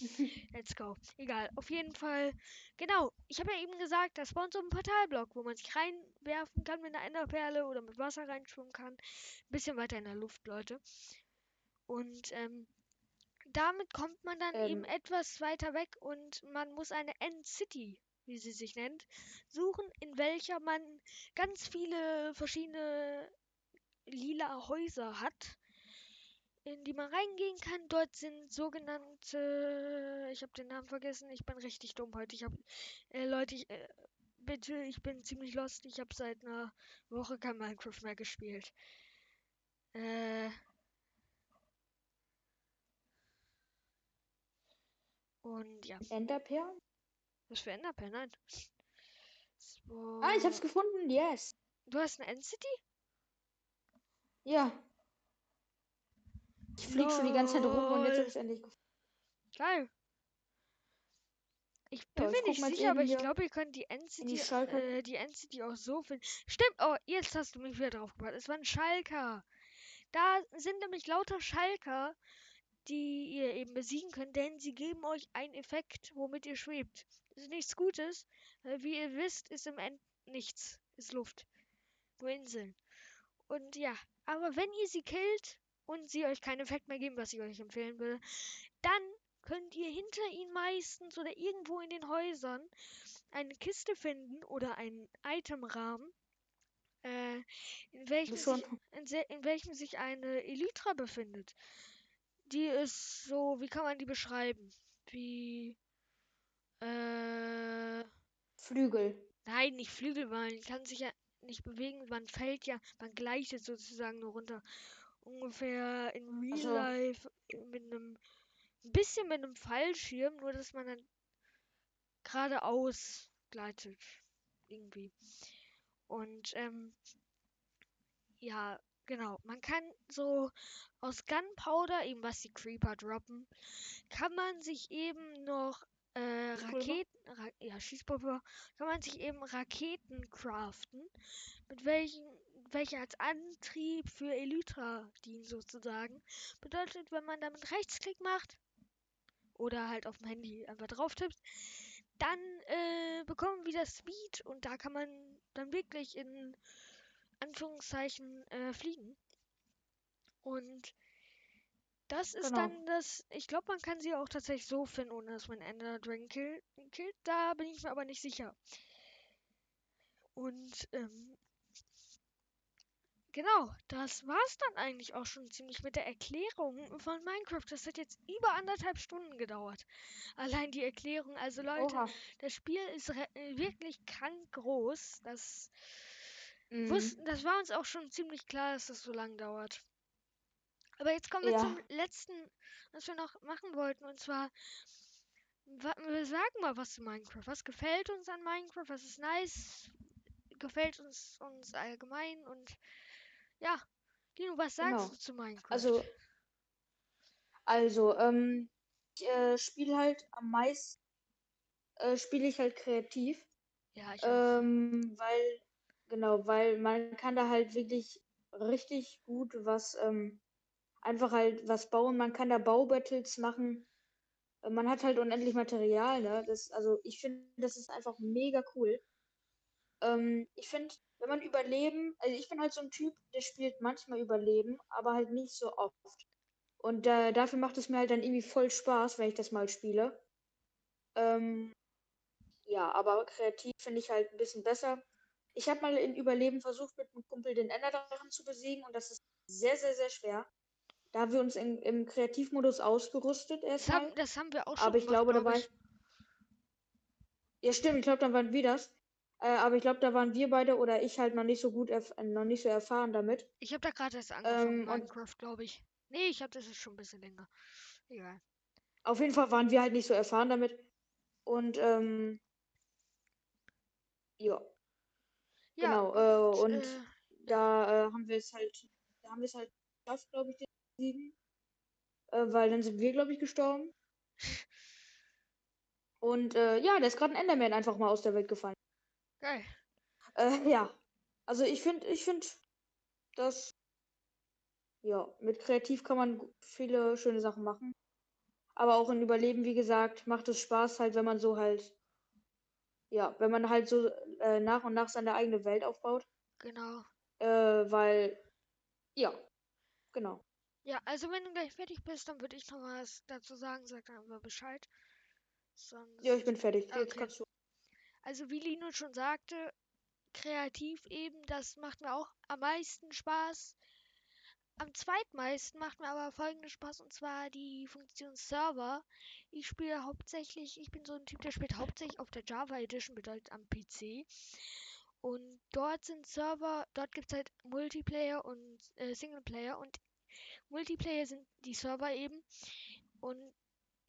let's go. Egal, auf jeden Fall. Genau, ich habe ja eben gesagt, da spawnt so ein Portalblock, wo man sich reinwerfen kann mit einer Enderperle oder mit Wasser reinschwimmen kann. Ein bisschen weiter in der Luft, Leute. Und ähm, damit kommt man dann eben Ähm. etwas weiter weg und man muss eine End City, wie sie sich nennt, suchen, in welcher man ganz viele verschiedene lila Häuser hat, in die man reingehen kann. Dort sind sogenannte, ich habe den Namen vergessen, ich bin richtig dumm heute. Ich habe, äh, Leute, ich, äh, bitte, ich bin ziemlich lost. Ich habe seit einer Woche kein Minecraft mehr gespielt. Äh. Und ja, Enderperlen? was für Enderperl? Nein. Ah, ich So. hab's gefunden, yes. Du hast eine End-City? Ja. Ich flieg schon die ganze Zeit rum und jetzt hab ich's endlich gefunden. Geil. Ich bin ich mir guck nicht sicher, aber ich glaube, ihr könnt die End-City, äh, die End-City auch so finden. Stimmt, oh, jetzt hast du mich wieder drauf gebracht. Es war ein Schalker. Da sind nämlich lauter Schalker, die ihr eben besiegen könnt, denn sie geben euch einen Effekt, womit ihr schwebt. Das ist nichts Gutes, weil wie ihr wisst, ist im End nichts. Ist Luft. Nur Inseln. Und ja, aber wenn ihr sie killt und sie euch keinen Effekt mehr geben, was ich euch empfehlen würde, dann könnt ihr hinter ihnen meistens oder irgendwo in den Häusern eine Kiste finden oder einen Itemrahmen, äh, in, welchem sich, in, in welchem sich eine Elytra befindet. Die ist so, wie kann man die beschreiben? Wie, äh, Flügel. Nein, nicht Flügel, weil man kann sich ja nicht bewegen, man fällt ja, man gleitet sozusagen nur runter. ungefähr in Real so. Life mit einem ein bisschen mit einem Fallschirm, nur dass man dann geradeaus gleitet irgendwie. Und ähm, ja, genau. Man kann so aus Gunpowder, eben was die Creeper droppen, kann man sich eben noch äh? Raketen, Ra ja, Schießpulver, kann man sich eben Raketen craften, mit welchen, welche als Antrieb für Elytra dienen sozusagen. Bedeutet, wenn man damit Rechtsklick macht oder halt auf dem Handy einfach drauf tippt, dann äh, bekommen wir wieder Speed und da kann man dann wirklich in Anführungszeichen äh, fliegen. Und das ist Genau. dann das. Ich glaube, man kann sie auch tatsächlich so finden, ohne dass man Ender Dragon kill, killt. Da bin ich mir aber nicht sicher. Und ähm, genau, das war's dann eigentlich auch schon ziemlich mit der Erklärung von Minecraft. Das hat jetzt über anderthalb Stunden gedauert. Allein die Erklärung. Also Leute, Oha. das Spiel ist wirklich krank groß. Das, Mhm. wussten, das war uns auch schon ziemlich klar, dass das so lang dauert. Aber jetzt kommen wir Ja. zum letzten, was wir noch machen wollten. Und zwar, wa- wir sagen mal was zu Minecraft. Was gefällt uns an Minecraft? Was ist nice? Gefällt uns, uns allgemein? Und ja, Dino, was sagst Genau. du zu Minecraft? Also, also, ähm, ich äh, spiele halt am meisten, äh, spiele ich halt kreativ. ja, ich auch. Ähm, weil, genau, weil man kann da halt wirklich richtig gut was, ähm, einfach halt was bauen. Man kann da Baubattles machen. Äh, Man hat halt unendlich Material, ne? Das, also ich finde, das ist einfach mega cool. Ähm, ich finde, wenn man Überleben, also ich bin halt so ein Typ, der spielt manchmal Überleben, aber halt nicht so oft. Und äh, dafür macht es mir halt dann irgendwie voll Spaß, wenn ich das mal spiele. Ähm, ja, aber kreativ finde ich halt ein bisschen besser. Ich habe mal in Überleben versucht, mit einem Kumpel den Enderdrachen zu besiegen und das ist sehr, sehr, sehr schwer. Da haben wir uns in, im Kreativmodus ausgerüstet das, erstmal. haben, das haben wir auch schon Aber ich gemacht, glaube, da glaub war ich. Ja, stimmt, ich glaube, dann waren wir das. Äh, aber ich glaube, da waren wir beide oder ich halt noch nicht so gut, noch nicht so erfahren damit. Ich habe da gerade erst angefangen, Ähm, Minecraft, glaube ich. Nee, ich habe das ist schon ein bisschen länger. Egal. auf jeden Fall waren wir halt nicht so erfahren damit. Und ähm, ja, Ja, genau. Äh, und, und äh, da äh, haben wir es halt, da haben wir es halt geschafft, glaube ich, den zu besiegen. Äh, weil dann sind wir, glaube ich, gestorben. Und äh, ja, da ist gerade ein Enderman einfach mal aus der Welt gefallen. geil. Äh, ja. Also ich finde, ich finde, dass ja, mit Kreativ kann man viele schöne Sachen machen. Aber auch in Überleben, wie gesagt, macht es Spaß halt, wenn man so halt, ja, wenn man halt so äh, nach und nach seine eigene Welt aufbaut. Genau. Äh, weil, ja, genau. Ja, also wenn du gleich fertig bist, dann würde ich noch was dazu sagen. Sag dann einfach Bescheid. Sonst. Ja, ich bin fertig. Jetzt Okay. kannst du. Also wie Lino schon sagte, kreativ eben, das macht mir auch am meisten Spaß. Am zweitmeisten macht mir aber folgender Spaß und zwar die Funktion Server. Ich spiele hauptsächlich, ich bin so ein Typ, der spielt hauptsächlich auf der Java Edition, bedeutet am PC. Und dort sind Server, dort gibt es halt Multiplayer und äh, Singleplayer und Multiplayer sind die Server eben. Und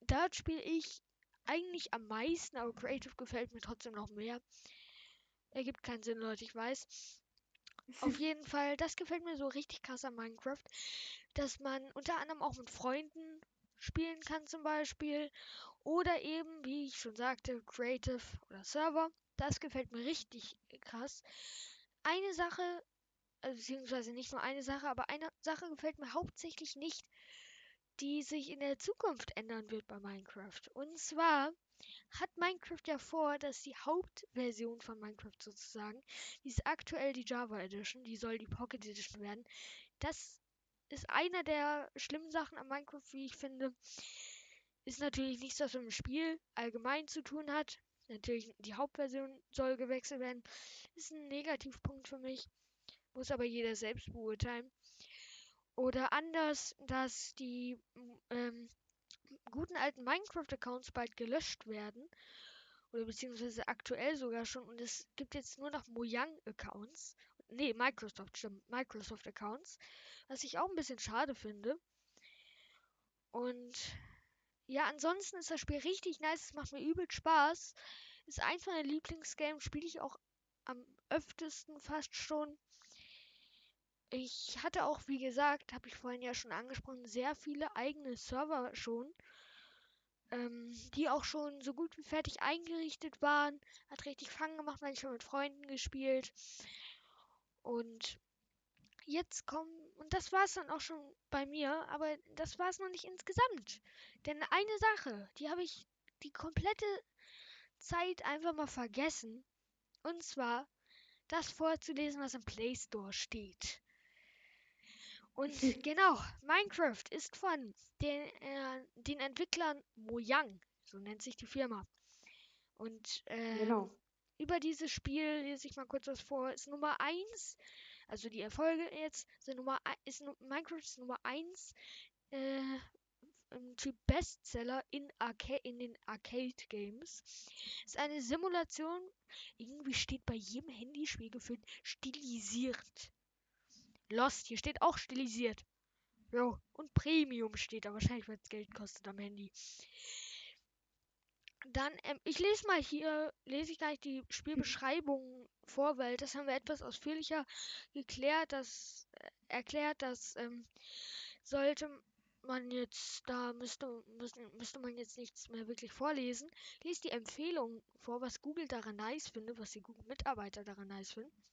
dort spiele ich eigentlich am meisten, aber Creative gefällt mir trotzdem noch mehr. Ergibt keinen Sinn, Leute, ich weiß. Auf jeden Fall, das gefällt mir so richtig krass an Minecraft, dass man unter anderem auch mit Freunden spielen kann zum Beispiel. Oder eben, wie ich schon sagte, Creative oder Server. Das gefällt mir richtig krass. Eine Sache, also beziehungsweise nicht nur eine Sache, aber eine Sache gefällt mir hauptsächlich nicht, die sich in der Zukunft ändern wird bei Minecraft. Und zwar hat Minecraft ja vor, dass die Hauptversion von Minecraft sozusagen, die ist aktuell die Java Edition, die soll die Pocket Edition werden. Das ist einer der schlimmen Sachen an Minecraft, wie ich finde. Ist natürlich nichts, was mit dem Spiel allgemein zu tun hat. Natürlich, die Hauptversion soll gewechselt werden. Ist ein Negativpunkt für mich. Muss aber jeder selbst beurteilen. Oder anders, dass die ähm, guten alten Minecraft-Accounts bald gelöscht werden. Oder beziehungsweise aktuell sogar schon. Und es gibt jetzt nur noch Mojang-Accounts. nee, Microsoft, stimmt, Microsoft-Accounts, was ich auch ein bisschen schade finde. Und ja, ansonsten ist das Spiel richtig nice, es macht mir übel Spaß. Ist eins meiner Lieblingsgames, spiele ich auch am öftesten fast schon. Ich hatte auch, wie gesagt, habe ich vorhin ja schon angesprochen, sehr viele eigene Server schon, ähm, die auch schon so gut wie fertig eingerichtet waren. Hat richtig Fang gemacht, manchmal mit Freunden gespielt. Und jetzt kommen, und das war es dann auch schon bei mir, aber das war es noch nicht insgesamt. Denn eine Sache, die habe ich die komplette Zeit einfach mal vergessen. Und zwar das vorzulesen, was im Play Store steht. Und genau, Minecraft ist von den, äh, den Entwicklern Mojang, so nennt sich die Firma. Und äh, Genau. über dieses Spiel lese ich mal kurz was vor. Ist Nummer 1, also die Erfolge jetzt, sind Nummer, ist Minecraft ist Nummer 1 äh, im Typ Bestseller in, Arca in den Arcade Games. Ist eine Simulation, irgendwie steht bei jedem Handyspiel gefühlt stilisiert. Lost, hier steht auch stilisiert. Jo, und Premium steht da wahrscheinlich, weil es Geld kostet am Handy. Dann, ähm, ich lese mal hier, lese ich gleich die Spielbeschreibung vor, weil das haben wir etwas ausführlicher geklärt, das äh, erklärt, dass ähm, sollte man jetzt, da müsste, müsste, müsste man jetzt nichts mehr wirklich vorlesen. Lies die Empfehlung vor, was Google daran nice findet, was die Google-Mitarbeiter daran nice finden.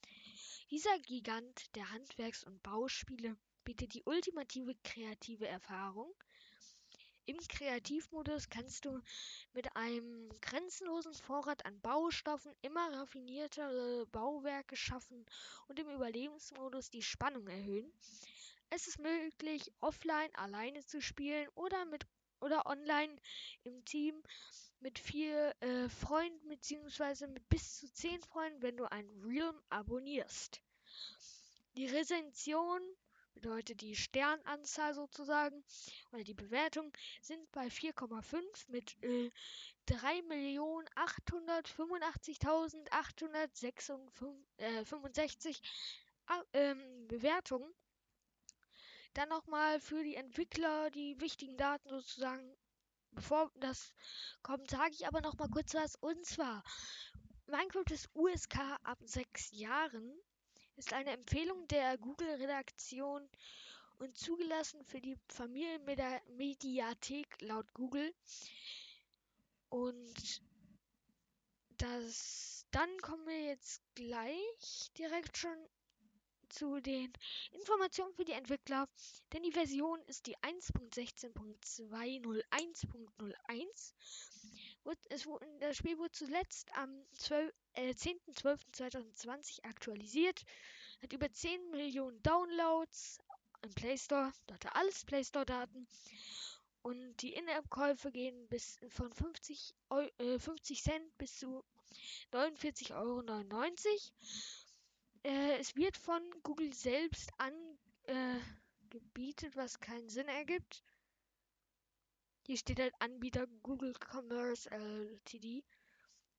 Dieser Gigant der Handwerks- und Bauspiele bietet die ultimative kreative Erfahrung. Im Kreativmodus kannst du mit einem grenzenlosen Vorrat an Baustoffen immer raffiniertere Bauwerke schaffen und im Überlebensmodus die Spannung erhöhen. Es ist möglich, offline alleine zu spielen oder mit oder online im Team mit vier äh, Freunden bzw. mit bis zu zehn Freunden, wenn du ein Realm abonnierst. Die Rezension bedeutet die Sternanzahl sozusagen oder die Bewertung sind bei 4,5 mit äh, 3.885.865 äh, ähm, Bewertungen. Dann nochmal für die Entwickler die wichtigen Daten sozusagen. Bevor das kommt, sage ich aber noch mal kurz was. Und zwar, Minecraft ist USK ab sechs Jahren. Ist eine Empfehlung der Google-Redaktion und zugelassen für die Familienmediathek laut Google. Und das, dann kommen wir jetzt gleich direkt schon zu den Informationen für die Entwickler, denn die Version ist die 1.16.201.01. Wurde- es wurde- Das Spiel wurde zuletzt am 12 äh, 10.12.2020 aktualisiert, hat über 10 Millionen Downloads im Play Store, dort alles Play Store Daten und die In-App-Käufe gehen bis von 50, Eu äh, 50 Cent bis zu 49,99 Euro. Äh, es wird von Google selbst angebietet, was keinen Sinn ergibt. Hier steht halt Anbieter Google Commerce Ltd.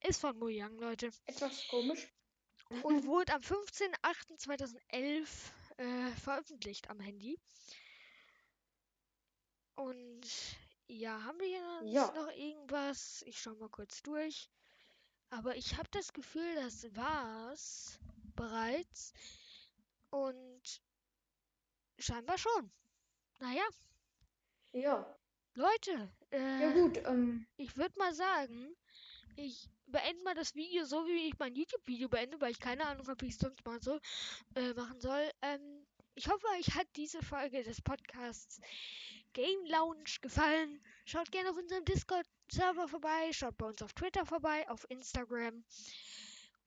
Ist von Mojang, Leute. Etwas komisch. Und wurde am 15.08.2011 äh, veröffentlicht am Handy. Und ja, haben wir hier noch, Ja. noch irgendwas? Ich schau mal kurz durch. Aber ich habe das Gefühl, das war's bereits. Und scheinbar schon. Naja, Ja. Leute, äh, Ja gut, ähm, ich würde mal sagen, ich beende mal das Video so, wie ich mein YouTube-Video beende, weil ich keine Ahnung habe, wie ich es sonst machen soll. Äh, machen soll. Ähm, ich hoffe, euch hat diese Folge des Podcasts Game Lounge gefallen. Schaut gerne auf unserem Discord-Server vorbei, schaut bei uns auf Twitter vorbei, auf Instagram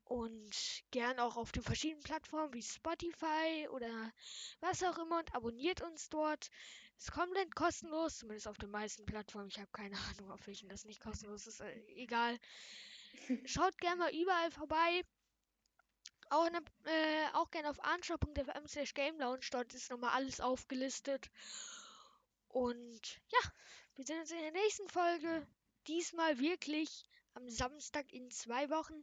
und gern auch auf den verschiedenen Plattformen wie Spotify oder was auch immer und abonniert uns dort. Ist komplett kostenlos, zumindest auf den meisten Plattformen. Ich habe keine Ahnung, auf welchen das nicht kostenlos ist. Äh, egal. Schaut gerne mal überall vorbei. Auch, ne, äh, auch gerne auf anschau.fm slash Game Lounge. Dort ist nochmal alles aufgelistet. Und ja, wir sehen uns in der nächsten Folge. Diesmal wirklich am Samstag in zwei Wochen.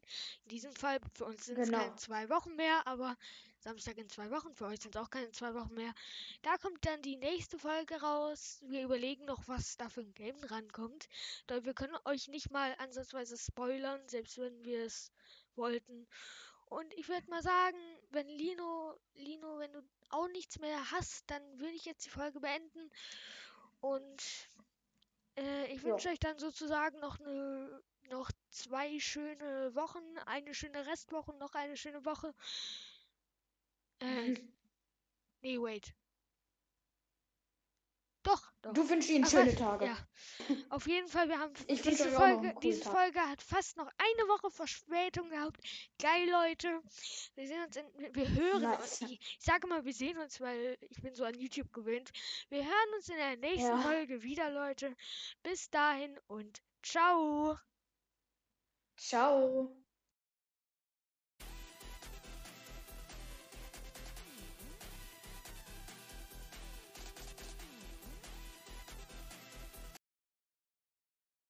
In diesem Fall für uns sind es Genau. keine zwei Wochen mehr, aber Samstag in zwei Wochen. Für euch sind es auch keine zwei Wochen mehr. Da kommt dann die nächste Folge raus. Wir überlegen noch, was da für ein Game drankommt. Da wir können euch nicht mal ansatzweise spoilern, selbst wenn wir es wollten. Und ich würde mal sagen, wenn Lino, Lino, wenn du auch nichts mehr hast, dann würde ich jetzt die Folge beenden. Und äh, ich wünsche euch dann sozusagen noch eine noch zwei schöne Wochen, eine schöne Restwoche noch eine schöne Woche. Äh, nee, wait. Doch, doch. Du wünschst ihnen Ach, schöne? Tage. Ja. Auf jeden Fall, wir haben Ich diese Folge, diese Tag. Folge hat fast noch eine Woche Verspätung gehabt. Geil, Leute. Wir sehen uns in, wir- wir hören Nice. uns. Ich, ich sage mal, wir sehen uns, weil ich bin so an YouTube gewöhnt. Wir hören uns in der nächsten Ja. Folge wieder, Leute. Bis dahin und ciao. Ciao.